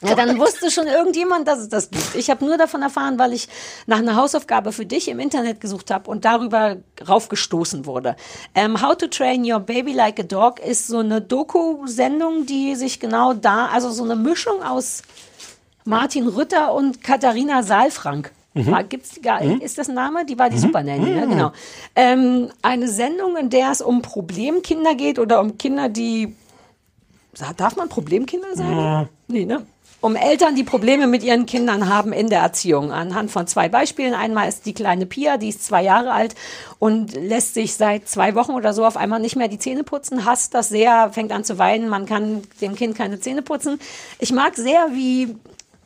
Ja, dann wusste schon irgendjemand, dass es das gibt. Ich habe nur davon erfahren, weil ich nach einer Hausaufgabe für dich im Internet gesucht habe und darüber raufgestoßen wurde. Ähm, How to Train Your Baby Like a Dog ist so eine Doku-Sendung, die sich genau da, also so eine Mischung aus Martin Rütter und Katharina Saalfrank. War- Gibt's die gar, Ist das ein Name? Die war die Super Nanny, ne? genau. Ähm, eine Sendung, in der es um Problemkinder geht oder um Kinder, die Darf man Problemkinder sagen? Nee, ne? Um Eltern, die Probleme mit ihren Kindern haben in der Erziehung. Anhand von zwei Beispielen. Einmal ist die kleine Pia, die ist zwei Jahre alt und lässt sich seit zwei Wochen oder so auf einmal nicht mehr die Zähne putzen, hasst das sehr, fängt an zu weinen, man kann dem Kind keine Zähne putzen. Ich mag sehr, wie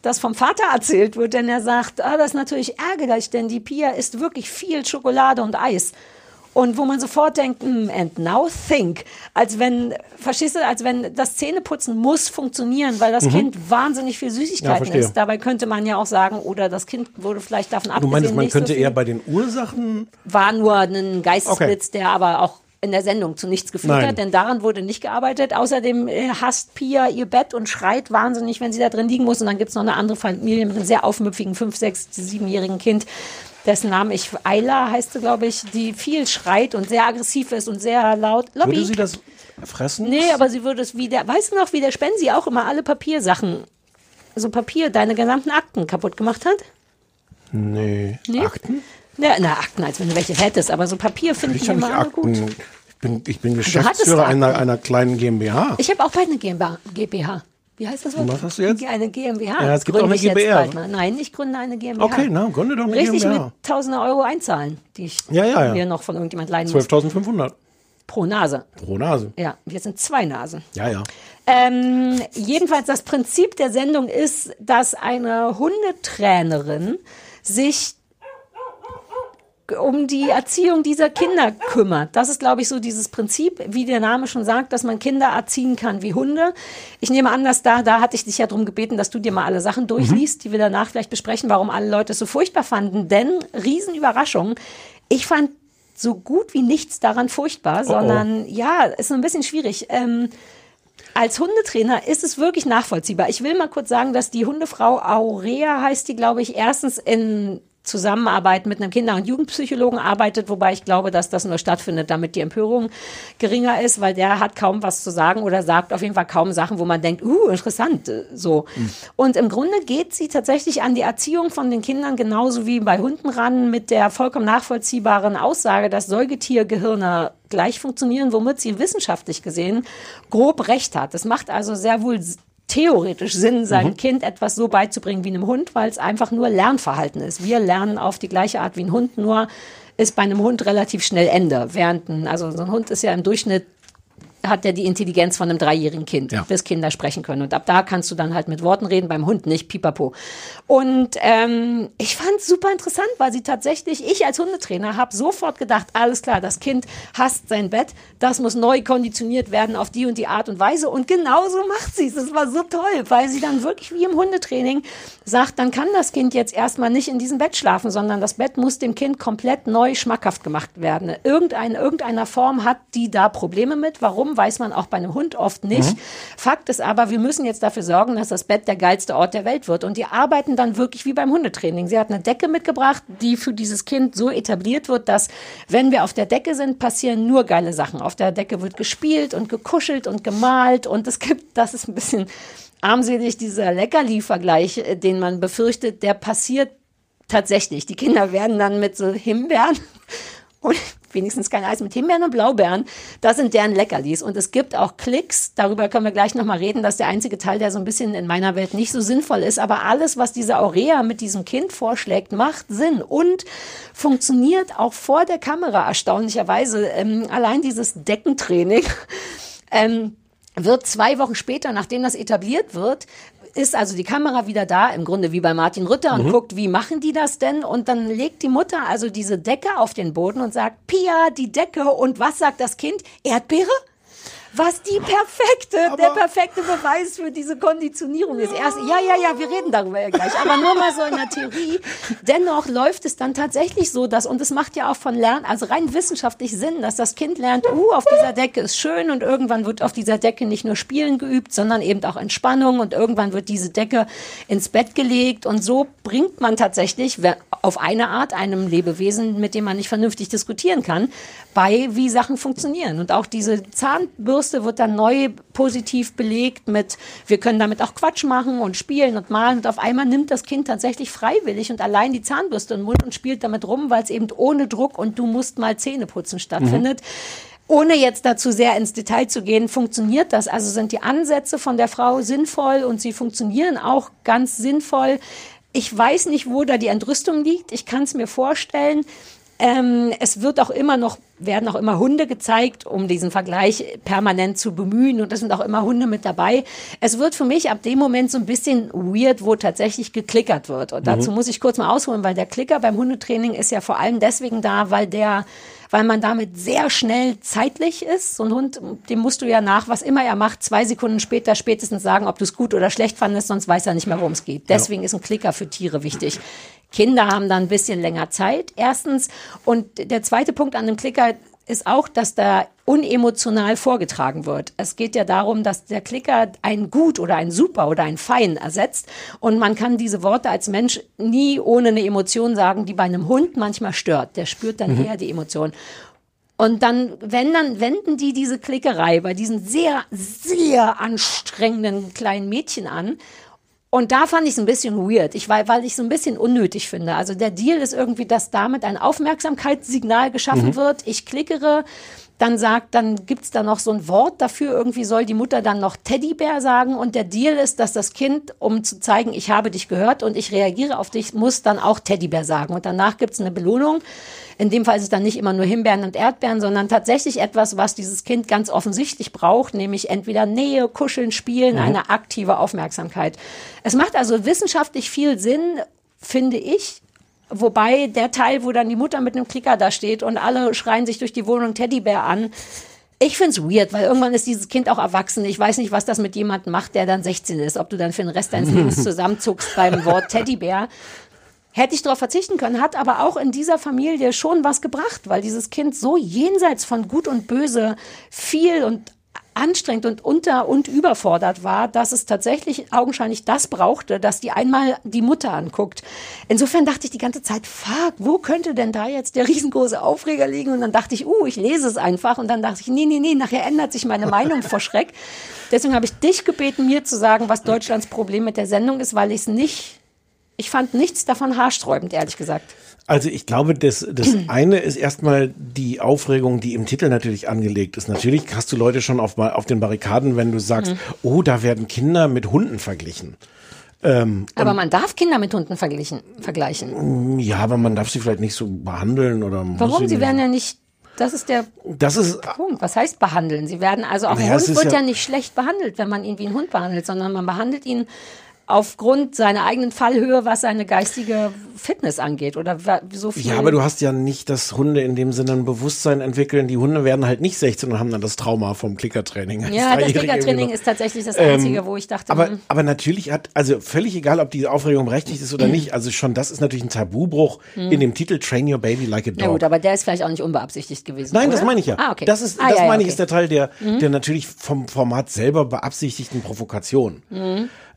das vom Vater erzählt wird, denn er sagt, ah, das ist natürlich ärgerlich, denn die Pia isst wirklich viel Schokolade und Eis. Und wo man sofort denkt, hm, and now think, als wenn, verstehst du, als wenn das Zähneputzen muss funktionieren, weil das Kind wahnsinnig viel Ja, Süßigkeiten verstehe. isst. Dabei könnte man ja auch sagen, oder das Kind wurde vielleicht davon Du abgesehen, meinst, man so könnte viel- eher bei den Ursachen. war nur ein Geistesblitz, der aber auch in der Sendung zu nichts geführt Nein. hat, denn daran wurde nicht gearbeitet. Außerdem äh, hasst Pia ihr Bett und schreit wahnsinnig, wenn sie da drin liegen muss. Und dann gibt's noch eine andere Familie mit einem sehr aufmüpfigen, fünf, sechs, siebenjährigen Kind, dessen Name ich, Ayla heißt sie, glaube ich, die viel schreit und sehr aggressiv ist und sehr laut. Lobby. Würde sie das fressen? Nee, aber sie würde es wie der, weißt du noch, wie der Spensi auch immer alle Papiersachen, so Papier, deine gesamten Akten kaputt gemacht hat? Nee. Nee? Akten? Ja, na, Akten, als wenn du welche hättest, aber so Papier finden Ich immer alle gut. Ich bin, ich bin Geschäftsführer einer, einer kleinen GmbH. Ich habe auch bald eine GmbH. GmbH. Wie heißt das Wort? Was hast du jetzt? Eine GmbH. Ja, es gibt auch eine mal. Nein, ich gründe eine GmbH. Okay, na, gründe doch eine Richtig GmbH. mit tausende Euro einzahlen, die ich Ja, ja, ja. mir noch von irgendjemand leihen muss. 12.500 Pro Nase. pro Nase. Ja, wir sind zwei Nasen. Ja, ja. Ähm, jedenfalls das Prinzip der Sendung ist, dass eine Hundetrainerin sich um die Erziehung dieser Kinder kümmert. Das ist, glaube ich, so dieses Prinzip, wie der Name schon sagt, dass man Kinder erziehen kann wie Hunde. Ich nehme an, dass da, da hatte ich dich ja darum gebeten, dass du dir mal alle Sachen durchliest, die wir danach vielleicht besprechen, warum alle Leute es so furchtbar fanden. Denn, Riesenüberraschung, ich fand so gut wie nichts daran furchtbar, sondern ja, ist ein bisschen schwierig. Ähm, als Hundetrainer ist es wirklich nachvollziehbar. Ich will mal kurz sagen, dass die Hundefrau Aurea heißt die, glaube ich, erstens in Zusammenarbeit mit einem Kinder- und Jugendpsychologen arbeitet, wobei ich glaube, dass das nur stattfindet, damit die Empörung geringer ist, weil der hat kaum was zu sagen oder sagt auf jeden Fall kaum Sachen, wo man denkt, uh, interessant, äh, so. Und im Grunde geht sie tatsächlich an die Erziehung von den Kindern genauso wie bei Hunden ran mit der vollkommen nachvollziehbaren Aussage, dass Säugetiergehirne gleich funktionieren, womit sie wissenschaftlich gesehen grob recht hat. Das macht also sehr wohl theoretisch Sinn, seinem Kind etwas so beizubringen wie einem Hund, weil es einfach nur Lernverhalten ist. Wir lernen auf die gleiche Art wie ein Hund, nur ist bei einem Hund relativ schnell Ende. Während ein, also so ein Hund ist ja im Durchschnitt hat er die Intelligenz von einem dreijährigen Kind, Ja. bis Kinder sprechen können. Und ab da kannst du dann halt mit Worten reden, beim Hund nicht, pipapo. Und ähm, ich fand es super interessant, weil sie tatsächlich, ich als Hundetrainer habe sofort gedacht, alles klar, das Kind hasst sein Bett, das muss neu konditioniert werden auf die und die Art und Weise. Und genauso macht sie es. Das war so toll, weil sie dann wirklich wie im Hundetraining sagt, dann kann das Kind jetzt erstmal nicht in diesem Bett schlafen, sondern das Bett muss dem Kind komplett neu schmackhaft gemacht werden. Irgendein, irgendeiner Form hat die da Probleme mit. Warum, weiß man auch bei einem Hund oft nicht. Fakt ist aber, wir müssen jetzt dafür sorgen, dass das Bett der geilste Ort der Welt wird. Und die arbeiten dann wirklich wie beim Hundetraining. Sie hat eine Decke mitgebracht, die für dieses Kind so etabliert wird, dass wenn wir auf der Decke sind, passieren nur geile Sachen. Auf der Decke wird gespielt und gekuschelt und gemalt und es gibt, das ist ein bisschen armselig, dieser Leckerli-Vergleich, äh, den man befürchtet, der passiert tatsächlich. Die Kinder werden dann mit so Himbeeren und wenigstens kein Eis mit Himbeeren und Blaubeeren. Das sind deren Leckerlis. Und es gibt auch Klicks, darüber können wir gleich nochmal reden, dass der einzige Teil, der so ein bisschen in meiner Welt nicht so sinnvoll ist. Aber alles, was diese Aurea mit diesem Kind vorschlägt, macht Sinn und funktioniert auch vor der Kamera erstaunlicherweise. Ähm, allein dieses Deckentraining. Ähm, wird zwei Wochen später, nachdem das etabliert wird, ist also die Kamera wieder da, im Grunde wie bei Martin Rütter und guckt, wie machen die das denn? Und dann legt die Mutter also diese Decke auf den Boden und sagt, Pia, die Decke. Und was sagt das Kind? Erdbeere? Was die perfekte, der perfekte Beweis für diese Konditionierung ist. Erst, ja, ja, ja, wir reden darüber ja gleich. Aber nur mal so in der Theorie. Dennoch läuft es dann tatsächlich so, dass, und es macht ja auch von Lernen, also rein wissenschaftlich Sinn, dass das Kind lernt, uh, auf dieser Decke ist schön und irgendwann wird auf dieser Decke nicht nur Spielen geübt, sondern eben auch Entspannung und irgendwann wird diese Decke ins Bett gelegt und so bringt man tatsächlich auf eine Art einem Lebewesen, mit dem man nicht vernünftig diskutieren kann, bei, wie Sachen funktionieren. Und auch diese Zahnbürste wird dann neu positiv belegt mit, wir können damit auch Quatsch machen und spielen und malen. Und auf einmal nimmt das Kind tatsächlich freiwillig und allein die Zahnbürste in den Mund und spielt damit rum, weil es eben ohne Druck und du musst mal Zähne putzen stattfindet. Ohne jetzt dazu sehr ins Detail zu gehen, funktioniert das. Also sind die Ansätze von der Frau sinnvoll und sie funktionieren auch ganz sinnvoll. Ich weiß nicht, wo da die Entrüstung liegt. Ich kann es mir vorstellen. Ähm, es wird auch immer noch, werden auch immer Hunde gezeigt, um diesen Vergleich permanent zu bemühen. Und es sind auch immer Hunde mit dabei. Es wird für mich ab dem Moment so ein bisschen weird, wo tatsächlich geklickert wird. Und dazu muss ich kurz mal ausholen, weil der Klicker beim Hundetraining ist ja vor allem deswegen da, weil der weil man damit sehr schnell zeitlich ist. So ein Hund, dem musst du ja nach, was immer er macht, zwei Sekunden später spätestens sagen, ob du es gut oder schlecht fandest, sonst weiß er nicht mehr, worum es geht. Deswegen ist ein Klicker für Tiere wichtig. Kinder haben da ein bisschen länger Zeit, erstens. Und der zweite Punkt an dem Klicker ist auch, dass da unemotional vorgetragen wird. Es geht ja darum, dass der Klicker ein Gut oder ein Super oder ein Fein ersetzt. Und man kann diese Worte als Mensch nie ohne eine Emotion sagen, die bei einem Hund manchmal stört. Der spürt dann eher die Emotion. Und dann, wenn dann wenden die diese Klickerei bei diesen sehr, sehr anstrengenden kleinen Mädchen an. Und da fand ich es ein bisschen weird, ich, weil, weil ich es so ein bisschen unnötig finde. Also der Deal ist irgendwie, dass damit ein Aufmerksamkeitssignal geschaffen wird. Ich klickere, dann sagt, dann gibt's da noch so ein Wort dafür. Irgendwie soll die Mutter dann noch Teddybär sagen. Und der Deal ist, dass das Kind, um zu zeigen, ich habe dich gehört und ich reagiere auf dich, muss dann auch Teddybär sagen. Und danach gibt's eine Belohnung. In dem Fall ist es dann nicht immer nur Himbeeren und Erdbeeren, sondern tatsächlich etwas, was dieses Kind ganz offensichtlich braucht, nämlich entweder Nähe, Kuscheln, Spielen, eine aktive Aufmerksamkeit. Es macht also wissenschaftlich viel Sinn, finde ich, Wobei der Teil, wo dann die Mutter mit einem Klicker da steht und alle schreien sich durch die Wohnung Teddybär an. Ich find's weird, weil irgendwann ist dieses Kind auch erwachsen. Ich weiß nicht, was das mit jemandem macht, der dann 16 ist. Ob du dann für den Rest deines Lebens zusammenzuckst beim Wort Teddybär. Hätte ich darauf verzichten können, hat aber auch in dieser Familie schon was gebracht, weil dieses Kind so jenseits von Gut und Böse viel und anstrengend und unter und überfordert war, dass es tatsächlich augenscheinlich das brauchte, dass die einmal die Mutter anguckt. Insofern dachte ich die ganze Zeit, fuck, wo könnte denn da jetzt der riesengroße Aufreger liegen? Und dann dachte ich, uh, ich lese es einfach. Und dann dachte ich, nee, nee, nee, nachher ändert sich meine Meinung vor Schreck. Deswegen habe ich dich gebeten, mir zu sagen, was Deutschlands Problem mit der Sendung ist, weil ich es nicht, ich fand nichts davon haarsträubend, ehrlich gesagt. Also ich glaube, das, das eine ist erstmal die Aufregung, die im Titel natürlich angelegt ist. Natürlich hast du Leute schon auf, auf den Barrikaden, wenn du sagst, oh, da werden Kinder mit Hunden verglichen. Aber man darf Kinder mit Hunden verglichen, vergleichen. Ja, aber man darf sie vielleicht nicht so behandeln oder muss Warum? Sie werden ja nicht, das ist der Das ist Punkt. Was heißt behandeln? Sie werden, also auch ein Naja, es Hund wird ja, ja- nicht schlecht behandelt, wenn man ihn wie ein Hund behandelt, sondern man behandelt ihn aufgrund seiner eigenen Fallhöhe, was seine geistige Fitness angeht oder so viel. Ja, aber du hast ja nicht, dass Hunde in dem Sinne ein Bewusstsein entwickeln. Die Hunde werden halt nicht 16 und haben dann das Trauma vom Klickertraining. ja, das Klickertraining ist tatsächlich das Einzige, wo ich dachte, Ähm, Aber, hm, aber natürlich hat, also völlig egal, ob die Aufregung berechtigt ist oder nicht, also schon das ist natürlich ein Tabubruch in dem Titel Train Your Baby Like a Dog. na gut, aber der ist vielleicht auch nicht unbeabsichtigt gewesen. Nein, oder? das meine ich ja. Ah, okay. Das ist, ah, das ja, ja, meine ich okay. Mhm. ist der Teil der, der natürlich vom Format selber beabsichtigten Provokation.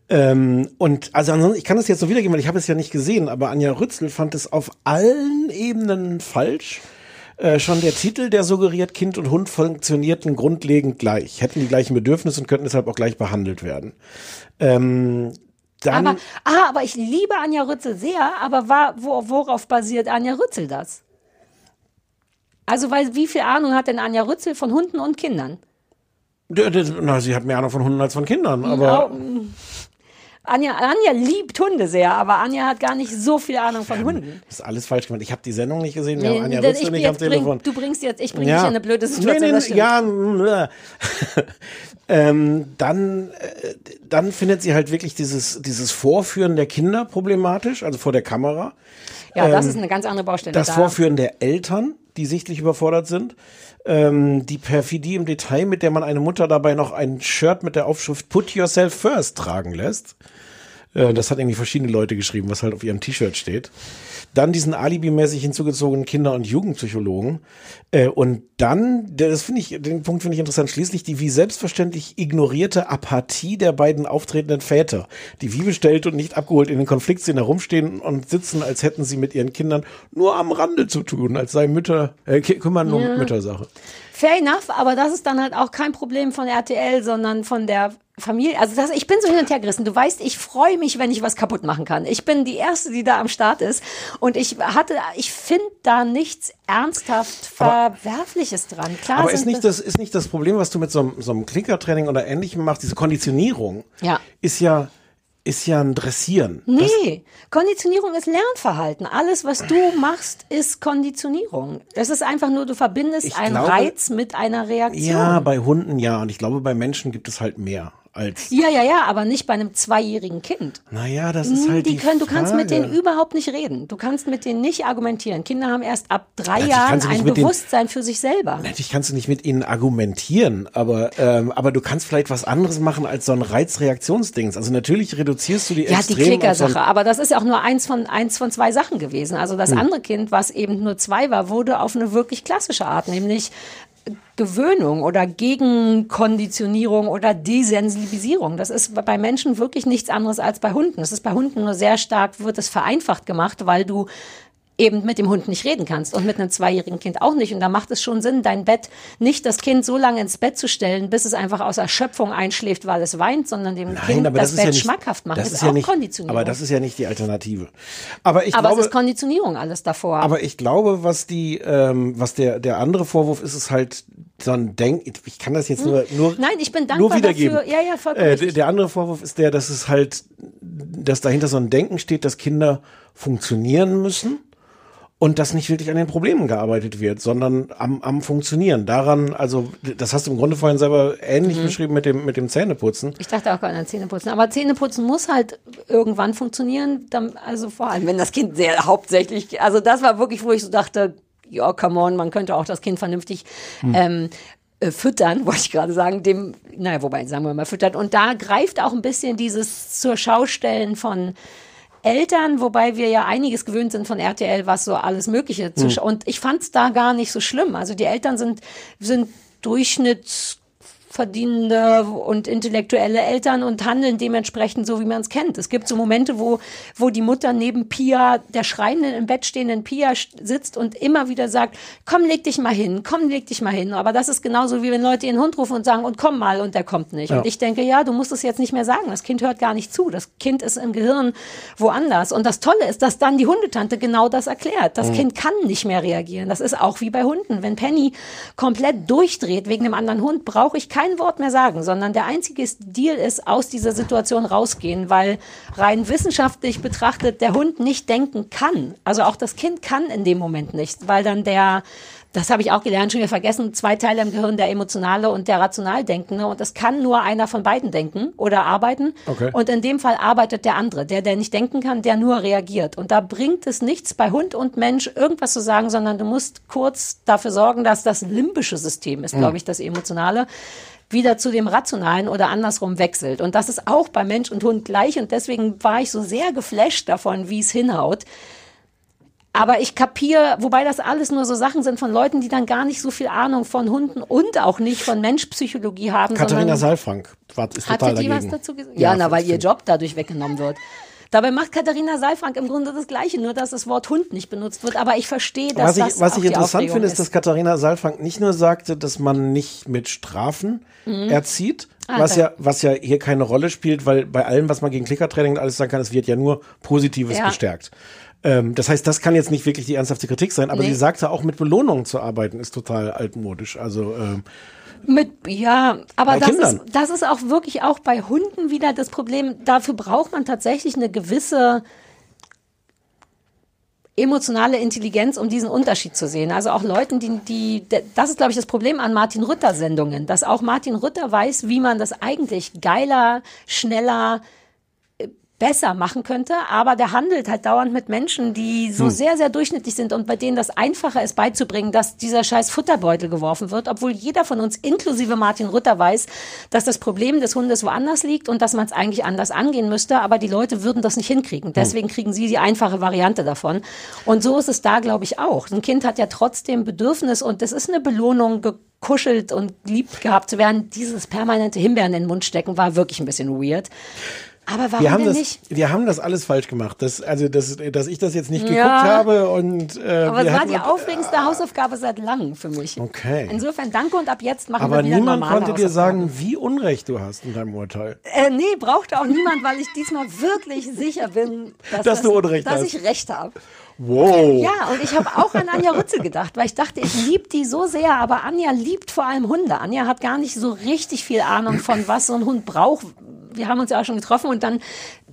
Ähm, und also ansonsten, ich kann das jetzt so wiedergeben, weil ich habe es ja nicht gesehen, aber Anja Rützel fand es auf allen Ebenen falsch. Äh, schon der Titel, der suggeriert, Kind und Hund funktionierten grundlegend gleich, hätten die gleichen Bedürfnisse und könnten deshalb auch gleich behandelt werden. Ähm, dann, Aber, ah, aber ich liebe Anja Rützel sehr, aber war, wo, worauf basiert Anja Rützel das? Also, weil, wie viel Ahnung hat denn Anja Rützel von Hunden und Kindern? Na, sie hat mehr Ahnung von Hunden als von Kindern, aber Anja, Anja liebt Hunde sehr, aber Anja hat gar nicht so viel Ahnung von Hunden. Das ist alles falsch gemacht. Ich habe die Sendung nicht gesehen. Wir Nee, haben Anja ich nicht am jetzt bring, Telefon. du bringst jetzt, ich bringe dich in eine blöde Situation. Nee, nee, ja, äh. ähm, dann, äh, dann findet sie halt wirklich dieses, dieses Vorführen der Kinder problematisch, also vor der Kamera. ja, das ist eine ganz andere Baustelle. Das da. Vorführen der Eltern, die sichtlich überfordert sind. Ähm, die Perfidie im Detail, mit der man eine Mutter dabei noch ein Shirt mit der Aufschrift Put Yourself First tragen lässt. Äh, das hat irgendwie verschiedene Leute geschrieben, was halt auf ihrem T-Shirt steht. Dann diesen alibimäßig hinzugezogenen Kinder- und Jugendpsychologen. Äh, und dann, das finde ich, den Punkt finde ich interessant, schließlich die wie selbstverständlich ignorierte Apathie der beiden auftretenden Väter, die wie bestellt und nicht abgeholt in den Konfliktszenen herumstehen und sitzen, als hätten sie mit ihren Kindern nur am Rande zu tun, als sei Mütter, äh, kümmern nur um Müttersache. Fair enough, aber das ist dann halt auch kein Problem von RTL, sondern von der Familie. Also das, ich bin so hin und her gerissen. Du weißt, ich freue mich, wenn ich was kaputt machen kann. Ich bin die Erste, die da am Start ist. Und ich hatte, ich finde da nichts ernsthaft Verwerfliches dran. Klar Aber ist nicht das, ist nicht das Problem, was du mit so einem, so einem Klickertraining oder ähnlichem machst, diese Konditionierung, Ja. ist ja, ist ja ein Dressieren. Nee, Konditionierung ist Lernverhalten. Alles, was du machst, ist Konditionierung. Es ist einfach nur, du verbindest Ich einen glaube- Reiz mit einer Reaktion. Ja, bei Hunden ja. Und ich glaube, bei Menschen gibt es halt mehr als. ja, ja, ja, aber nicht bei einem zweijährigen Kind. Naja, das ist halt die die können, du kannst mit Frage. denen überhaupt nicht reden. Du kannst mit denen nicht argumentieren. Kinder haben erst ab drei Natürlich Jahren ein Bewusstsein für sich selber. Natürlich kannst du nicht mit ihnen argumentieren, aber, ähm, aber du kannst vielleicht was anderes machen als so ein Reizreaktionsdings. Also natürlich reduzierst du die Ja, die so Klickersache. ein- Aber das ist ja auch nur eins von, eins von zwei Sachen gewesen. Also Hm. das andere Kind, was eben nur zwei war, wurde auf eine wirklich klassische Art, nämlich Gewöhnung oder Gegenkonditionierung oder Desensibilisierung. Das ist bei Menschen wirklich nichts anderes als bei Hunden. Das ist bei Hunden nur sehr stark, wird es vereinfacht gemacht, weil du eben mit dem Hund nicht reden kannst und mit einem zweijährigen Kind auch nicht. Und da macht es schon Sinn, dein Bett nicht das Kind so lange ins Bett zu stellen, bis es einfach aus Erschöpfung einschläft, weil es weint, sondern dem Kind aber das, ist Bett ja nicht, schmackhaft machen. Das Das, ist ja auch nicht, Konditionierung. aber das ist ja nicht die Alternative. Aber ich Aber glaube, es ist Konditionierung alles davor. Aber ich glaube, was die, ähm, was der der andere Vorwurf ist, ist halt so ein Denk. Ich kann das jetzt nur nur Hm. Nein, ich bin nur dankbar wiedergeben. dafür. Ja, ja, vollkommen Äh, der andere Vorwurf ist der, dass es halt, dass dahinter so ein Denken steht, dass Kinder funktionieren müssen und dass nicht wirklich an den Problemen gearbeitet wird, sondern am, am Funktionieren. Daran, also das hast du im Grunde vorhin selber ähnlich Mhm. beschrieben mit dem mit dem Zähneputzen. Ich dachte auch gerade an Zähneputzen. Aber Zähneputzen muss halt irgendwann funktionieren. Dann, also vor allem, wenn das Kind sehr hauptsächlich, also das war wirklich, wo ich so dachte, ja, come on, man könnte auch das Kind vernünftig ähm, äh, füttern, wollte ich gerade sagen, dem, naja, wobei, sagen wir mal füttern. Und da greift auch ein bisschen dieses zur Schaustellen von Eltern, wobei wir ja einiges gewöhnt sind von RTL, was so alles Mögliche zu scha- Und ich fand es da gar nicht so schlimm. Also die Eltern sind, sind Durchschnitts verdienende und intellektuelle Eltern und handeln dementsprechend so, wie man es kennt. Es gibt so Momente, wo, wo die Mutter neben Pia, der schreienden, im Bett stehenden Pia sitzt und immer wieder sagt, komm, leg dich mal hin, komm, leg dich mal hin. Aber das ist genauso, wie wenn Leute ihren Hund rufen und sagen, und komm mal, und der kommt nicht. Und ich denke, ja, du musst es jetzt nicht mehr sagen. Das Kind hört gar nicht zu. Das Kind ist im Gehirn woanders. Und das Tolle ist, dass dann die Hundetante genau das erklärt. Das Kind kann nicht mehr reagieren. Das ist auch wie bei Hunden. Wenn Penny komplett durchdreht wegen einem anderen Hund, brauche ich kein Wort mehr sagen, sondern der einzige Deal ist, aus dieser Situation rausgehen, weil rein wissenschaftlich betrachtet der Hund nicht denken kann. Also auch das Kind kann in dem Moment nicht, weil dann der das habe ich auch gelernt, schon wieder vergessen, zwei Teile im Gehirn, der emotionale und der rational denkende. Und es kann nur einer von beiden denken oder arbeiten. Okay. Und in dem Fall arbeitet der andere, der, der nicht denken kann, der nur reagiert. Und da bringt es nichts, bei Hund und Mensch irgendwas zu sagen, sondern du musst kurz dafür sorgen, dass das limbische System ist, glaube ich, das emotionale wieder zu dem Rationalen oder andersrum wechselt. Und das ist auch bei Mensch und Hund gleich. Und deswegen war ich so sehr geflasht davon, wie es hinhaut. Aber ich kapiere, wobei das alles nur so Sachen sind von Leuten, die dann gar nicht so viel Ahnung von Hunden und auch nicht von Menschpsychologie haben. Katharina Saalfrank war, ist total die was dagegen. dazu gesagt? Ja, Ja, na, weil ihr Job dadurch weggenommen wird. Dabei macht Katharina Saalfrank im Grunde das Gleiche, nur dass das Wort Hund nicht benutzt wird. Aber ich verstehe, dass was ich, das was ich interessant finde, ist, dass Katharina Saalfrank nicht nur sagte, dass man nicht mit Strafen Mhm. erzieht, was ja, was ja hier keine Rolle spielt, weil bei allem, was man gegen Klickertraining und alles sagen kann, es wird ja nur Positives Ja. bestärkt. Ähm, das heißt, das kann jetzt nicht wirklich die ernsthafte Kritik sein, aber Nee. sie sagte auch mit Belohnungen zu arbeiten ist total altmodisch. Also ähm, Mit, ja, aber das Kindern. ist, das ist auch wirklich auch bei Hunden wieder das Problem. Dafür braucht man tatsächlich eine gewisse emotionale Intelligenz, um diesen Unterschied zu sehen. Also auch Leuten, die, die, das ist, glaube ich, das Problem an Martin Rütter Sendungen, dass auch Martin Rütter weiß, wie man das eigentlich geiler, schneller, besser machen könnte, aber der handelt halt dauernd mit Menschen, die so sehr, sehr durchschnittlich sind und bei denen das einfacher ist beizubringen, dass dieser scheiß Futterbeutel geworfen wird, obwohl jeder von uns, inklusive Martin Rütter, weiß, dass das Problem des Hundes woanders liegt und dass man es eigentlich anders angehen müsste, aber die Leute würden das nicht hinkriegen. Deswegen kriegen sie die einfache Variante davon. Und so ist es da, glaube ich, auch. Ein Kind hat ja trotzdem Bedürfnis und das ist eine Belohnung, gekuschelt und lieb gehabt zu werden. Dieses permanente Himbeeren in den Mund stecken war wirklich ein bisschen weird. Aber warum wir haben das, nicht? wir haben das alles falsch gemacht. Das, also, das, dass ich das jetzt nicht geguckt Ja. habe und äh, Aber es war die aufregendste Hausaufgabe seit langem für mich. Okay. Insofern danke und ab jetzt machen aber wir wieder niemand konnte dir sagen, wie Unrecht du hast in deinem Urteil. Äh, nee, brauchte auch niemand, weil ich diesmal wirklich sicher bin, dass, Dass du Unrecht dass hast. ich recht habe. Wow. Ja, und ich habe auch an Anja Rützel gedacht, weil ich dachte, ich liebe die so sehr, aber Anja liebt vor allem Hunde. Anja hat gar nicht so richtig viel Ahnung von, was so ein Hund braucht. Wir haben uns ja auch schon getroffen und dann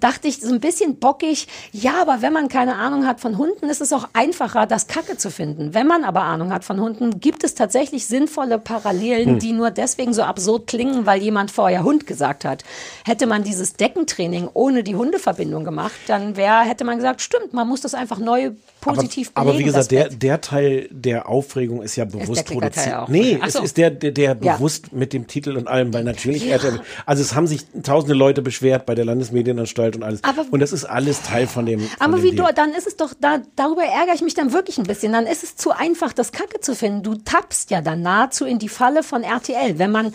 dachte ich so ein bisschen bockig, ja, aber wenn man keine Ahnung hat von Hunden, ist es auch einfacher, das Kacke zu finden. Wenn man aber Ahnung hat von Hunden, gibt es tatsächlich sinnvolle Parallelen, die nur deswegen so absurd klingen, weil jemand vorher Hund gesagt hat. Hätte man dieses Deckentraining ohne die Hundeverbindung gemacht, dann wäre, hätte man gesagt, stimmt, man muss das einfach neu positiv aber, aber wie belegen, gesagt, der, der Teil der Aufregung ist ja bewusst produziert. Nee, Ach es so. ist der, der, der Ja. bewusst mit dem Titel und allem, weil natürlich RTL, also es haben sich tausende Leute beschwert bei der Landesmedienanstalt und alles. Aber- und das ist alles Teil von dem. Von Aber dem wie Deal. du, dann ist es doch, da, darüber ärgere ich mich dann wirklich ein bisschen. Dann ist es zu einfach, das Kacke zu finden. Du tappst ja dann nahezu in die Falle von RTL, wenn man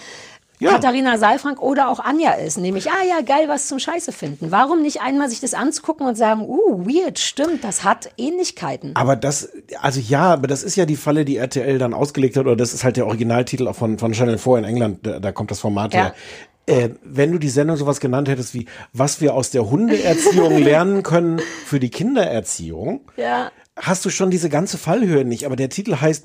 Ja. Katharina Saalfrank oder auch Anja ist. Nämlich, ah ja, geil, was zum Scheiße finden. Warum nicht einmal sich das anzugucken und sagen, uh, weird, stimmt, das hat Ähnlichkeiten. Aber das, also ja, aber das ist ja die Falle, die RTL dann ausgelegt hat, oder das ist halt der Originaltitel auch von, von Channel 4 in England, da, da kommt das Format Ja. her. Äh, wenn du die Sendung sowas genannt hättest wie, was wir aus der Hundeerziehung lernen können für die Kindererziehung, Ja. hast du schon diese ganze Fallhöhe nicht. Aber der Titel heißt,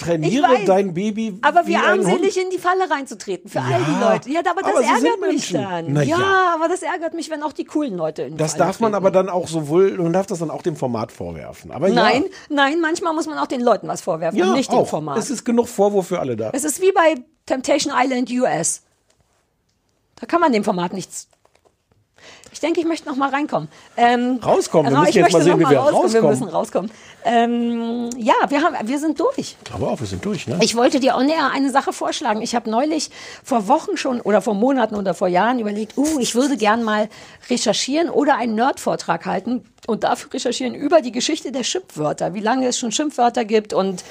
trainiere weiß. dein Baby Aber wie armselig Hund. in die Falle reinzutreten für all Ja, die Leute. Ja, aber das aber ärgert mich dann. Ja, ja. aber das ärgert mich, wenn auch die coolen Leute in die Das Falle darf man treten. aber dann auch sowohl, man darf das dann auch dem Format vorwerfen. Aber Nein, ja, nein, manchmal muss man auch den Leuten was vorwerfen ja und nicht auch. dem Format. Es ist genug Vorwurf für alle da. Es ist wie bei Temptation Island US. Da kann man dem Format nichts. Ich denke, ich möchte noch mal reinkommen. Ähm, Rauskommen. Wir müssen ich jetzt mal möchte sehen, wie wir rauskommen. Wir rauskommen. müssen rauskommen. Ähm, ja, wir, haben, wir sind durch. Aber auch, wir sind durch, ne? Ich wollte dir on air eine Sache vorschlagen. Ich habe neulich vor Wochen schon oder vor Monaten oder vor Jahren überlegt, uh, ich würde gern mal recherchieren oder einen Nerd-Vortrag halten und dafür recherchieren über die Geschichte der Schimpfwörter, wie lange es schon Schimpfwörter gibt und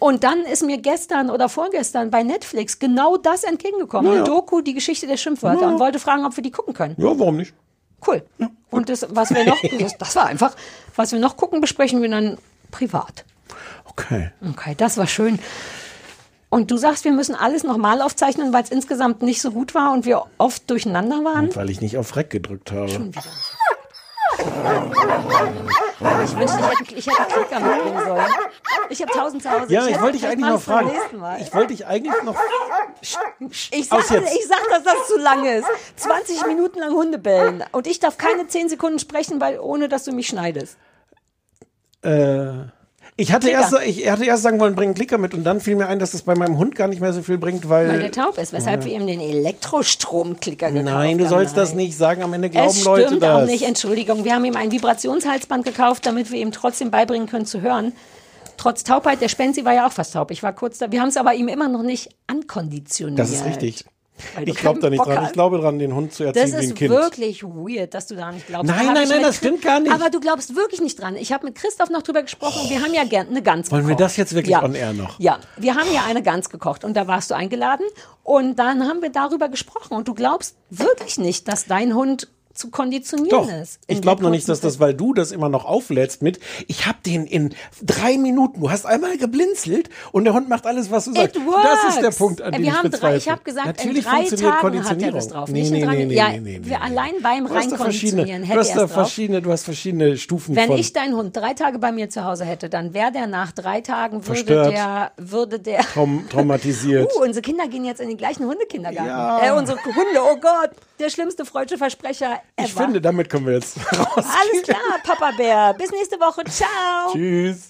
und dann ist mir gestern oder vorgestern bei Netflix genau das entgegengekommen. Eine Doku, die Geschichte der Schimpfwörter und wollte fragen, ob wir die gucken können. ja, warum nicht? Cool. Und das, was wir noch, das, das war einfach, was wir noch gucken, besprechen wir dann privat. Okay. Okay, das war schön. Und du sagst, wir müssen alles nochmal aufzeichnen, weil es insgesamt nicht so gut war und wir oft durcheinander waren. Weil ich nicht auf Rec gedrückt habe. Ich wünschte, ich hätte, ich hätte einen Klicker mitbringen sollen. Ich habe tausend zu Hause. Ja, ich hätte wollte dich eigentlich noch fragen. Ich wollte dich eigentlich noch. Ich sag, ich sag, dass das zu lange ist. 20 Minuten lang Hunde bellen. Und ich darf keine 10 Sekunden sprechen, weil, ohne dass du mich schneidest. Äh, ich hatte Klicker. erst, ich hatte erst sagen wollen, bring einen Klicker mit und dann fiel mir ein, dass das bei meinem Hund gar nicht mehr so viel bringt, weil. Weil der taub ist, weshalb wir ihm den Elektrostromklicker gekauft Nein, du haben. sollst das Nein. nicht sagen. Am Ende glauben Es Leute stimmt das. auch nicht, Entschuldigung. Wir haben ihm ein Vibrationshalsband gekauft, damit wir ihm trotzdem beibringen können zu hören. Trotz Taubheit, der Spenzi war ja auch fast taub. Ich war kurz da. Wir haben es aber ihm immer noch nicht ankonditioniert. Das ist richtig. Weil Ich glaube da nicht Bock dran. Ich glaube dran, den Hund zu erziehen Das wie ein ist Kind. wirklich weird, dass du da nicht glaubst. Nein, nein, nein, das stimmt gar nicht. Aber du glaubst wirklich nicht dran. Ich habe mit Christoph noch drüber gesprochen. Wir haben ja gern eine Gans Wollen wir gekocht. das jetzt wirklich ja. on air noch? Ja, wir haben ja eine Gans gekocht und da warst du eingeladen und dann haben wir darüber gesprochen und du glaubst wirklich nicht, dass dein Hund zu konditionieren Doch, ist. ich glaube noch nicht, dass das, weil du das immer noch auflädst mit, ich habe den in drei Minuten, du hast einmal geblinzelt und der Hund macht alles, was du sagst. It works. Das ist der Punkt, an Äh, dem wir ich haben drei, ich habe gesagt, Natürlich in drei funktioniert Tagen hat er das drauf. Nee, nicht nee, in drei, nee, nee, ja, nee, nee, allein beim Reinkonditionieren du hätte hast er es drauf. verschiedene, du hast verschiedene Stufen Wenn ich deinen Hund drei Tage bei mir zu Hause hätte, dann wäre der nach drei Tagen würde Verstört. der würde der Traum, traumatisiert. Uh, unsere Kinder gehen jetzt in den gleichen Hundekindergarten. Ja. Äh, unsere Hunde, oh Gott, der schlimmste freudsche Versprecher ever. ich finde, damit können wir jetzt raus. Alles klar, Papa Bär. Bis nächste Woche. Ciao. Tschüss.